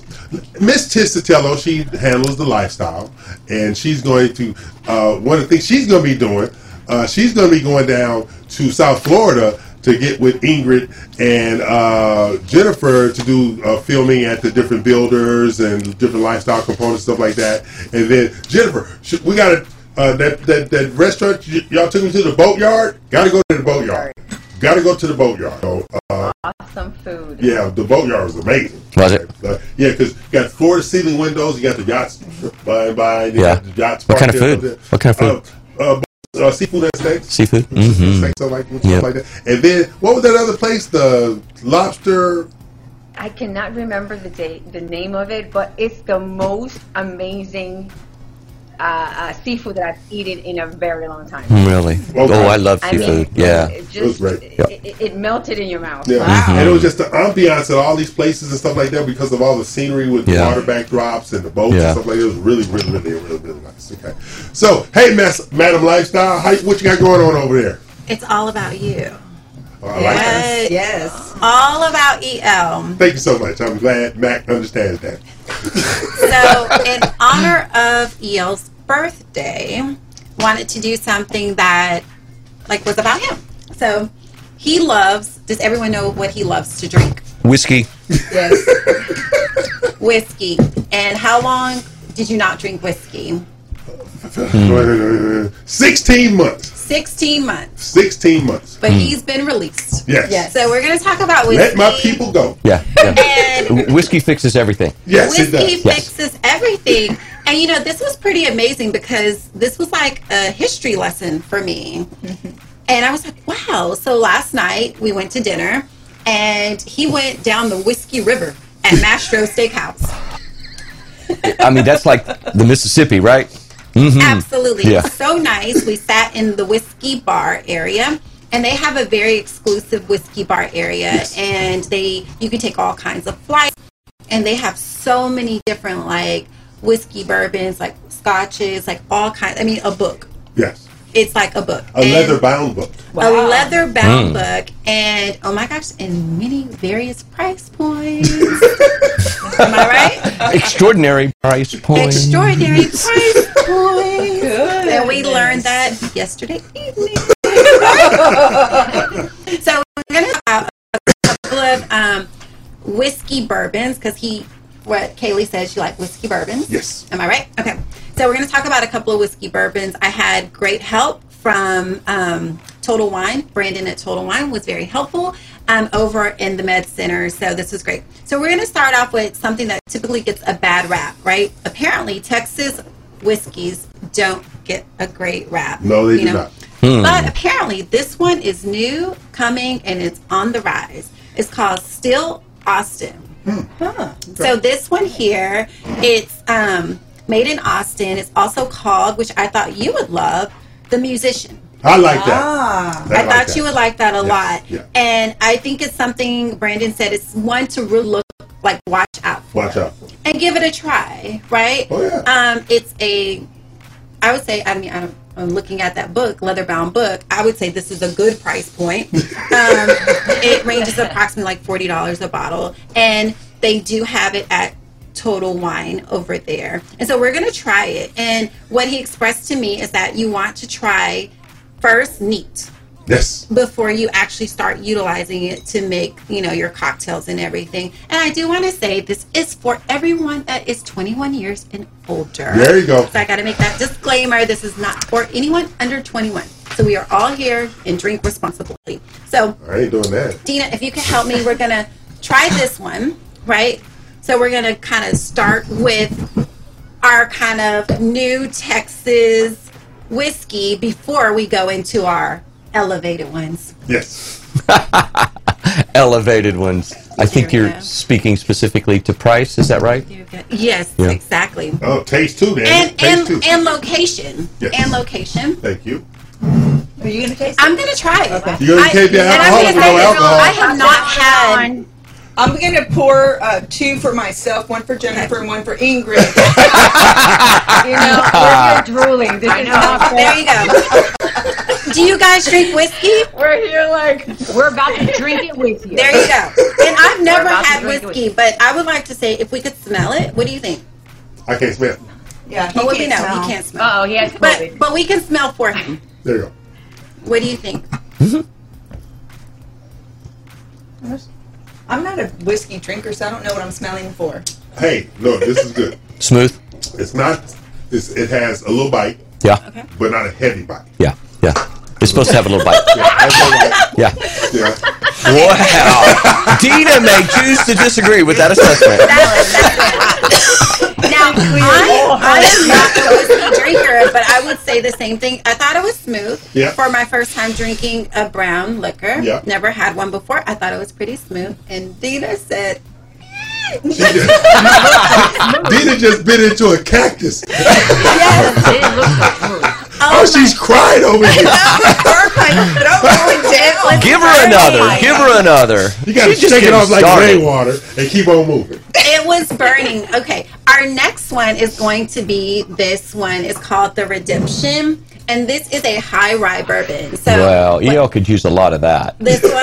Miss Tish Sotelo, she handles the lifestyle, and she's going to. Uh, one of the things she's going to be doing, uh, she's going to be going down to South Florida to get with Ingrid and uh, Jennifer to do uh, filming at the different builders and different lifestyle components, stuff like that. And then Jennifer, sh- we got to uh, that, that that restaurant y- y'all took me to the boatyard. Got to go to the boatyard. Got to go to the boatyard. So, Awesome food. yeah, the boatyard was amazing. Was it? Uh, yeah, because you got floor to ceiling windows. You got the yachts by and by. You Yeah. got the yachts What kind of food? there. What kind of food? Uh, uh, uh, seafood and steaks. Seafood. Mm-hmm. Steaks, stuff like, stuff Yep. like that. And then what was that other place? The lobster. I cannot remember the date, the name of it, but it's the most amazing uh, uh, seafood that I've eaten in a very long time. Really? Oh, I love I mean, seafood. yeah. It just great. it, it, it melted in your mouth. Yeah, Mm-hmm. and it was just the ambiance at all these places and stuff like that because of all the scenery with the Yeah. water backdrops and the boats Yeah. and stuff like that. It was really, really, really, really, really nice. Okay, so hey, Miss Madam Lifestyle, how, what you got going on over there? It's all about you. Oh, I like. Yes. All about EL. Thank you so much. I'm glad Mack understands that. So, in honor of EL's birthday, wanted to do something that like was about him. So, he loves. Does everyone know what he loves to drink? Whiskey. Yes. whiskey. And how long did you not drink whiskey? Hmm. Sixteen months. 16 months. Sixteen months. But hmm. he's been released. Yes. yes. So we're going to talk about whiskey. Let my people go. Yeah. yeah. Whiskey fixes everything. Yes, whiskey Yes. fixes everything. And you know, this was pretty amazing because this was like a history lesson for me. Mm-hmm. And I was like, wow. So last night we went to dinner and he went down the Whiskey River at Mastro Steakhouse. I mean, that's like the Mississippi, right? Mm-hmm. Absolutely. Yeah. It was so nice. We sat in the whiskey bar area. And they have a very exclusive whiskey bar area, and they you can take all kinds of flights, and they have so many different like whiskey bourbons, like scotches, like all kinds. I mean, a book. Yes. It's like a book. A leather bound book. A leather bound Mm. book, and oh my gosh, and many various price points. Am I right? Extraordinary price points. Extraordinary price points. And we learned that yesterday evening. so we're going to talk about a couple of um, whiskey bourbons because he, what Kaylee says, she liked whiskey bourbons. Yes. Am I right? Okay. So we're going to talk about a couple of whiskey bourbons. I had great help from um, Total Wine. Brandon at Total Wine was very helpful um, over in the Med Center. So this was great. So we're going to start off with something that typically gets a bad rap, right? Apparently, Texas whiskeys don't get a great rap. No, they you do know? not. Hmm. But apparently, this one is new, coming, and it's on the rise. It's called Still Austin. Huh. So this one here, it's um, made in Austin. It's also called, which I thought you would love, The Musician. I like that. Ah, I I, like thought that. you would like that a Yes, lot. yeah. And I think it's something Brandon said. It's one to really look like, watch out for Watch out. and give it a try, right? Oh, yeah. Um, it's a, I would say, I mean, I'm, I'm looking at that book, leather-bound book. I would say this is a good price point. Um, it ranges approximately like forty dollars a bottle, and they do have it at Total Wine over there. And so we're gonna try it. And what he expressed to me is that you want to try first neat. Yes. before you actually start utilizing it to make you know your cocktails and everything and i do want to say this is for everyone that is 21 years and older There you go. so i got to make that disclaimer this is not for anyone under 21 so we are all here and drink responsibly so I ain't doing that. Dina, if you can help me, we're gonna try this one, right? So we're gonna kind of start with our kind of new Texas whiskey before we go into our elevated ones. Yes. Elevated ones. I think you're go. speaking specifically to price. Is that right? Yes, Yeah. exactly. Oh, taste too, then. And taste and too. and location. Yes. And location. Thank you. Are you gonna taste? I'm gonna try it. You gonna taste the and I'm alcohol with no say alcohol? I have not had. I'm gonna pour uh, two for myself, one for Jennifer, and one for Ingrid. You know, we're here drooling. This is not fair. There you go. Do you guys drink whiskey? We're here like we're about to drink it with you. There you go. And I've never had drink whiskey, but I would like to say if we could smell it, what do you think? I can't smell. Yeah, well, we know he can't smell. Oh, he has But but we can smell for him. There you go. What do you think? I'm not a whiskey drinker, so I don't know what I'm smelling for. Hey, look, this is good. Smooth. It's not. It's, it has a little bite, Yeah. Okay. but not a heavy bite. Yeah. Yeah. It's supposed to have a little bite. Yeah. Yeah. Wow. Dina may choose to disagree with that assessment. Now I, I am not a whiskey drinker, but I would say the same thing. I thought it was smooth Yeah. for my first time drinking a brown liquor. Yeah. Never had one before. I thought it was pretty smooth. And Dina said, Dina just bit into a cactus. Yes. Oh, oh she's crying over here. Give her another. Give her another. You got to She's just shake it getting off like started. rainwater and keep on moving. It was burning. Okay. Our next one is going to be this one. It's called the Redemption. And this is a high rye bourbon. So Well, EL could use a lot of that. this one,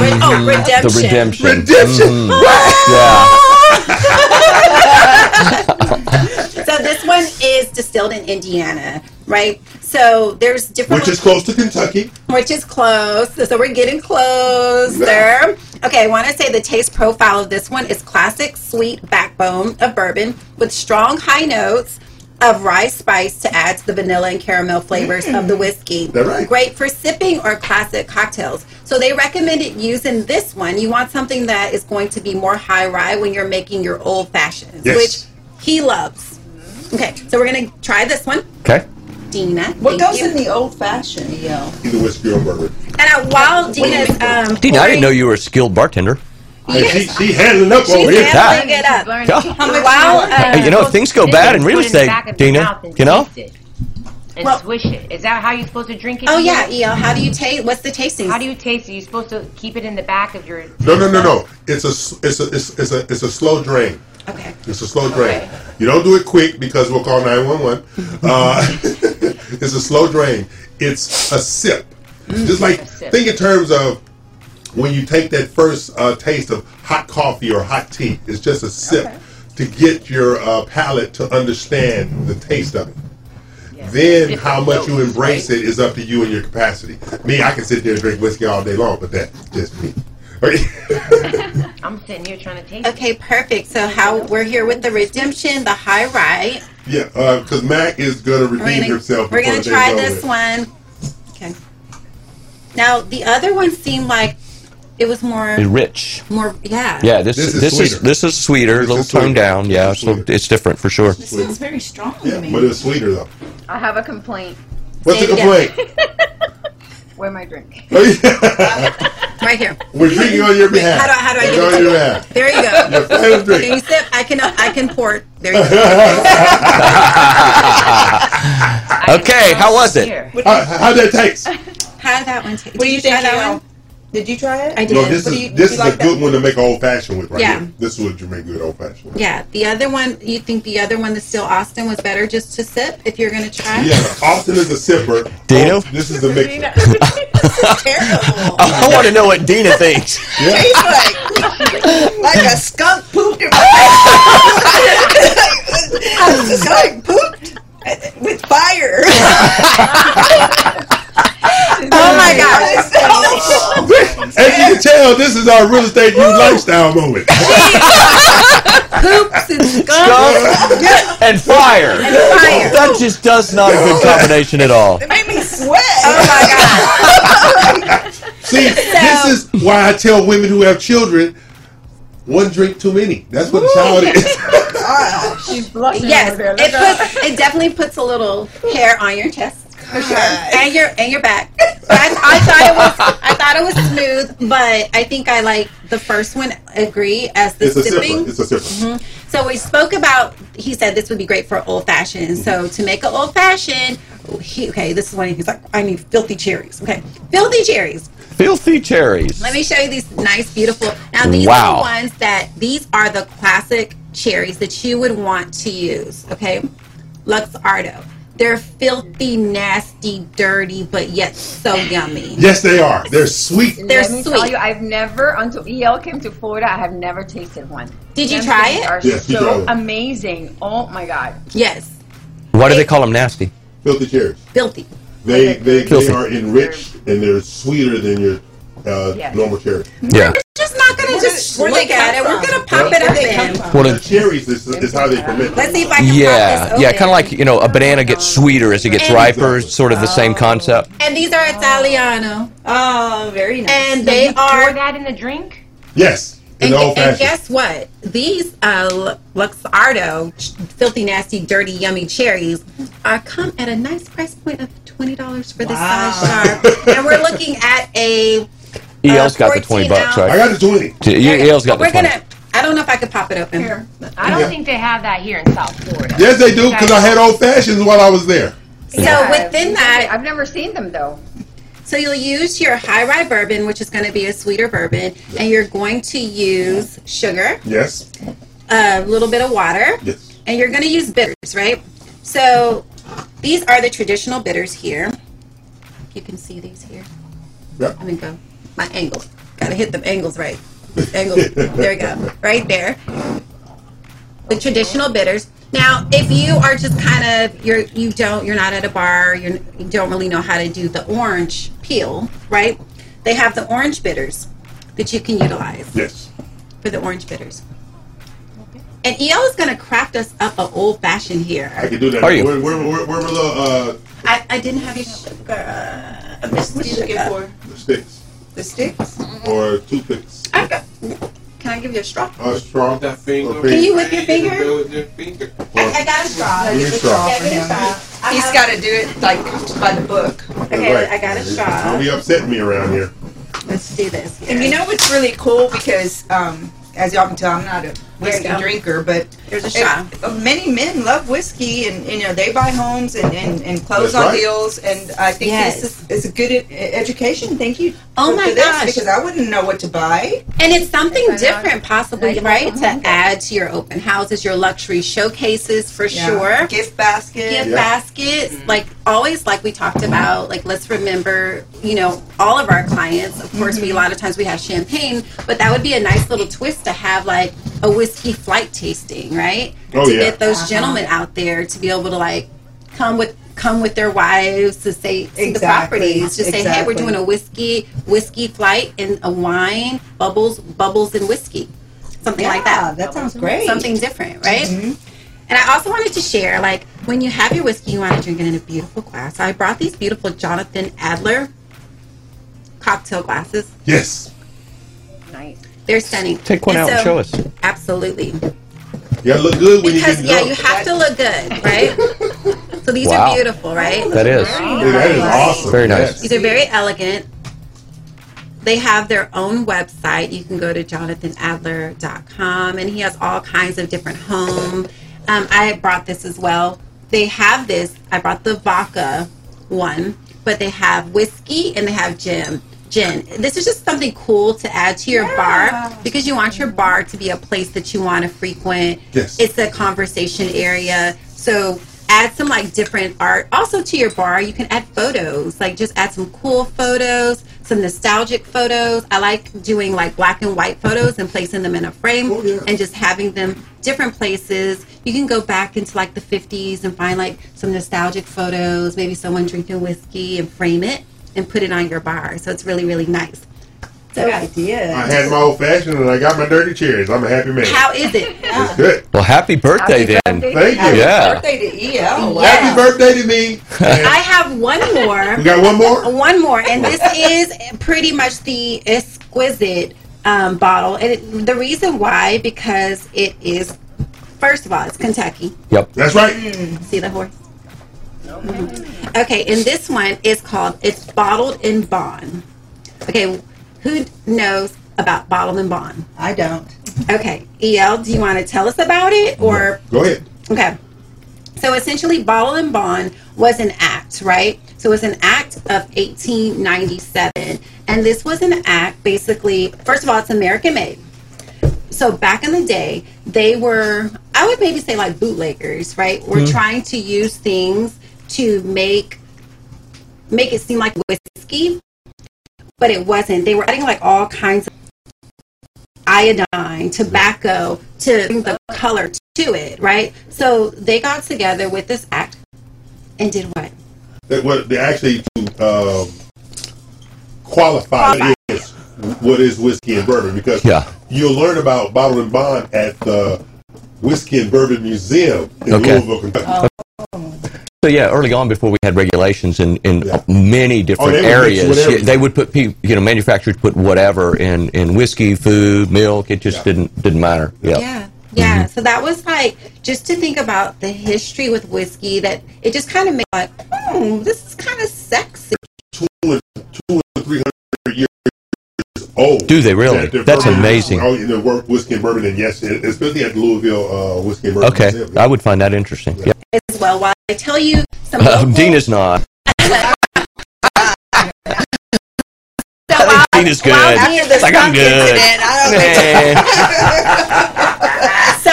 Re- oh. Redemption. The redemption. Redemption. Mm-hmm. Yeah. So this one is distilled in Indiana, right? So there's different Which is close to Kentucky. which is close. So we're getting closer. Okay, I want to say the taste profile of this one is classic sweet backbone of bourbon with strong high notes of rye spice to add to the vanilla and caramel flavors of the mm. whiskey. That right. Great for sipping or classic cocktails. So they recommended using this one. You want something that is going to be more high rye when you're making your old fashions, Yes. which he loves. Okay, so we're gonna try this one. Okay. Dina. What goes you. in the old fashioned, EL? Either whiskey or bourbon. And uh, while Dina's um, Dina, I didn't know you were a skilled bartender. Hey, she, she handling up She's over here. handling it up. Yeah. While, uh, Hey, you know, if things go bad in real Put in estate, back of your Dina, you know, taste it and swish it. Is that how you're supposed to drink it? Oh yeah, El. How do you taste? What's the tasting? How do you taste it? You're supposed to keep it in the back of your. No, no, no, no. It's a, s- it's a, it's, it's a, it's a slow drain. Okay. It's a slow drain. You don't do it quick because we'll call 911. Uh, it's a slow drain. It's a sip. Just like, sip. think in terms of when you take that first uh, taste of hot coffee or hot tea. It's just a sip to get your uh, palate to understand the taste of it. Then how much you embrace it is up to you and your capacity. Me, I can sit there and drink whiskey all day long, but that's just me. Okay. I'm sitting here trying to taste it. Okay, perfect. So how we're here with the redemption, the high rye. Yeah, uh, because Mack is going to redeem We're gonna, himself. we're gonna try day's this over. one. Okay. Now the other one seemed like it was more rich. more yeah. Yeah, this This this is is this is sweeter, a little toned down. Yeah, it's, little- it's different for sure. This is very strong Yeah, to me. but it's sweeter though. I have a complaint. What's the Say it complaint? Where my drink? Right here. We're drinking on your behalf. How do I, how do I get on it? your behalf. There you go. Your final drink. Can you sip? I can I can pour. There you go. Okay, how was it? How, how'd that taste? How did that one taste? What do you try think, that one? Did you try it? I did. No, this What is you- this is like a good one to make old fashioned with right Yeah. here. This is what you make good old fashioned with. Yeah, the other one. You think the other one, the Still Austin, was better just to sip? If you're gonna try. Yeah, Austin is a sipper. Dino? Oh, this is the mixer. Terrible. I want to know what Dina thinks. Yeah. Tastes like like a skunk pooped in my A skunk pooped with fire. Oh my gosh. As you can tell, this is our real estate youth lifestyle moment. Poops and Skunk and fire. And fire. That just does not a good combination at all. It made me sweat. Oh my god. See, this is why I tell women who have children, one drink too many. That's what a child is. She's blushing Yes, over there. it puts it definitely puts a little hair on your chest for sure, and your and your back. I, I thought it was I thought it was smooth, but I think I like the first one. Agree as the It's sipping. sipper. It's a sipper. Mhm. So we spoke about. He said this would be great for old fashioned. So to make an old fashioned, he, okay, this is when he's like, I need filthy cherries. Okay, filthy cherries. Filthy cherries. Let me show you these nice, beautiful. Now these Wow. are the ones that these are the classic cherries that you would want to use. Okay, Lux Ardo. They're filthy, nasty, dirty, but yet so yummy. Yes, they are. They're sweet. They're Let me tell you, I've never until EL came to Florida. I have never tasted one. Did you Them try things it? Are Yes, you tried so amazing. Oh my god. Yes, Why do they call them nasty? Filthy cherries. filthy. They they, they Filthy. are enriched and they're sweeter than your uh, Yes. normal cherry. Yeah. We're just not gonna just where look at it. come We're from? gonna pop Where it up they come in. Well, The cherries is, is how they ferment. Let's see if I can pop Yeah, this yeah, open. kind of like you know a banana gets sweeter as it gets And- riper, sort of the same concept. And these are Italiano, Oh, very nice. and So they you pour are. that in the drink? Yes, And, and guess what? These uh, Luxardo, filthy, nasty, dirty, yummy cherries, are come at a nice price point of twenty dollars for the size sharp, and we're looking at a. EL's got the twenty bucks, ounce. I got the twenty. Yeah, EL's got the We're twenty. gonna. I don't know if I could pop it open. Here. I don't Yeah. think they have that here in South Florida. Yes, they do because I had old fashions while I was there. So Yeah, within that, I've never seen them though. So you'll use your high rye bourbon, which is going to be a sweeter bourbon, and you're going to use sugar, Yes, a little bit of water, yes. and you're going to use bitters, right? So these are the traditional bitters here. You can see these here. Yep. Let me go. My angles. Got to hit them angles right. Angles. there we go. Right there. The traditional bitters. Now, if you are just kind of you're you don't you're not at a bar, you're, you don't really know how to do the orange peel, right? They have the orange bitters that you can utilize Yes. for the orange bitters. And EL is going to craft us up an old fashioned here. I can do that. Are you? Where, where, where, where were the, uh, I, I didn't have your sugar. Miss What you looking Sugar. for? the sticks The sticks? or toothpicks? I got, can I give you a straw? Uh, straw. That finger. Can you whip your finger? Do it your finger. I, I got a straw. Give me a straw. Yeah, give me a straw. I He's have- got to do it like by the book. Okay, Right. I got a straw. Don't be upsetting me around here. Let's do this. And you know what's really cool because, um, as y'all can tell, I'm not a whiskey drinker, but There's a it- shot. many men love whiskey, and you know they buy homes and, and, and clothes That's on right. deals, and I think Yes. this is, is a good education. Thank you. Oh for- my for this, gosh. Because I wouldn't know what to buy. And it's something Why not? different, possibly, right? To home add to your open houses, your luxury showcases for Yeah. sure. Gift basket. gift Yeah. baskets like always like we talked about like let's remember you know all of our clients of course we a mm-hmm. lot of times we have champagne but that would be a nice little twist to have like a whiskey flight tasting right Oh, to yeah. get those gentlemen out there to be able to like come with come with their wives to say see the properties just say hey we're doing a whiskey whiskey flight and a wine bubbles bubbles and whiskey something like that that sounds great. something different right Mhm. and I also wanted to share, like, when you have your whiskey, you want to drink it in a beautiful glass. So I brought these beautiful Jonathan Adler cocktail glasses. Yes. Nice. They're stunning. Take one out and show us. Absolutely. You gotta look good when Because you get yeah, you have to look good, right? so these Wow. are beautiful, right? That is Hey, that is awesome. very nice. Yes. These are very elegant. They have their own website. You can go to jonathanadler.com, and he has all kinds of different home. Um, I brought this as well. They have this. I brought the vodka one, but they have whiskey and they have gin. Gin. This is just something cool to add to your bar because you want your bar to be a place that you want to frequent. Yes. It's a conversation area. So add some like different art also to your bar you can add photos like just add some cool photos some nostalgic photos i like doing like black and white photos and placing them in a frame Oh, yeah. and just having them different places you can go back into like the 50s and find like some nostalgic photos maybe someone drinking whiskey and frame it and put it on your bar so it's really really nice So, idea. I had my old fashioned and I got my dirty cherries. I'm a happy man. how is it? It's good. Well, happy birthday Happy then. birthday. Thank you. Yeah. Birthday to EL. Happy birthday to me. I have one more. We got one more? One more, and this is pretty much the exquisite um, bottle. And it, the reason why, because it is, first of all, it's Kentucky. Yep. That's right. See the horse? Okay, and this one is called It's Bottled in Bond. Okay, who knows about Bottled in Bond? I don't. Okay, EL, do you want to tell us about it or? Go ahead. Okay. So essentially, Bottled in Bond was an act, right? So it was an act of 1897. And this was an act basically, first of all, it's American made. So back in the day, they were, I would maybe say like bootleggers, right? Were Mhm. trying to use things to make make it seem like whiskey, but it wasn't. They were adding like all kinds of iodine, tobacco to bring the color to it, right? So they got together with this act and did what? That what they actually to um, qualify what is what is whiskey and bourbon because Yeah. you'll learn about bottled in bond at the Whiskey and Bourbon Museum in Okay. Louisville, Kentucky. So yeah, early on, before we had regulations in, in many different Oh, they areas, with yeah, they would put pe- you know manufacturers put whatever in, in whiskey, food, milk. It just didn't didn't matter. Yeah. Yeah. Yeah, so that was like just to think about the history with whiskey that it just kind of made like, hmm, this is kind of sexy. Two and two and three hundred years old. Do they really? That That's bourbon- amazing. Oh, you know, work whiskey and bourbon, and yes, especially at the Louisville uh, Whiskey and Bourbon Okay, I would find that interesting. Yeah. as well. While I tell you some Uh, local- Dina's not. So while- Dina's good. while It's like I'm good. incident, I don't so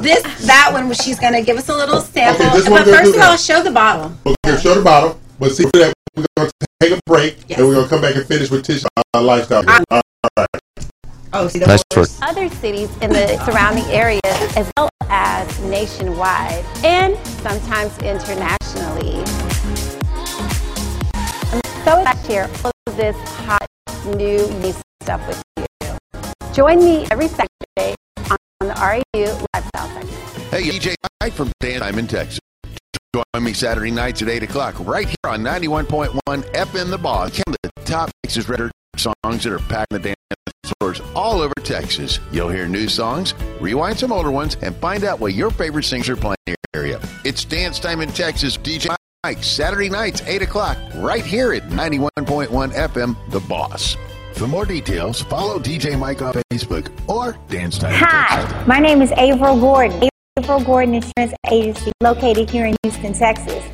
this that one she's gonna give us a little sample. Okay, this but first of all, show the bottle. Okay, show the bottle. But see that we're going to take a break, and we're going to come back and finish with Tish uh, lifestyle. All right. Oh, see Nice work. Other cities in the surrounding areas, as well as nationwide and sometimes internationally. I'm so excited to share all of this hot, new, new stuff with you. Join me every Saturday on the REU Lifestyle segment. Hey, EJ Knight from Dan in Texas. Join me Saturday nights at 8 o'clock right here on 91.1 FM The Boss. Count the top Texas record songs that are packing the dance floors all over Texas. You'll hear new songs, rewind some older ones, and find out what your favorite singers are playing in your area. It's Dance Time in Texas, DJ Mike, Saturday nights, 8 o'clock, right here at 91.1 FM The Boss. For more details, follow DJ Mike on Facebook or Dance Time. Hi, my name is Averill Gordon. Averill Gordon Insurance Agency, located here in Houston, Texas.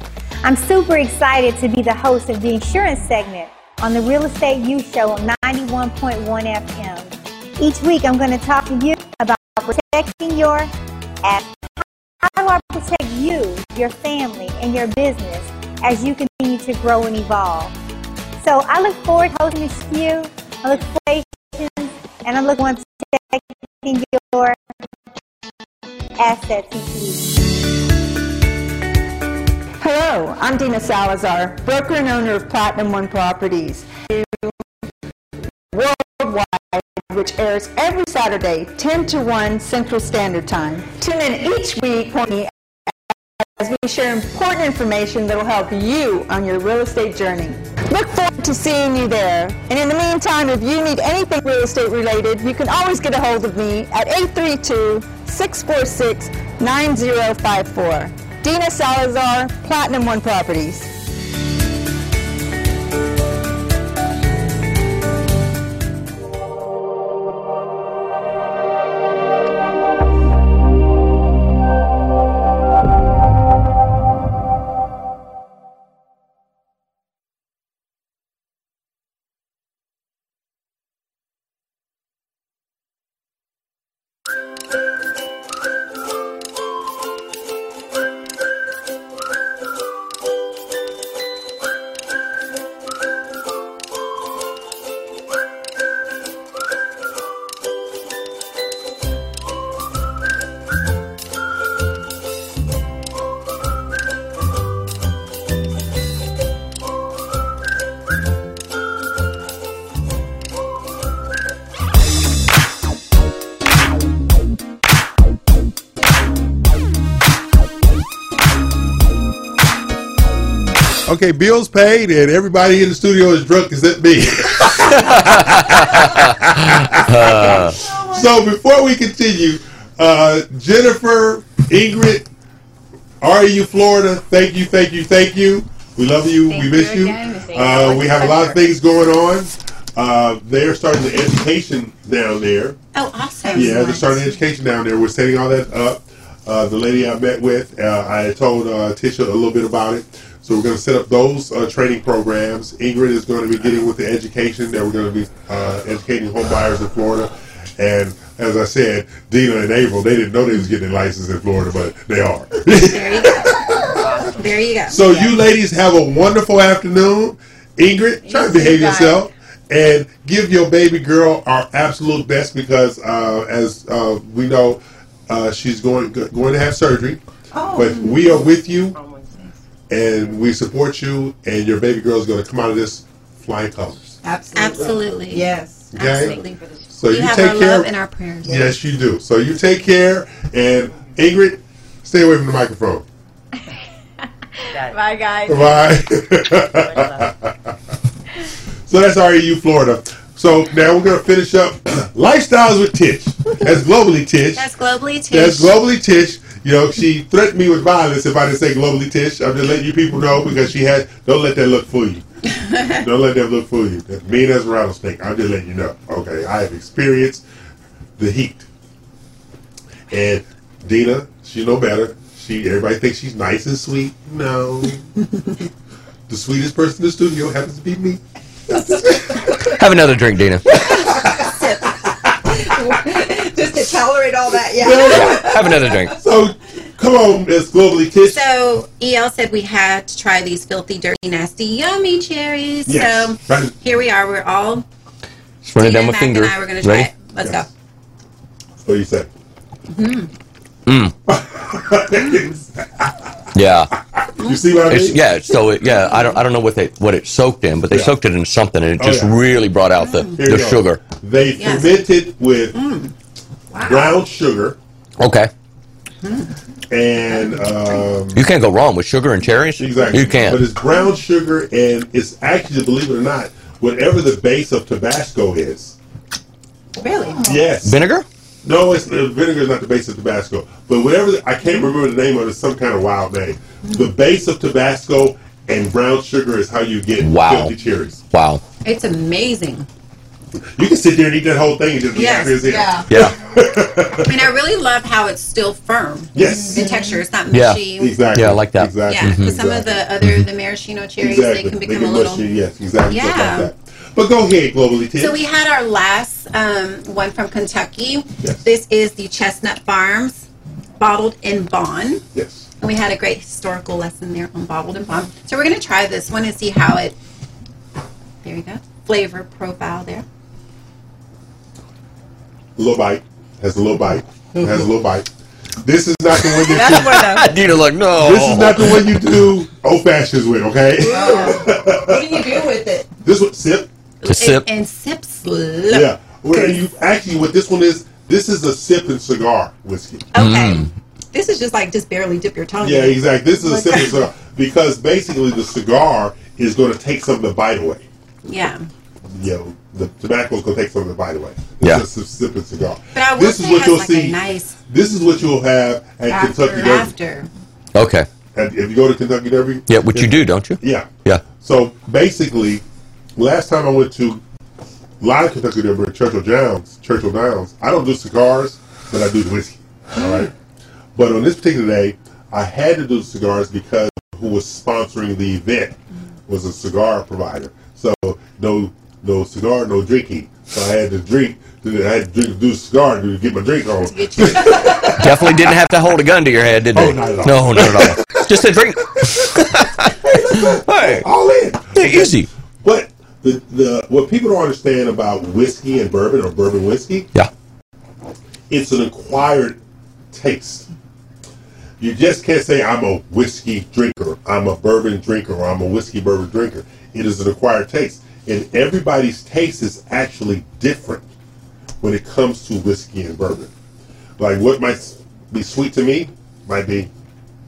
I'm super excited to be the host of the insurance segment on the Real Estate U Show on 91.1 FM. Each week, I'm going to talk to you about protecting your assets. How do I protect you, your family, and your business as you continue to grow and evolve? So I look forward to hosting this you. I look forward to and I look forward to protecting your assets each week. Hello, I'm Dina Salazar, broker and owner of Platinum One Properties. Worldwide, which airs every Saturday, 10 to 1 Central Standard Time. Tune in each week as we share important information that will help you on your real estate journey. Look forward to seeing you there. And in the meantime, if you need anything real estate related, you can always get a hold of me at 832-646-9054. Dina Salazar, Platinum One Properties. Okay, bills paid, and everybody in the studio is drunk except me. so before we continue, uh, Jennifer, Ingrid, are you Florida, thank you, thank you, thank you. We love you. Thank we miss you you. Uh, we have a lot of things going on. Uh, they're starting the education down there. Oh, awesome. Yeah, they're starting the education down there. We're setting all that up. Uh, the lady I met with, uh, I told uh, Tisha a little bit about it. So we're going to set up those uh, training programs. Ingrid is going to be getting with the education that we're going to be uh, educating home buyers in Florida. And as I said, Dina and April, they didn't know they was getting a license in Florida, but they are. There you go. There you go. So you ladies have a wonderful afternoon. Ingrid, try to behave yourself and give your baby girl our absolute best because, uh, as uh, we know, uh, she's going going to have surgery. Oh. But we are with you, and we support you, and your baby girl is going to come out of this flying colors. Absolutely. Absolutely. Yes. Okay? Absolutely. So you, you have take our care. love and our prayers. Yes, you do. So you take care, and Ingrid, stay away from the microphone. Bye, guys. Bye. so that's REU Florida. So now we're going to finish up Lifestyles with Tish. That's globally Tish. That's globally Tish. That's globally Tish. You know, she threatened me with violence if I didn't say globally Tish. I'm just letting you people know because she had. Don't let that look fool you. don't let that look fool you. That's mean as a rattlesnake. I'm just letting you know. Okay, I have experienced the heat. And Dina, she know better. She everybody thinks she's nice and sweet. No. the sweetest person in the studio happens to be me. Have another drink, Dina. Just to tolerate all that, yeah. Have another drink. So, come on, Miss Globally Tish. So EL said we had to try these filthy, dirty, nasty, yummy cherries. Yes. So Right. here we are. We're all Just run it down Tina, my Mack, finger. and I. We're gonna try Ready? it. Let's go. What do you say? Mm. Mm. Yeah. You see what I It's, mean? yeah. So it, yeah, I don't I don't know what they what it soaked in, but they Yeah. soaked it in something, and it Oh, just yeah. really brought out the, Here you the go. sugar. They Yes. fermented with Mm. Brown sugar Okay. and um, You can't go wrong with sugar and cherries. exactly. You can't. But it's brown sugar and it's actually, believe it or not, whatever the base of Tabasco is. Really? Yes. Vinegar? No, it's uh, vinegar is not the base of Tabasco, but whatever the, I can't remember the name of it. It's some kind of wild name. The base of Tabasco and brown sugar is how you get Wow. filthy cherries. Wow. It's amazing. You can sit there and eat that whole thing and just be Yes, happy as hell. yeah. Yeah. I mean, I really love how it's still firm. Yes. In texture, it's not mushy. Yeah. mushy. Exactly. Yeah, I like that. Exactly. Yeah, because some Exactly. of the other the maraschino cherries exactly. they can become they a get little. mushy. Yes, exactly. Yeah. like that. But go ahead, globally, Tim. So we had our last um, one from Kentucky. Yes. This is the Chestnut Farms bottled in bond. Yes. And we had a great historical lesson there on bottled in bond. So we're going to try this one and see how it. There you go. Flavor profile there. A little bite. Has a little bite. Mm-hmm. Has a little bite. This is not the one you That's more Dina, like no. This is not the one you do old fashions with, okay? Oh. What do you do with it? this one sip. To sip. And, and sip slow. Yeah. Well, you actually what this one is, this is a sip and cigar whiskey. Okay. Mm. This is just like just barely dip your tongue. Yeah, in. exactly. This is a sip and cigar because basically the cigar is going to take some of the bite away. Yeah. You know, the tobacco is going to take some of the bite away. It's Yeah. just a sip and cigar. But I will this is what you'll like see. nice This is what you'll have at after. Kentucky Derby. after. Okay. Have- If you go to Kentucky Derby, Yeah, what you do, don't you? yeah. Yeah. So basically, last time I went to live Kentucky Derby at Churchill Downs, Churchill Downs, I don't do cigars, but I do the whiskey. All right. But on this particular day, I had to do the cigars because who was sponsoring the event was a cigar provider. So no no cigar, no drinking. So I had to drink. I had to drink, do the cigar to get my drink on. Definitely didn't have to hold a gun to your head, did they? Oh, not at all. No, not at all. Just a drink. hey, All in. yeah, easy. But the, the what people don't understand about whiskey and bourbon or bourbon whiskey, Yeah. it's an acquired taste. You just can't say I'm a whiskey drinker, I'm a bourbon drinker, or I'm a whiskey bourbon drinker. It is an acquired taste. And everybody's taste is actually different when it comes to whiskey and bourbon. Like what might be sweet to me might be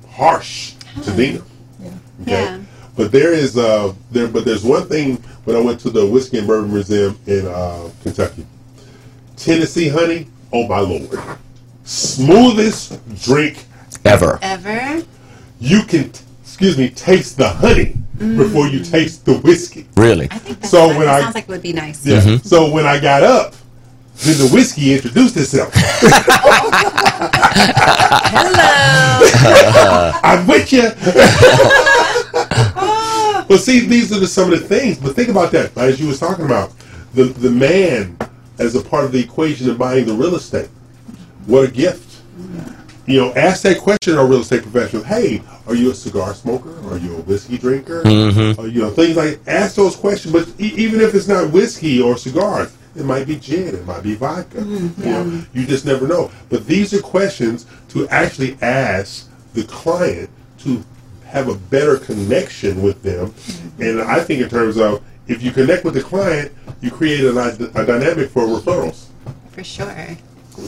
harsh to Dina. Okay? Yeah. But there is uh there but there's one thing when I went to the whiskey and bourbon museum in uh, Kentucky. Tennessee honey, oh my lord. Smoothest drink Ever. Ever? you can excuse me, taste the honey before you taste the whiskey. Really? So when that I sounds like it would be nice. yeah, Mhm. so when I got up, then the whiskey introduced itself. Hello. I'm with you. well, see, these are the, some of the things. But think about that, as you was talking about the the man as a part of the equation of buying the real estate. What a gift! You know, ask that question to a real estate professional. Hey, are you a cigar smoker? Are you a whiskey drinker? Mhm. Or, you know, things like ask those questions. But e- even if it's not whiskey or cigars, it might be gin. It might be vodka. You know, you just never know. But these are questions to actually ask the client to have a better connection with them. And I think in terms of if you connect with the client, you create a, a dynamic for referrals. For sure.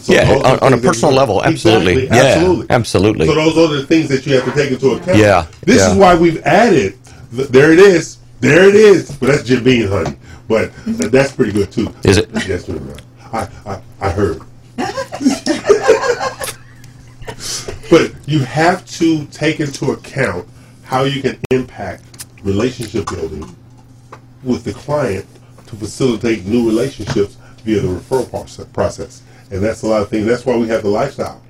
So yeah, on, on a personal level, absolutely. Exactly, Yeah, absolutely. absolutely. So those are the things that you have to take into account. Yeah, This yeah. is why we've added. There it is. There it is. But that's Jim Beam honey. But th- that's pretty good too. Is it? Yes, sir. I, I I heard. but you have to take into account how you can impact relationship building with the client to facilitate new relationships via the referral process. And that's a lot of things. That's why we have the lifestyle.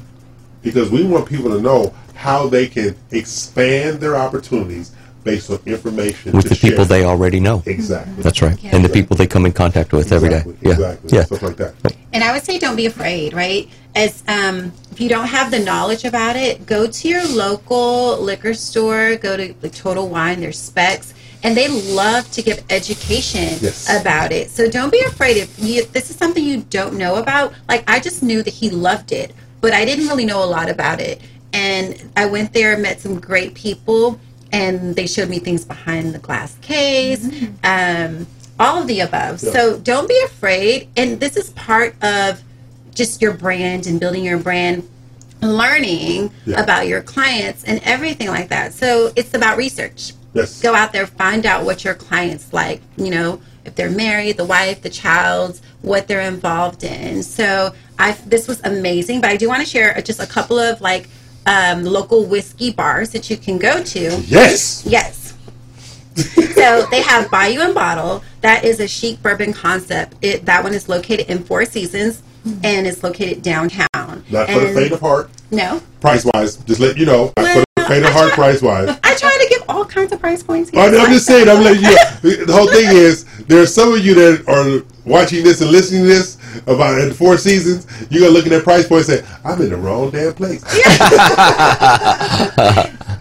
Because we want people to know how they can expand their opportunities based on information With to the people they already know. Exactly. That's right. And the people they come in contact with every day. Exactly, Yeah. exactly. Yeah. Stuff like that. And I would say don't be afraid, right? As um, if you don't have the knowledge about it, go to your local liquor store, go to the Total Wine, there's Spec's, and they love to give education Yes. about it. So don't be afraid if you, this is something you don't know about. Like I just knew that he loved it, but I didn't really know a lot about it. And I went there, met some great people, and they showed me things behind the glass case, um, all of the above. Yeah. So don't be afraid. And this is part of just your brand and building your brand, learning Yeah. about your clients and everything like that. So it's about research. Yes. Go out there, find out what your clients like, you know, if they're married, the wife, the child, what they're involved in. So I this was amazing, but I do want to share just a couple of like um, local whiskey bars that you can go to. Yes. Yes. so they have Bayou and Bottle. That is a chic bourbon concept. It that one is located in Four Seasons and it's located downtown. Not for the And- faint of heart. No. Price wise, just let you know. Not for the faint of heart, price wise. I try all kinds of price points. here. I'm, just saying. I'm you. know. The whole thing is there are some of you that are watching this and listening to this about in Four Seasons. You're gonna look at that price point and say, "I'm in the wrong damn place."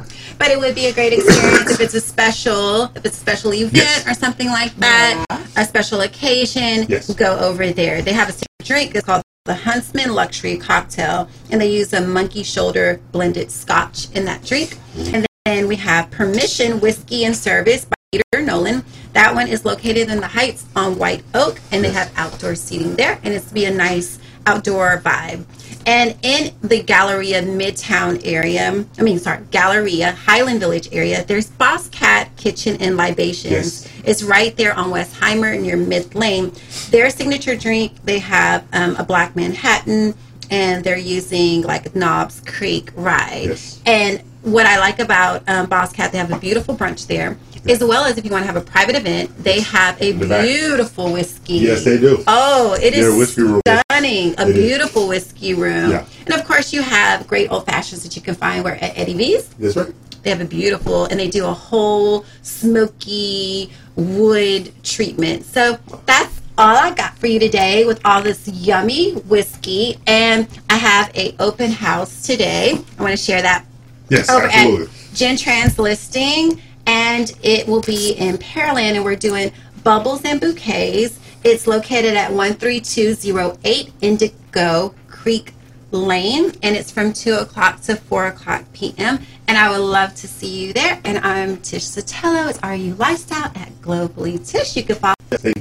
But it would be a great experience if it's a special, if it's a special event Yes. or something like that, a special occasion. Yes. Go over there. They have a secret drink. It's called the Huntsman Luxury Cocktail, and they use a monkey shoulder blended Scotch in that drink. And then we have Permission Whiskey and Service by Peter Nolan. That one is located in the Heights on White Oak, and they have outdoor seating there, and it's to be a nice outdoor vibe. And in the Galleria Midtown area, I mean, sorry, Galleria Highland Village area, there's Boss Cat Kitchen and Libations. Yes. It's right there on Westheimer near Mid Lane. Their signature drink, they have um, a Black Manhattan, and they're using like Knobs Creek Rye. Yes. And what I like about um, Boss Cat, they have a beautiful brunch there. As well as if you want to have a private event, they have a In the back. beautiful whiskey. Yes, they do. Oh, it Their is whiskey room. stunning. A It is. beautiful whiskey room. Yeah. And of course, you have great old fashions that you can find where at Eddie V's. That's right. They have a beautiful, and they do a whole smoky wood treatment. So that's all I got for you today with all this yummy whiskey. And I have a open house today. I want to share that Yes, oh, over absolutely. at Gen Trans Listing, and it will be in Pearland, and we're doing bubbles and bouquets. It's located at 13208 Indigo Creek Lane, and it's from 2 o'clock to 4 o'clock p.m. And I would love to see you there. And I'm Tish Sotelo. It's RU Lifestyle at Globally Tish. You can follow. And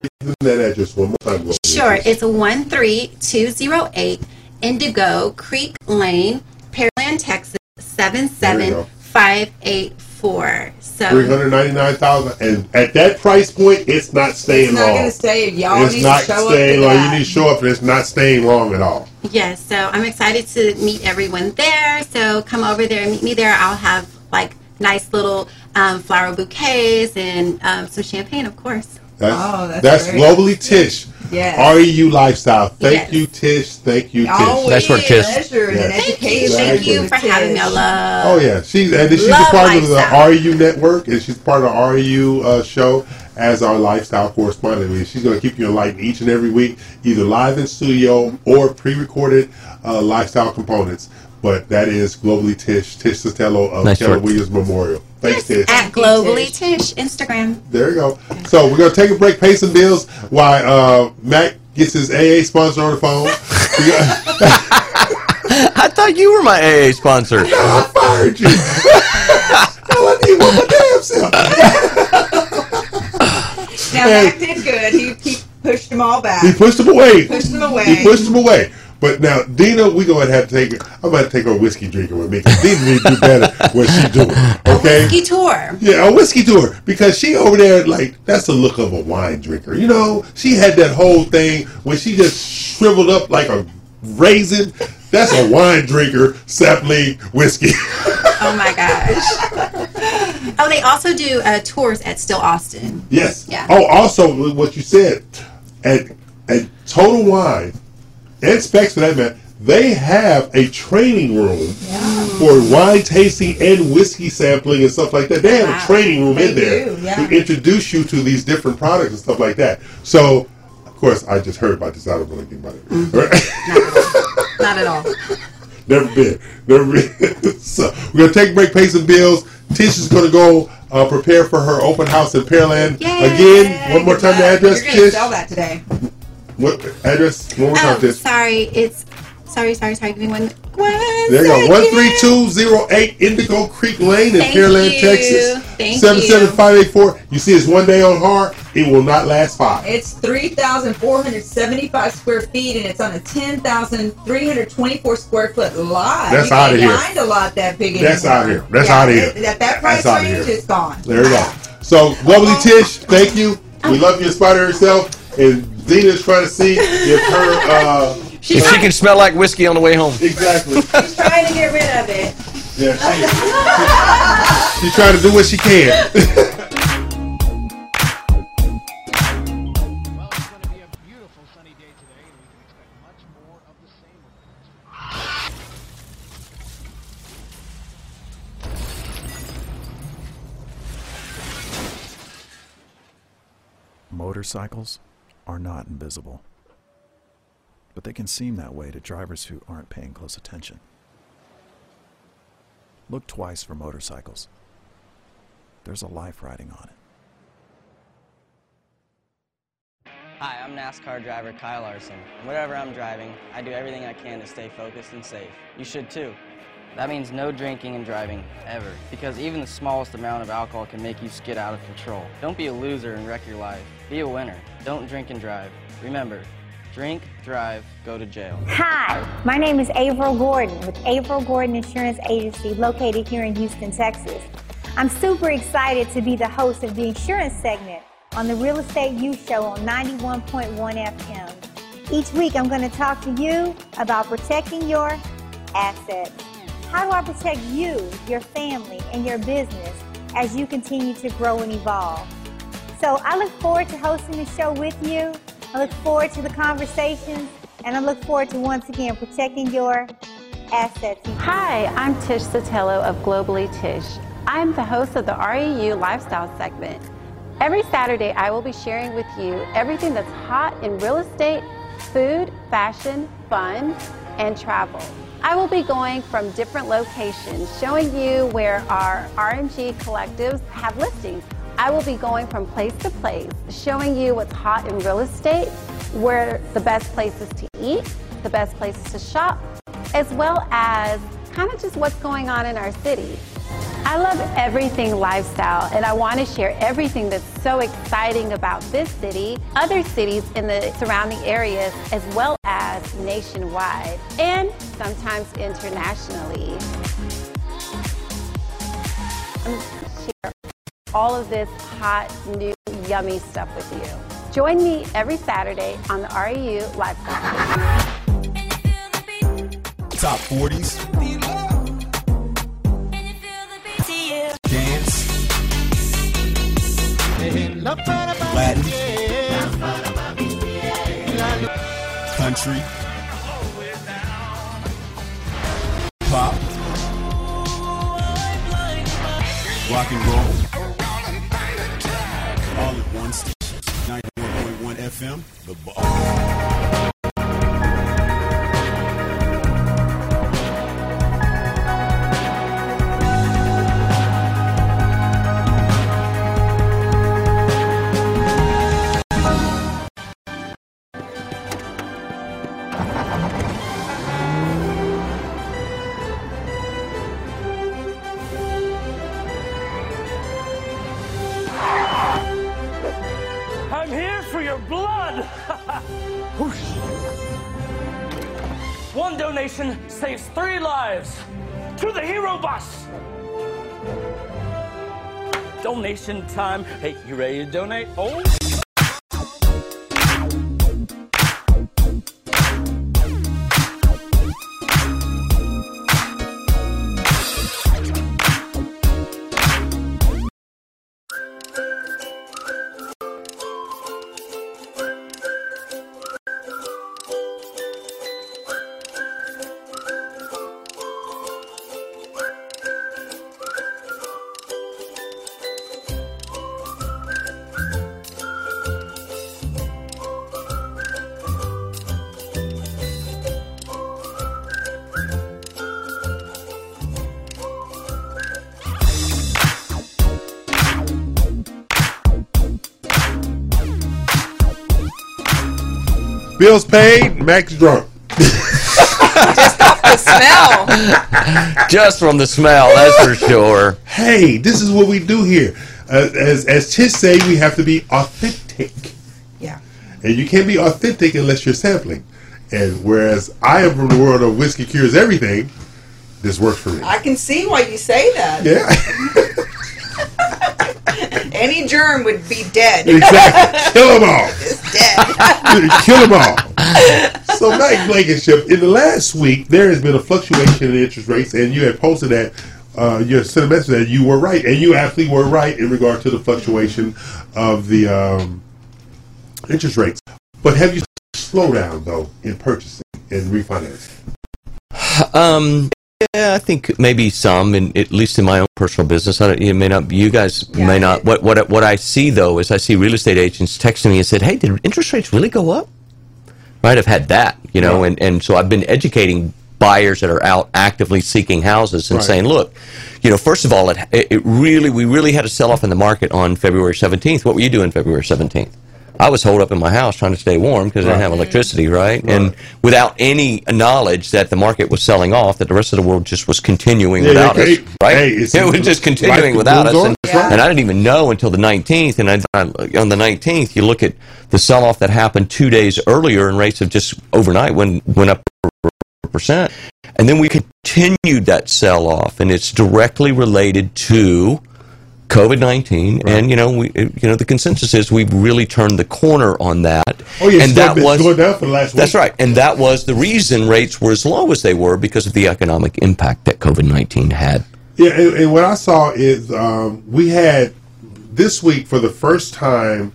give that address one more time. Will. Sure, it's 13208 Indigo Creek Lane, Pearland, Texas 77584. So Three hundred ninety nine thousand, and at that price point, it's not staying It's not long. gonna stay. Y'all it's need not to show staying up long. You need to show up, and it's not staying long at all. Yes, so I'm excited to meet everyone there. So come over there and meet me there. I'll have like nice little um, flower bouquets and um, some champagne, of course. That's, Oh, that's that's great. globally Tish. Yes. REU lifestyle. Thank Yes. you, Tish. Thank you, Tish. Always Nice work, Tish. pleasure and Yes. education. Thank you for having me. Love. Oh yeah, she's and she's a Love part of the lifestyle. REU network, and she's part of the REU uh, show as our lifestyle correspondent. I mean, she's going to keep you enlightened each and every week, either live in studio or pre-recorded uh, lifestyle components. But that is globally Tish Tish Sotelo of Nice Keller. Williams Memorial. Thanks, Tish. At Globally Tish Instagram. There you go. So we're gonna take a break, pay some bills, while uh, Mack gets his AA sponsor on the phone. I thought you were my AA sponsor. I fired you. Hell, I need one more damn self. Now Mack did good. He, he pushed them all back. He pushed him away. Pushed them away. He pushed them away. But now, Dina, we gonna have to take. I'm gonna take her whiskey drinking with me because Dina need to do better what she doing. Okay. A whiskey tour. Yeah, a whiskey tour because she over there like that's the look of a wine drinker. You know, she had that whole thing when she just shriveled up like a raisin. That's a wine drinker, sapling whiskey. Oh my gosh. oh, they also do uh, tours at Still Austin. yes. Yeah. Oh, also what you said at at Total Wine and Spec's for that matter, they have a training room for wine tasting and whiskey sampling and stuff like that. They have a training room in there do, yeah. to introduce you to these different products and stuff like that. So, of course, I just heard about this. I don't know anything about it. Not at all. Never been. Never been. so we're gonna take a break, pay some bills. Tish is gonna go uh, prepare for her open house in Pearland again. One more time, the address, You're Tish. sell that today. What address? One more time, Oh, sorry. It's sorry, sorry, sorry. Give me one. one There you go. One three two zero eight Indigo Creek Lane in Thank Pearland, you. Texas. Thank Seven seven five eight four. You see, it's one day on hard. It will not last five. It's 3,475 square feet and it's on a 10,324 square foot lot. That's you outta can't here. find a lot that big That's anymore. out here. That's Yeah, outta here. it- At that price That's range, here. it's gone. There you go. So, lovely oh. Tish, thank you. We love you in spite herself. And Dina's trying to see if her. Uh, if she can smell like whiskey on the way home. Exactly. She's trying to get rid of it. Yeah, she, she's trying to do what she can. Motorcycles are not invisible, but they can seem that way to drivers who aren't paying close attention. Look twice for motorcycles. There's a life riding on it. Hi, I'm NASCAR driver Kyle Larson. Whatever I'm driving, I do everything I can to stay focused and safe. You should too. That means no drinking and driving, ever. Because even the smallest amount of alcohol can make you skid out of control. Don't be a loser and wreck your life. Be a winner. Don't drink and drive. Remember, drink, drive, go to jail. Hi, my name is Averill Gordon with Averill Gordon Insurance Agency located here in Houston, Texas. I'm super excited to be the host of the insurance segment on the Real Estate U Show on 91.1 FM. Each week I'm going to talk to you about protecting your assets. How do I protect you, your family, and your business as you continue to grow and evolve? So I look forward to hosting the show with you. I look forward to the conversations, and I look forward to once again protecting your assets. Hi, I'm Tish Sotelo of Globally Tish. I'm the host of the REU Lifestyle segment. Every Saturday, I will be sharing with you everything that's hot in real estate, food, fashion, fun, and travel. I will be going from different locations, showing you where our RMG collectives have listings. I will be going from place to place, showing you what's hot in real estate, where the best places to eat, the best places to shop, as well as kind of just what's going on in our city. I love everything lifestyle, and I want to share everything that's so exciting about this city, other cities in the surrounding areas, as well as nationwide and sometimes internationally. I'm all of this hot, new, yummy stuff with you. Join me every Saturday on the REU Lifestyle. Top 40s. Dance. Latin. Country. Pop. Rock and roll. FM. The Donation time. Hey, you ready to donate? Oh. Bills paid, Mack's drunk. Just off the smell. Just from the smell, that's for sure. Hey, this is what we do here. Uh, as as Tish say, we have to be authentic. Yeah. And you can't be authentic unless you're sampling. And whereas I am from the world of whiskey cures everything, this works for me. I can see why you say that. Yeah. Any germ would be dead. Exactly. Kill them all. It's dead. Kill them all. So, Mack Blankenship, in the last week, there has been a fluctuation in interest rates, and you had posted that. Uh, you sent a message that you were right, and you absolutely were right in regard to the fluctuation of the um, interest rates. But have you slowed down though in purchasing and refinancing? Um, yeah, I think maybe some, in, at least in my own personal business. I don't, you may not, you guys may not. What what what I see though is I see real estate agents texting me and said, "Hey, did interest rates really go up?" Right, I've had that, you know, and and so I've been educating buyers that are out actively seeking houses and Right. saying, "Look, you know, first of all, it, it really we really had a sell off in the market on February 17th. What were you doing February 17th?" I was holed up in my house trying to stay warm because I didn't have electricity, right? And without any knowledge that the market was selling off, that the rest of the world just was continuing Yeah, without yeah, us, hey, right? hey, it was just continuing without us, and, and I didn't even know until the 19th. And I, I, on the 19th, you look at the sell-off that happened two days earlier, and rates have just overnight went went up percent, and then we continued that sell-off, and it's directly related to COVID nineteen, and you know, we, you know, the consensus is we've really turned the corner on that. Oh, yeah, and that was going down for the last That's week. right, and that was the reason rates were as low as they were because of the economic impact that COVID nineteen had. Yeah, and, and what I saw is um, we had this week for the first time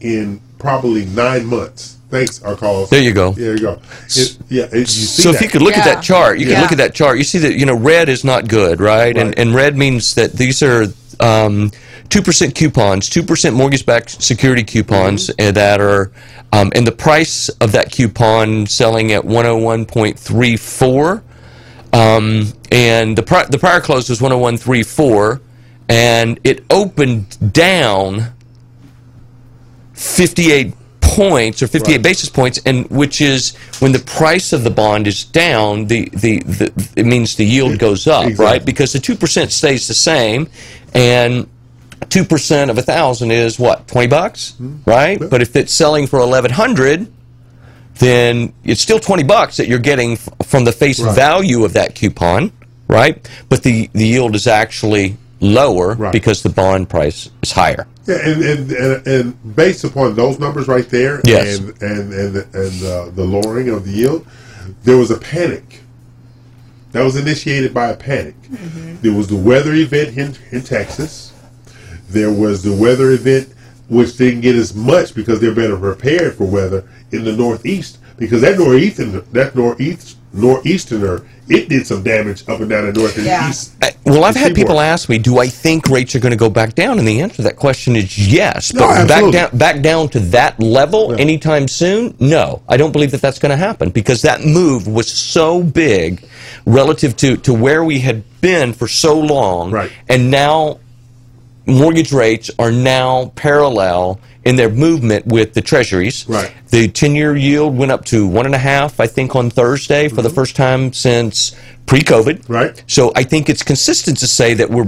in probably nine months. Thanks, our calls. There you go. There you go. It, yeah, it, you see so that. if you could look at that chart, you could look at that chart. You see that you know red is not good, right? And and red means that these are um, two percent coupons, two percent mortgage-backed security coupons Mm-hmm. that are, um, and the price of that coupon selling at one hundred one point three four, um, and the pri- the prior close was one hundred one three four, and it opened down 58 points or 58 basis points and which is when the price of the bond is down the the, the it means the yield goes up right? because the 2% stays the same and 2% of a thousand is what 20 bucks? Mm-hmm. Right? But if it's selling for 1100 then it's still 20 bucks that you're getting f- from the face Right. value of that coupon right? But the the yield is actually lower because the bond price is higher. Yeah, and, and, and, and based upon those numbers right there, Yes. and and and, and uh, the lowering of the yield, there was a panic. That was initiated by a panic. There was the weather event in, in Texas. There was the weather event, which didn't get as much because they're better prepared for weather in the Northeast. Because that northeastern, that northeast, northeasterner, it did some damage up and down the north and east. Uh, Well, I've had people ask me, "Do I think rates are going to go back down?" And the answer to that question is yes. No, But back down, back down to that level anytime soon? No, I don't believe that that's going to happen because that move was so big relative to to where we had been for so long, right. and now mortgage rates are now parallel in their movement with the treasuries. Right. The 10 year yield went up to one and a half, I think, on Thursday for the first time since pre COVID. Mm-hmm. Right. So I think it's consistent to say that we're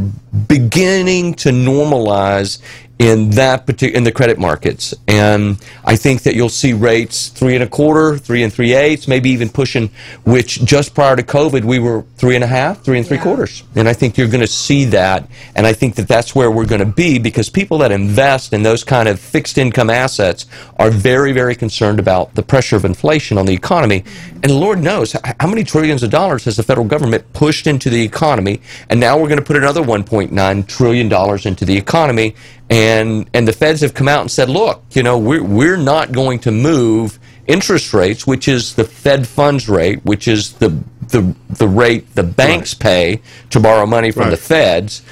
beginning to normalize in that particular in the credit markets, and I think that you'll see rates three and a quarter, three and three eighths, maybe even pushing. Which just prior to COVID, we were three and a half, three and three quarters, and I think you're going to see that, and I think that that's where we're going to be because people that invest in those kind of fixed income assets are very, very concerned about the pressure of inflation on the economy, and Lord knows how many trillions of dollars has the federal government pushed into the economy, and now we're going to put another 1.9 trillion dollars into the economy, and and the feds have come out and said, look, you know, we're we're not going to move interest rates, which is the Fed funds rate, which is the the the rate the banks pay to borrow money from the feds,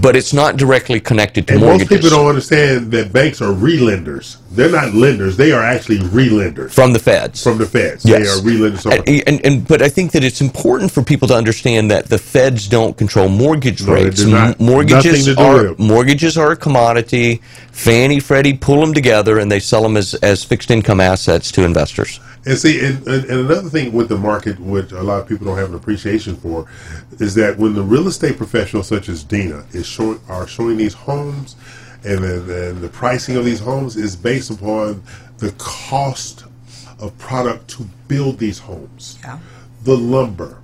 but it's not directly connected to And most people don't understand that banks are relenders. They're not lenders; they are actually relenders from the feds. From the feds, Yes. they are relenders. And, and, and but I think that it's important for people to understand that the feds don't control mortgage No, they rates. do not. Mortgages Nothing to do are mortgages are a commodity. Fannie, Freddie pull them together and they sell them as, as fixed income assets to investors. And see, and, and, another thing with the market, which a lot of people don't have an appreciation for, is that when the real estate professionals such as Dina is showing are showing these homes, and then and the pricing of these homes is based upon the cost of product to build these homes, the lumber,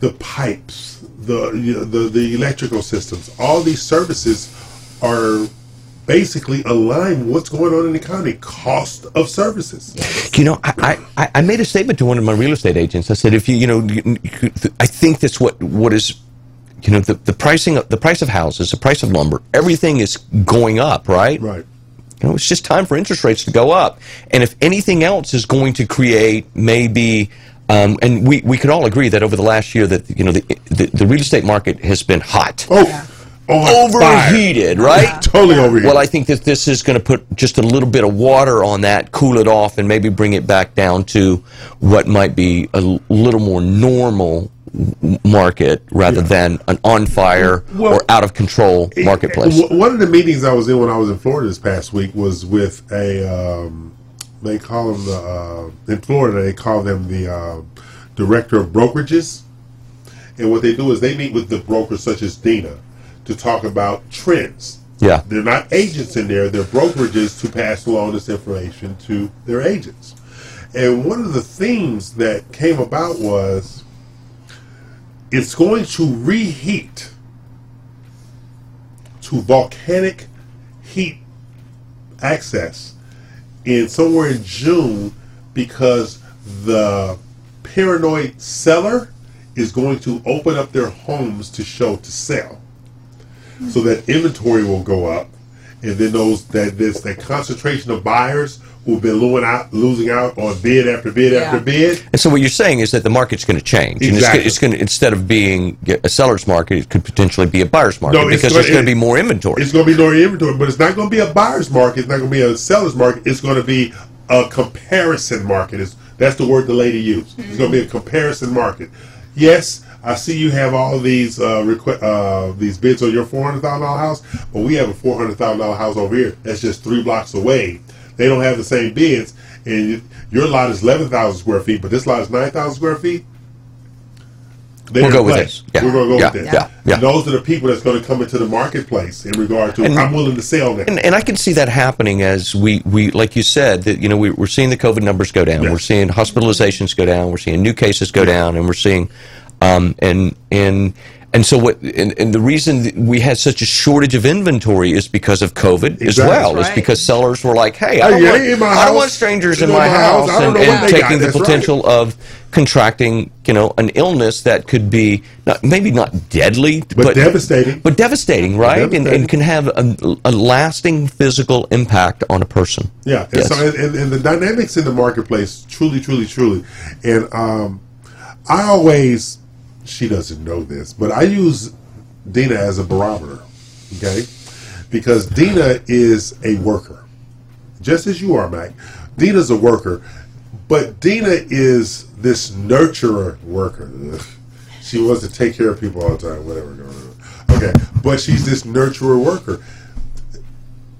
the pipes, the you know, the the electrical systems, all these services are basically align what's going on in the economy. Cost of services. You know, I, I, I made a statement to one of my real estate agents. I said, if you, you know, you, you, I think that's what, what is, you know, the, the pricing, of, the price of houses, the price of lumber, everything is going up, right? Right. You know, it's just time for interest rates to go up. And if anything else is going to create maybe, um, and we, we could all agree that over the last year that, you know, the, the, the real estate market has been hot. Oh, overheated, right? Totally overheated. Well, I think that this is going to put just a little bit of water on that, cool it off, and maybe bring it back down to what might be a little more normal market rather than an on fire Well, or out of control marketplace. One of the meetings I was in when I was in Florida this past week was with a. Um, they call them the uh, in Florida. They call them the uh, director of brokerages, and what they do is they meet with the brokers such as Dina to talk about trends. Yeah. They're not agents in there; they're brokerages to pass along this information to their agents. And one of the themes that came about was it's going to reheat to volcanic heat access in somewhere in June because the paranoid seller is going to open up their homes to show to sell so that inventory will go up and then those that this that concentration of buyers who've been losing out losing out on bid after bid after bid And so what you're saying is that the market's going to change. And Exactly. it's, going to, instead of being a seller's market, it could potentially be a buyer's market No, it's because gonna- there's going to be more inventory. It's going to be more inventory, but it's not going to be a buyer's market. It's not going to be a seller's market. It's going to be a comparison market. It's, that's the word the lady used. It's going to be a comparison market. Yes, I see you have all these uh, requ- uh, these bids on your four hundred thousand dollar house, but we have a four hundred thousand dollar house over here that's just three blocks away. They don't have the same bids, and your lot is eleven thousand square feet, but this lot is nine thousand square feet. They're We'll go with this. Yeah. We're going to go Yeah. with this. Yeah. Yeah. And those are the people that's going to come into the marketplace in regard to And- I'm willing to sell now. And, and I can see that happening as we, we like you said, that you know we, we're seeing the COVID numbers go down. We're seeing hospitalizations go down. We're seeing new cases go down, and we're seeing, um, and and and so what? And, and the reason we had such a shortage of inventory is because of COVID as well. That's It's because sellers were like, "Hey, I don't, you want, ain't I don't want strangers You in my my house. house," and, and taking the That's right. potential of contracting, you know, an illness that could be not, maybe not deadly, but, devastating. but devastating, right? And, Devastating. and can have a, a lasting physical impact on a person. Yeah, and Yes. so and, and, and the dynamics in the marketplace, truly, truly, truly, and um, I always, she doesn't know this, but I use Dina as a barometer, okay, because Dina is a worker, just as you are, Mack. Dina's a worker, but Dina is this nurturer worker. She wants to take care of people all the time, whatever. Okay, but she's this nurturer worker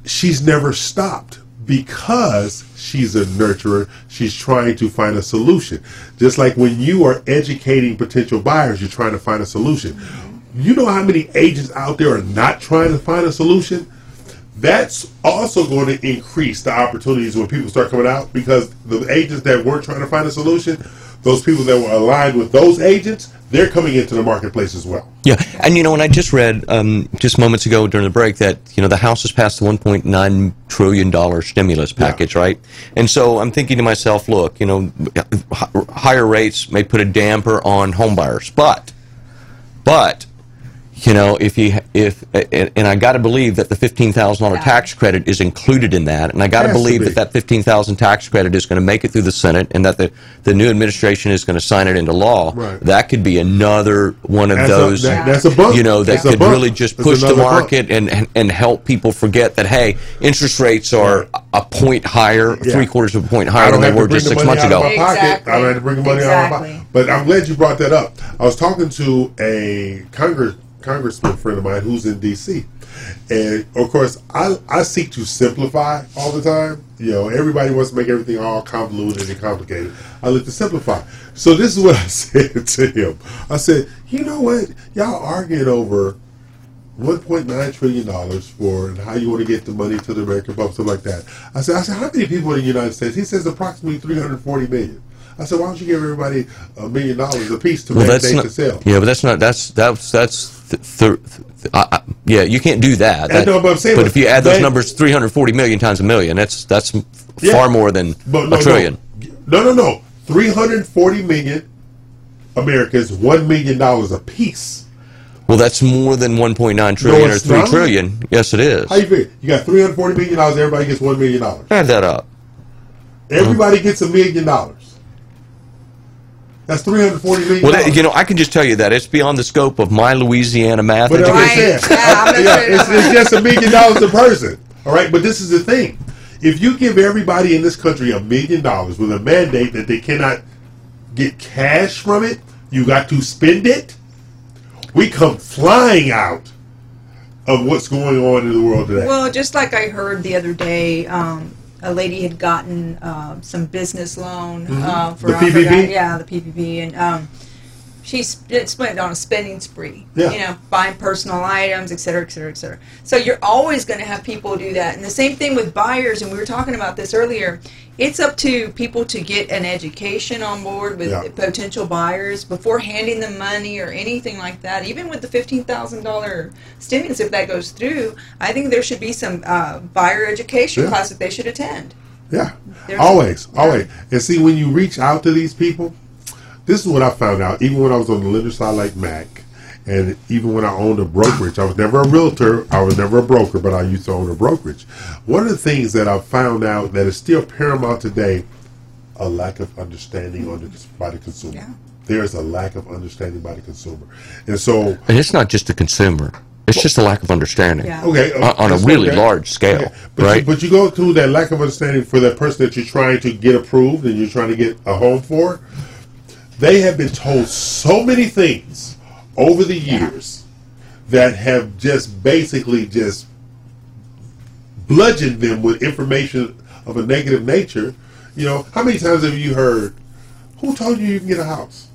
she's never stopped because she's a nurturer. She's trying to find a solution. Just like when you are educating potential buyers, you're trying to find a solution. You know how many agents out there are not trying to find a solution? That's also going to increase the opportunities when people start coming out because the agents that weren't trying to find a solution, those people that were aligned with those agents, they're coming into the marketplace as well. Yeah, and you know, and I just read um, just moments ago during the break that you know the House has passed the 1.9 trillion dollar stimulus package, right? And so I'm thinking to myself, look, you know, higher rates may put a damper on home buyers, but, but. You know, if you if and and I got to believe that the fifteen thousand dollar tax credit is included in that, and I got to believe be. that that fifteen thousand tax credit is going to make it through the Senate, and that the the new administration is going to sign it into law. Right. That could be another one of That's a- those. that- that's a bump. You know, that That's could really just push the another bump. market and, and and help people forget that hey, interest rates are a point higher, Yeah. three quarters of a point higher than they were just the six money months out ago. of my pocket. I don't have to bring the money out of my Exactly. pocket. But I'm glad you brought that up. I was talking to a Congress congressman friend of mine who's in D.C. And of course, I I seek to simplify all the time. You know, everybody wants to make everything all convoluted and complicated. I look to simplify. So this is what I said to him. I said, you know what? Y'all arguing over 1.9 trillion dollars for and how you want to get the money to the American public, stuff like that. I said, I said, how many people in the United States? He says approximately 340 million. I said, why don't you give everybody a million dollars a piece to Well, that's mandate not. the? Yeah, but that's not. That's that's that's. Th- th- th- I, I, yeah, you can't do that. That- know, but but if you add those they- numbers, 340 million times a million, that's that's Yeah. far more than But no, a trillion. No, no, no. 340 million Americans, $1 million a piece. Well, that's more than 1.9 trillion or it's three not. trillion. Yes, it is. How you figure? You got $340 million, everybody gets $1 million. Add that up. Everybody gets a million dollars. That's $340 million. Well, that, you know, I can just tell you that it's beyond the scope of my Louisiana math But that's what I'm education. saying. Yeah, it's, it's just a million dollars a person. All right, but this is the thing: if you give everybody in this country a million dollars with a mandate that they cannot get cash from it, you got to spend it. We come flying out of what's going on in the world today. Well, just like I heard the other day, um, a lady had gotten um, some business loan Mhm. uh, for The PPP? yeah, the PPP, and um, she sp- spent on a spending spree. Yeah. You know, buying personal items, et cetera, et cetera, et cetera. So you're always going to have people do that, and the same thing with buyers. And we were talking about this earlier. It's up to people to get an education on board with Yeah. potential buyers before handing them money or anything like that. Even with the fifteen thousand dollar stimulus, if that goes through, I think there should be some uh, buyer education Yeah. class that they should attend. Yeah, There's- always, always. And see, when you reach out to these people, this is what I found out. Even when I was on the lender side, like Mack, and even when I owned a brokerage, I was never a realtor. I was never a broker, but I used to own a brokerage. One of the things that I found out that is still paramount today, a lack of understanding on the, by the consumer. There's a lack of understanding by the consumer, and so And it's not just the consumer; it's just a lack of understanding. Okay, on, on a really okay. large scale, Okay. But right? You, but you go through that lack of understanding for that person that you're trying to get approved and you're trying to get a home for. They have been told so many things over the years that have just basically just bludgeoned them with information of a negative nature. You know, how many times have you heard, "Who told you you can get a house?"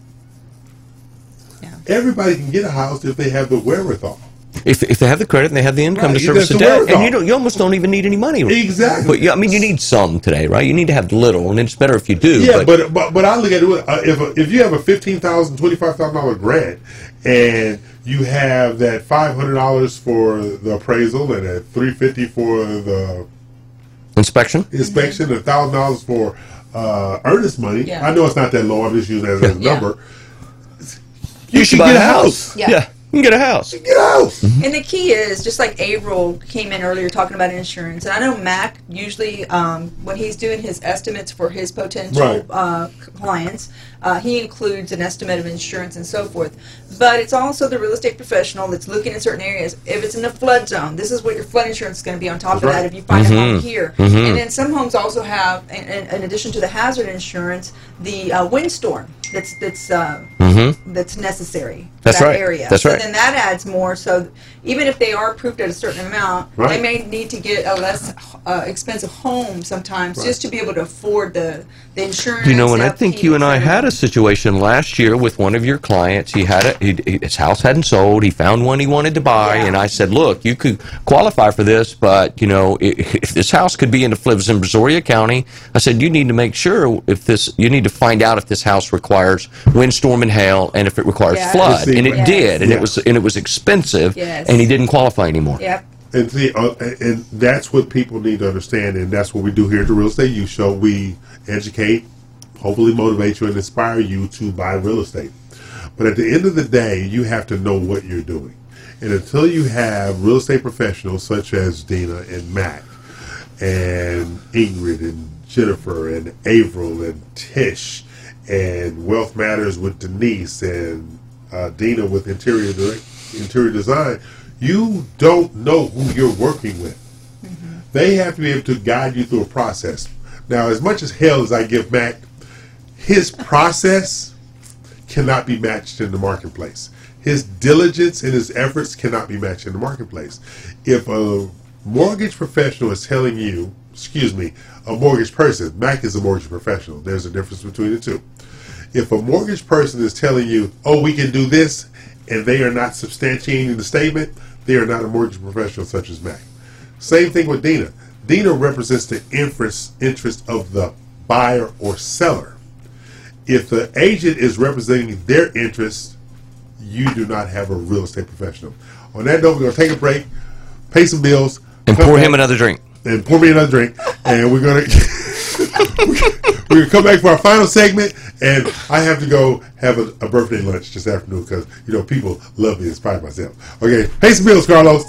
Everybody can get a house if they have the wherewithal. If, if they have the credit and they have the income Right, to you service the the debt, and you don't, you almost don't even need any money. Exactly. But yeah, I mean, you need some today, right? You need to have little, and it's better if you do. Yeah, but but but I look at it uh, if if you have a fifteen thousand, twenty five thousand dollar grant, and you have that five hundred dollars for the appraisal and at three fifty for the Inspection. inspection, a thousand dollars for uh, earnest money. Yeah. I know it's not that low. I'm just using it as a Yeah. number. You, should get a house. Yeah. Yeah. You can get a house. Get a house. And the key is just like April came in earlier talking about insurance, and I know Mack usually um, when he's doing his estimates for his potential Right. uh, clients, uh, he includes an estimate of insurance and so forth. But it's also the real estate professional that's looking at certain areas. If it's in a flood zone, this is what your flood insurance is going to be on top That's of right. that. If you find a home Mhm. here, Mhm. and then some homes also have, in, in, in addition to the hazard insurance, the uh, windstorm that's that's uh, Mm-hmm. that's necessary for That's that right. area. That's so right. then that adds more. So even if they are approved at a certain amount, they may need to get a less uh, expensive home sometimes Right. just to be able to afford the the insurance. You know, and I think you and I had a situation last year with one of your clients. He had a he, his house hadn't sold. He found one he wanted to buy, and I said, "Look, you could qualify for this, but you know, if, if this house could be in the lives in Brazoria County, I said you need to make sure if this you need to find out if this house requires windstorm and hail, and if it requires Yes. flood, and it Yes. did, and Yeah. it was and it was expensive, Yes. and he didn't qualify anymore. Yep. And see, uh, and that's what people need to understand, and that's what we do here at the Real Estate U Show. We educate, hopefully motivate you, and inspire you to buy real estate. But at the end of the day, you have to know what you're doing. And until you have real estate professionals such as Dina and Mack, and Ingrid and Jennifer and Averill and Tish, and Wealth Matters with Denise and uh, Dina with Interior Direct, Interior Design, you don't know who you're working with. They have to be able to guide you through a process. Now, as much as hell as I give Mack, his process cannot be matched in the marketplace. His diligence and his efforts cannot be matched in the marketplace. If a mortgage professional is telling you, excuse me, a mortgage person, Mack is a mortgage professional. There's a difference between the two. If a mortgage person is telling you, oh, we can do this, and they are not substantiating the statement, they are not a mortgage professional such as Mack. Same thing with Dina. Dina represents the interest, interest of the buyer or seller. If the agent is representing their interest, you do not have a real estate professional. On that note, we're going to take a break, pay some bills, And pour back- him another drink. And pour me another drink, and we're gonna we're gonna come back for our final segment, and I have to go have a, a birthday lunch this afternoon because you know people love me in spite of myself. Okay, pay some bills, Carlos.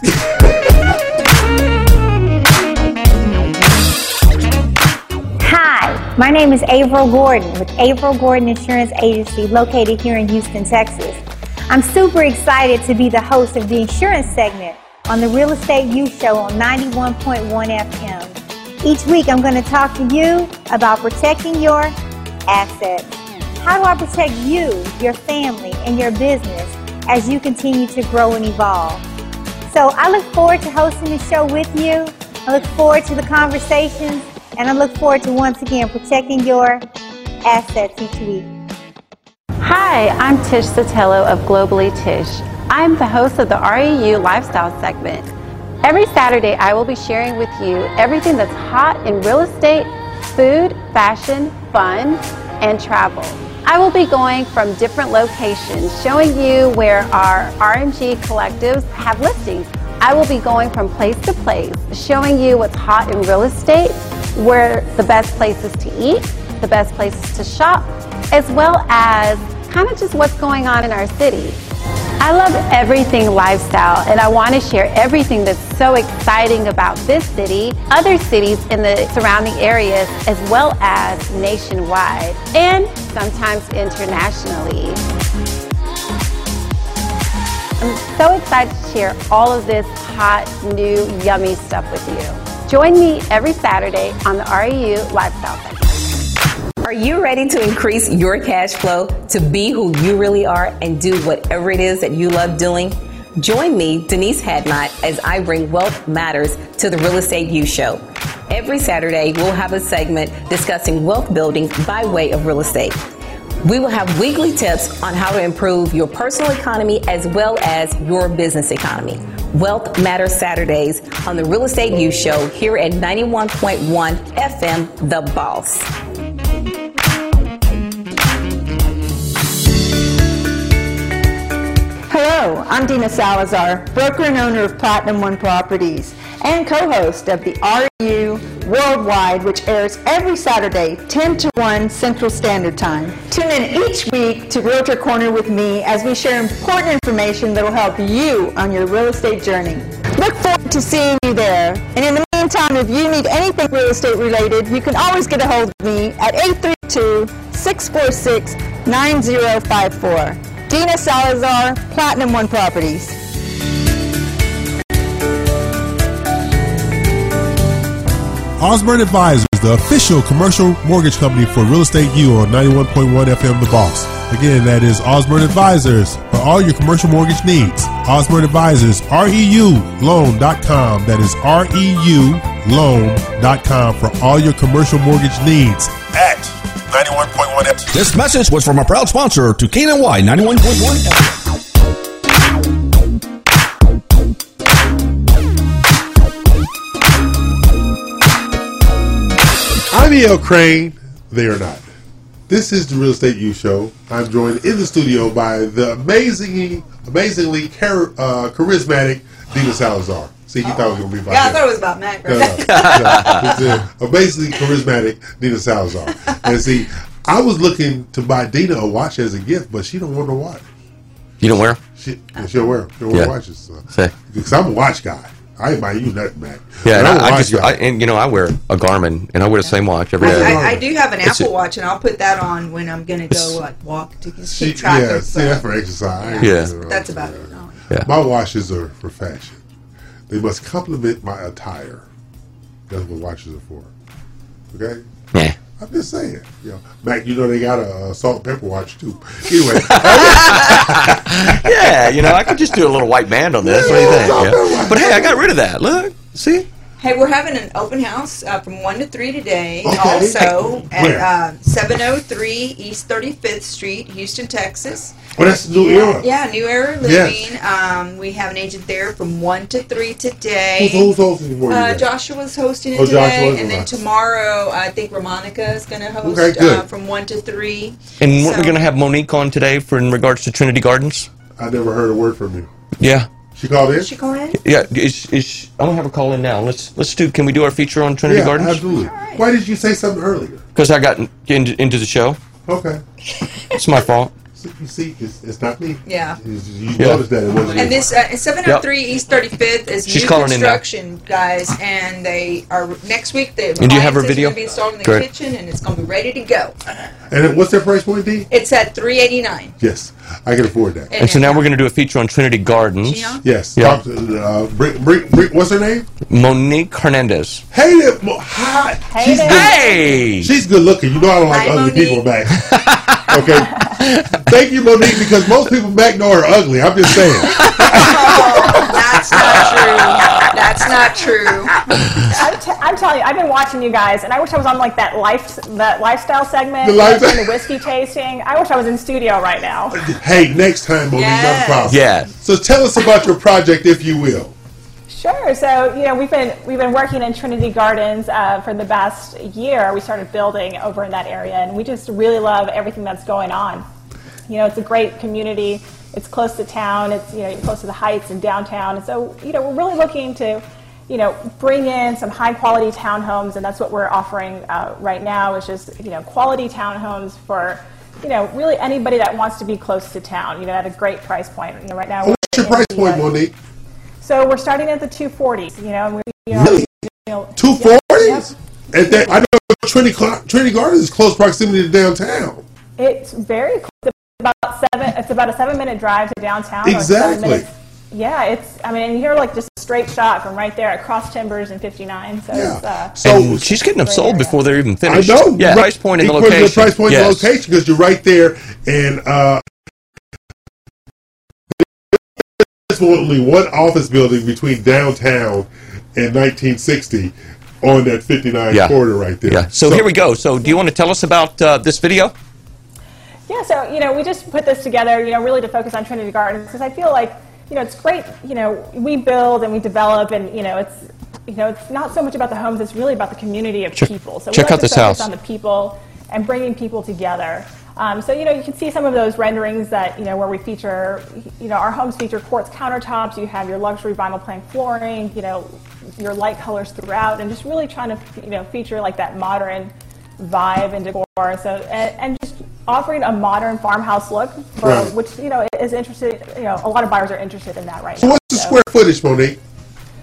Hi, my name is Averill Gordon with Averill Gordon Insurance Agency located here in Houston, Texas. I'm super excited to be the host of the insurance segment on the Real Estate U Show on 91.1 FM. Each week I'm going to talk to you about protecting your assets. How do I protect you, your family, and your business as you continue to grow and evolve? So I look forward to hosting the show with you. I look forward to the conversations, and I look forward to once again protecting your assets each week. Hi, I'm Tish Sotelo of Globally Tish. I'm the host of the REU Lifestyle segment. Every Saturday, I will be sharing with you everything that's hot in real estate, food, fashion, fun, and travel. I will be going from different locations, showing you where our RMG collectives have listings. I will be going from place to place, showing you what's hot in real estate, where the best places to eat, the best places to shop, as well as kind of just what's going on in our city. I love everything lifestyle, and I want to share everything that's so exciting about this city, other cities in the surrounding areas, as well as nationwide and sometimes internationally. I'm so excited to share all of this hot, new, yummy stuff with you. Join me every Saturday on the REU Lifestyle segment. Are you ready to increase your cash flow to be who you really are and do whatever it is that you love doing? Join me, Denise Hadnot, as I bring Wealth Matters to the Real Estate U Show. Every Saturday, we'll have a segment discussing wealth building by way of real estate. We will have weekly tips on how to improve your personal economy as well as your business economy. Wealth Matters Saturdays on the Real Estate U Show here at 91.1 FM, The Boss. Hello, I'm Dina Salazar, broker and owner of Platinum One Properties and co-host of the RU Worldwide, which airs every Saturday, 10 to 1 Central Standard Time. Tune in each week to Realtor Corner with me as we share important information that will help you on your real estate journey. Look forward to seeing you there. And in the meantime, if you need anything real estate related, you can always get a hold of me at 832-646-9054. Dina Salazar, Platinum One Properties. Osborne Advisors, the official commercial mortgage company for Real Estate U on 91.1 FM The Boss. Again, that is Osborne Advisors for all your commercial mortgage needs. Osborne Advisors, REULoan.com. That is REULoan.com for all your commercial mortgage needs at 91.1 FM. This message was from a proud sponsor to KNLY 91.1 FM. I'm E.L. Craine. They are not. This is the Real Estate U Show. I'm joined in the studio by the amazingly, amazingly char- uh, charismatic Dina Salazar. See, he thought it was going to be about Yeah, I thought it was about Mack. No, no, no. It's a amazingly charismatic Dina Salazar. And see, I was looking to buy Dina a watch as a gift, but she don't want a watch. You don't wear? 'em? She, she'll wear, she'll wear Yeah. watches. So. Say. Because I'm a watch guy. I ain't buying you nothing, Mack. Yeah, and I'm a I, I watch just. I, and you know, I wear a Garmin, and I wear the same watch every day. I, I do have an It's a- Apple Watch, and I'll put that on when I'm going to go like walk to She- keep track yeah, of. see, that's for exercise. Yeah. That's about it. Yeah. My watches are for fashion. They must complement my attire. That's what watches are for. Okay? Yeah. I'm just saying. You know, Mack, you know they got a, uh salt and pepper watch too. Anyway, yeah, you know, I could just do a little white band on this. What do you think? Yeah. But hey, I got rid of that. Look, see? Hey, we're having an open house uh, from 1 to 3 today. Okay. Also at uh, 703 East 35th Street, Houston, Texas. well, that's the new yeah, era. Yeah, New Era Yes. Living. Um, we have an agent there from 1 to 3 today. Who's, who's hosting for you? Uh. Joshua's hosting it Oh, today, Joshua's and then right. tomorrow I think Ramonica is going to host Okay, good. uh, from one to three. And weren't we So- going to have Monique on today for in regards to Trinity Gardens? I never heard a word from you. Yeah. She called in. She call in? Yeah, is, is, I'm gonna have her call in now. Let's let's do. Can we do our feature on Trinity yeah, Gardens? absolutely. Why did you say something earlier? Because I got in, into, into the show. Okay. It's my fault. See, You see, it's, it's not me. Yeah. You, you Yeah. noticed that it wasn't And you. this uh, 703 East 35th is She's new calling in construction, guys, and they are next week. The And do you have her appliances are video? gonna be installed in the Great. kitchen, and it's going to be ready to go. And what's their price point, D? It's at 389. Yes, I can afford that. And so now we're gonna do a feature on Trinity Gardens. Yes. Yeah. Uh, bring, bring, bring, what's her name? Monique Hernandez. Hey there, Mo- hi. She's good. Hey! She's good looking. You know I don't like Hi, ugly Monique. people back. okay. Thank you, Monique, because most people back know are ugly. I'm just saying. That's not true. That's not true. I'm, t- I'm telling you, I've been watching you guys, and I wish I was on like that life, that lifestyle segment, The you lifestyle- the whiskey tasting. I wish I was in studio right now. hey, next time, Monique, Yes. no problem. Yes. So tell us about your project, if you will. Sure. So you know, we've been we've been working in Trinity Gardens uh, for the past year. We started building over in that area, and we just really love everything that's going on. You know, it's a great community. It's close to town. It's you know close to the Heights and downtown. And so you know, we're really looking to you know bring in some high quality townhomes, and that's what we're offering uh, right now. Is just you know quality townhomes for you know really anybody that wants to be close to town. You know, at a great price point. You know, right now. What's your price point, uh, Monique? So we're starting at the 240s, you know, and we, you know, Really? you know Two Yep. forties? And that I know Trinity Trinity Gardens is close proximity to downtown. It's very close. It's about seven. It's about a seven-minute drive to downtown. or seven Exactly. minutes- Yeah, it's. I mean, you're like just a straight shot from right there at Cross Timbers and 59. So it's. Uh, and she's getting them sold before they're even finished. I know. Yeah, Right. price point and the Equal to location. price point and yes. the location because you're right there, and uh, there's only one office building between downtown and 1960 on that 59 Yeah. corridor right there. Yeah. So, here we go. So do you want to tell us about uh, this video? Yeah, so you know, we just put this together, you know, really to focus on Trinity Gardens because I feel like, you know, it's great. You know, we build and we develop, and you know, it's, you know, it's not so much about the homes; it's really about the community of Check- people. So we check like out to this focus house. on the people and bringing people together. Um, so you know you can see some of those renderings that you know where we feature, you know our homes feature quartz countertops. You have your luxury vinyl plank flooring, you know your light colors throughout, and just really trying to you know feature like that modern vibe and decor. So and, and just offering a modern farmhouse look, for, Right. which you know is interested. You know a lot of buyers are interested in that right So now. what's the square footage, Monique?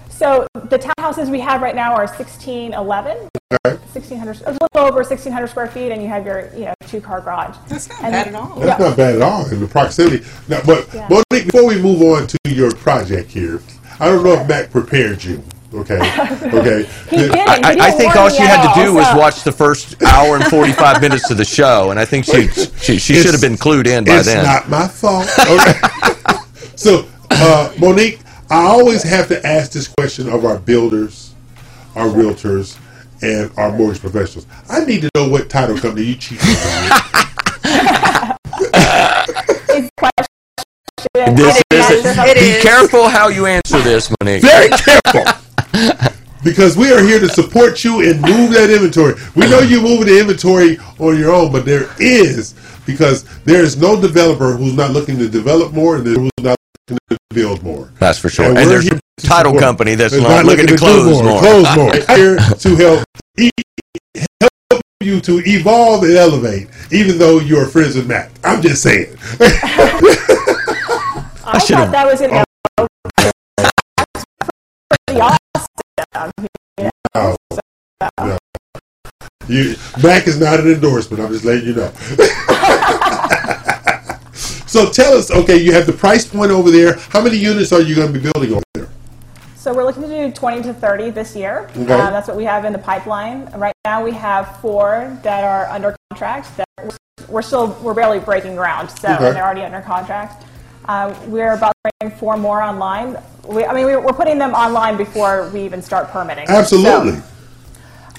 So the townhouses we have right now are 1611, Okay. 1600, a little over 1600 square feet, and you have your you know two car garage. That's not bad at all. That's not bad at all in the proximity. Now, but Yeah. Monique, before we move on to your project here, I don't know if Mack prepared you. Okay. Okay. I, I- I think all she had to do was watch the first hour and 45 minutes of the show, and I think she she, she should have been clued in by it's then. It's not my fault. Okay. so, uh, Monique, I always have to ask this question of our builders, our realtors, and our mortgage professionals. I need to know what title company you cheat on. This It is- is. It be is. careful how you answer this, Monique. Very careful. Because we are here to support you and move that inventory. We know you're moving the inventory on your own, but there is because there is no developer who's not looking to develop more and there who's not looking to build more. That's for sure. And And, there's a title support- company that's That's not, looking, to, do close more. Close more. here to help e- help you to evolve and elevate, even though you're friends with Mack. I'm just saying. I, thought that was an to go pretty awesome. you know? Oh, no. You, Mack is not an endorsement. I'm just letting you know. so tell us, okay, you have the price point over there. How many units are you going to be building over there? So we're looking to do 20 to 30 this year. Okay. Uh, that's what we have in the pipeline. Right now we have four that are under contract. That we're, we're still we're barely breaking ground, so Okay. they're already under contract. Uh, we're about to bring four more online. We, I mean, we're, we're putting them online before we even start permitting. Absolutely. So,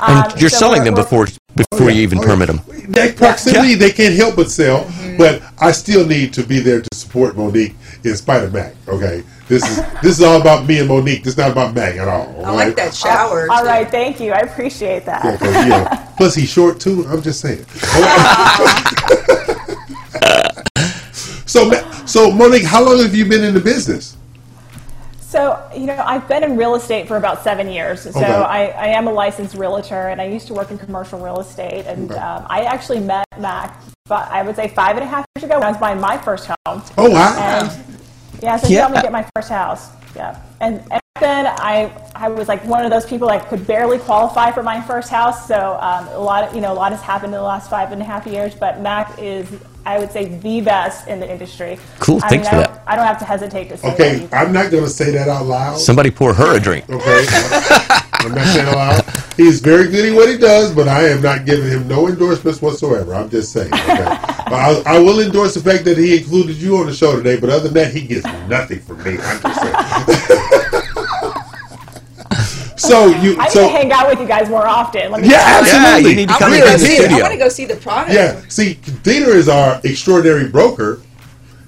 And um, you're so selling we're- them we're- before before you even permit them. That proximity, they can't help but sell, but I still need to be there to support Monique in spite of Mack. Okay, this is this is all about me and Monique. This is not about Mack at all. I like that shower. All right, thank you. I appreciate that. Yeah, 'cause, you know, plus he's short too. I'm just saying. so, so Monique, how long have you been in the business? So, you know, I've been in real estate for about seven years. So Okay. I, I am a licensed realtor and I used to work in commercial real estate. And Okay. um, I actually met Mack, but I would say five and a half years ago when I was buying my first home. Oh, wow. And yeah, so he Yeah. helped me get my first house. Yeah. And, and then I, I was like one of those people that could barely qualify for my first house. So um, a lot, of, you know, a lot has happened in the last five and a half years. But Mack is, I would say, the best in the industry. Cool, I thanks mean, for I that. don't, I don't have to hesitate to say that. Okay, either. I'm not going to say that out loud. Somebody pour her a drink. Okay, I'm not saying out loud. He's very good at what he does, but I am not giving him no endorsements whatsoever. I'm just saying. Okay? But I, I will endorse the fact that he included you on the show today, but other than that, he gets nothing from me. I'm just saying. so you, I need so to hang out with you guys more often. Let me Yeah, tell absolutely. I want to go see. I want to go see the product. Yeah, see, Dina is our extraordinary broker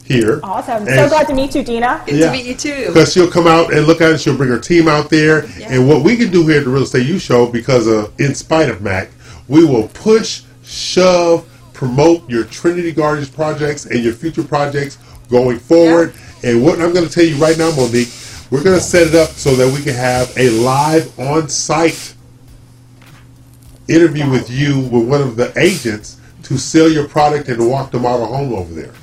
here. Awesome. So glad to meet you, Dina. Good yeah. to meet you too. Because she'll come out and look at it. She'll bring her team out there. And what we can do here at the Real Estate U Show, because of in spite of Mack, we will push, shove, promote your Trinity Gardens projects and your future projects going forward. And what I'm going to tell you right now, Monique, we're going to set it up so that we can have a live on-site interview with you with one of the agents to sell your product and to walk the model home over there.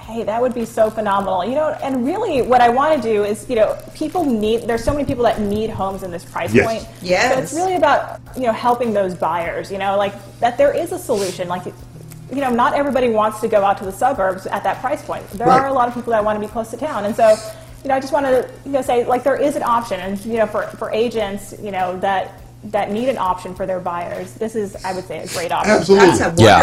Hey, that would be so phenomenal. You know, and really what I want to do is, you know, people need, there's so many people that need homes in this price Yes. point. Yes. So it's really about, you know, helping those buyers, you know, like that there is a solution. Like, you know, not everybody wants to go out to the suburbs at that price point. There Right. are a lot of people that want to be close to town. And so, you know, I just want to, you know, say like there is an option. And, you know, for, for agents, you know, that, that need an option for their buyers, this is, I would say, a great option.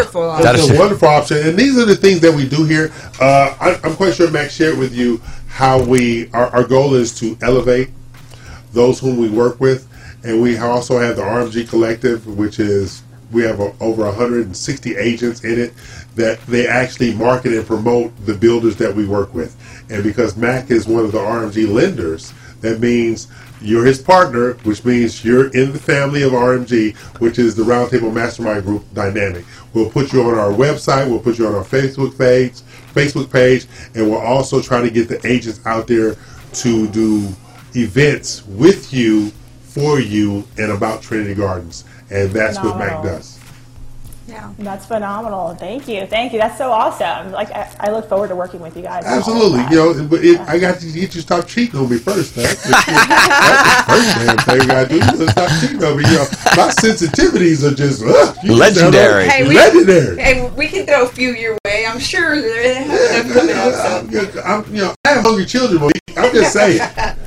Absolutely. That's a wonderful option. And these are the things that we do here. Uh, I, I'm quite sure Max shared with you how we, our, our goal is to elevate those whom we work with. And we also have the RMG Collective, which is, we have a, over 160 agents in it that they actually market and promote the builders that we work with. And because Mack is one of the RMG lenders, That means you're his partner, which means you're in the family of RMG, which is the Roundtable Mastermind Group dynamic. We'll put you on our website. We'll put you on our Facebook page, Facebook page, and we'll also try to get the agents out there to do events with you, for you, and about Trinity Gardens. And that's what Mack does. Yeah, that's phenomenal. Thank you, thank you. That's so awesome. Like I, I look forward to working with you guys. on all of Absolutely, you know, but it, I got to get you to stop cheating on me first. Man. That's the first damn thing I gotta do. You stop cheating on me. You know, my sensitivities are just ugh, you just sound Legendary. Hey, we, legendary. Hey, we can throw a few your way. I'm sure they have enough coming up. So. I'm, you know, I have hungry children. Monique. I'm just saying.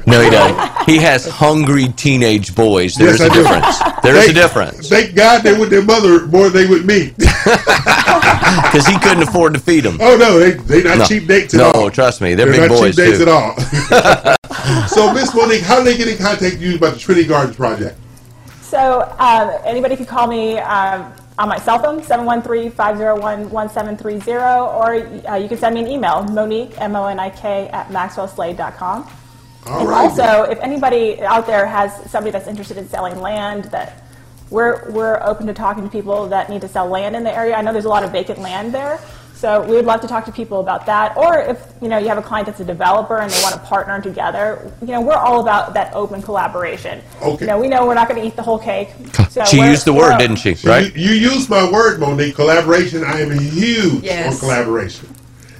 No, he doesn't. He has hungry teenage boys. There's Yes, a I do. difference. There is Thank- a difference Thank God they with their mother more than they with me. because he couldn't afford to feed them. Oh no, they they not No. cheap dates at No, all. trust me, they're They're big not boys, cheap dates too. at all. so, Miss Monique, how do they get in contact with you about the Trinity Gardens project? So um, anybody can call me um, on my cell phone, 713-501-1730, or uh, you can send me an email, Monique, M-O-N-I-K, at maxwellslade.com. All and right. also, if anybody out there has somebody that's interested in selling land, that we're, we're open to talking to people that need to sell land in the area. I know there's a lot of vacant land there. So we would love to talk to people about that. Or if you know you have a client that's a developer and they want to partner together, you know we're all about that open collaboration. Okay. You know we know we're not going to eat the whole cake. So She used the word, didn't she? Right? You, you used my word, Monique. Collaboration. I am huge Yes. on collaboration.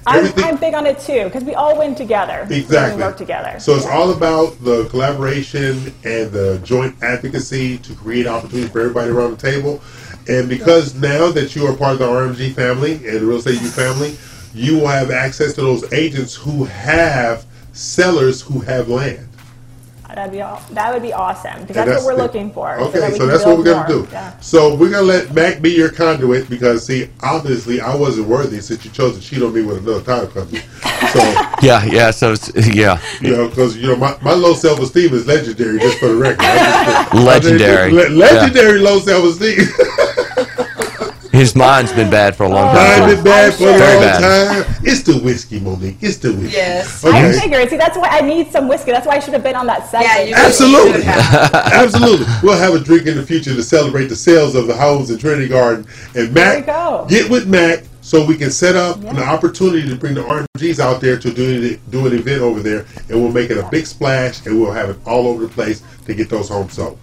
I'm, I'm big on it too because we all win together. when Exactly. We work together. So it's all about the collaboration and the joint advocacy to create opportunities for everybody around the table. And because now that you are part of the RMG family and Real Estate U family, you will have access to those agents who have sellers who have land. That'd be all, that would be awesome because And that's, what we're the- looking for. Okay, that so that's what we're gonna more. do. Yeah. So we're gonna let Mack be your conduit because see, obviously I wasn't worthy since you chose to cheat on me with another title company. So Yeah, yeah. So it's, yeah, you know, because you know my, my low self esteem is legendary. Just for the record, I just- Legendary. Le- legendary low self esteem. his mind's been bad for a long time. I've too. been bad for a Very long bad. time. It's the whiskey, Monique. It's the whiskey. Yes. Okay. I figured. See, that's why I need some whiskey. That's why I should have been on that segment. Absolutely, absolutely. We'll have a drink in the future to celebrate the sales of the homes in Trinity Garden. And There we Mack, go. get with Mack so we can set up an opportunity to bring the RMGs out there to do do an event over there, and we'll make it a big splash, and we'll have it all over the place to get those homes sold.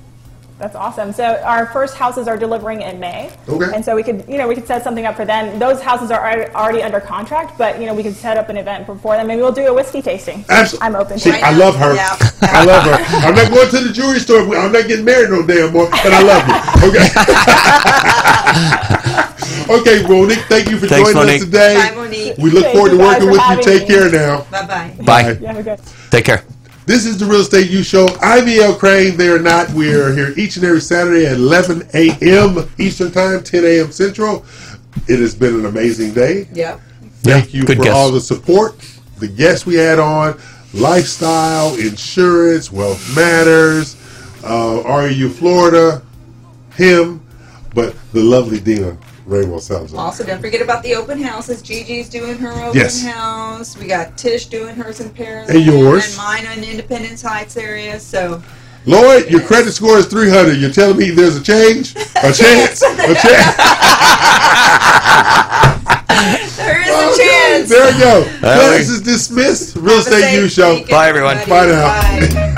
That's awesome. So our first houses are delivering in May. Okay. And so we could, you know, we could set something up for them. Those houses are already under contract, but you know, we could set up an event before then. Maybe we'll do a whiskey tasting. Absolutely. I'm open See, to it. I love her. Yeah. I love her. I'm not going to the jewelry store. I'm not getting married no damn more, but I love you. Okay. okay, Monique, thank you for Thanks, joining Monique. us today. Bye, Monique. We look Thank forward to working with you. Take me. care now. Bye-bye. Bye. Yeah, we're good. Take care. This is the Real Estate U Show. I'm E.L. Craine. They are not. We are here each and every Saturday at 11 a.m. Eastern Time, 10 a.m. Central. It has been an amazing day. Yep. Thank you for guess. all the support, the guests we had on, lifestyle, insurance, wealth matters, uh, REU Florida, him, but the lovely Dina Rainbow Salazar. Also, don't forget about the open houses. Gigi's doing her open Yes. house. We got Tish doing hers in Paris. And yours. And mine in Independence Heights area. So Lloyd, your credit score is 300. You're telling me there's a change? A chance? A chance? there is a oh, chance. There you go. There we- is dismissed. Real Have Estate You Show. Bye, everyone. Bye now. Bye.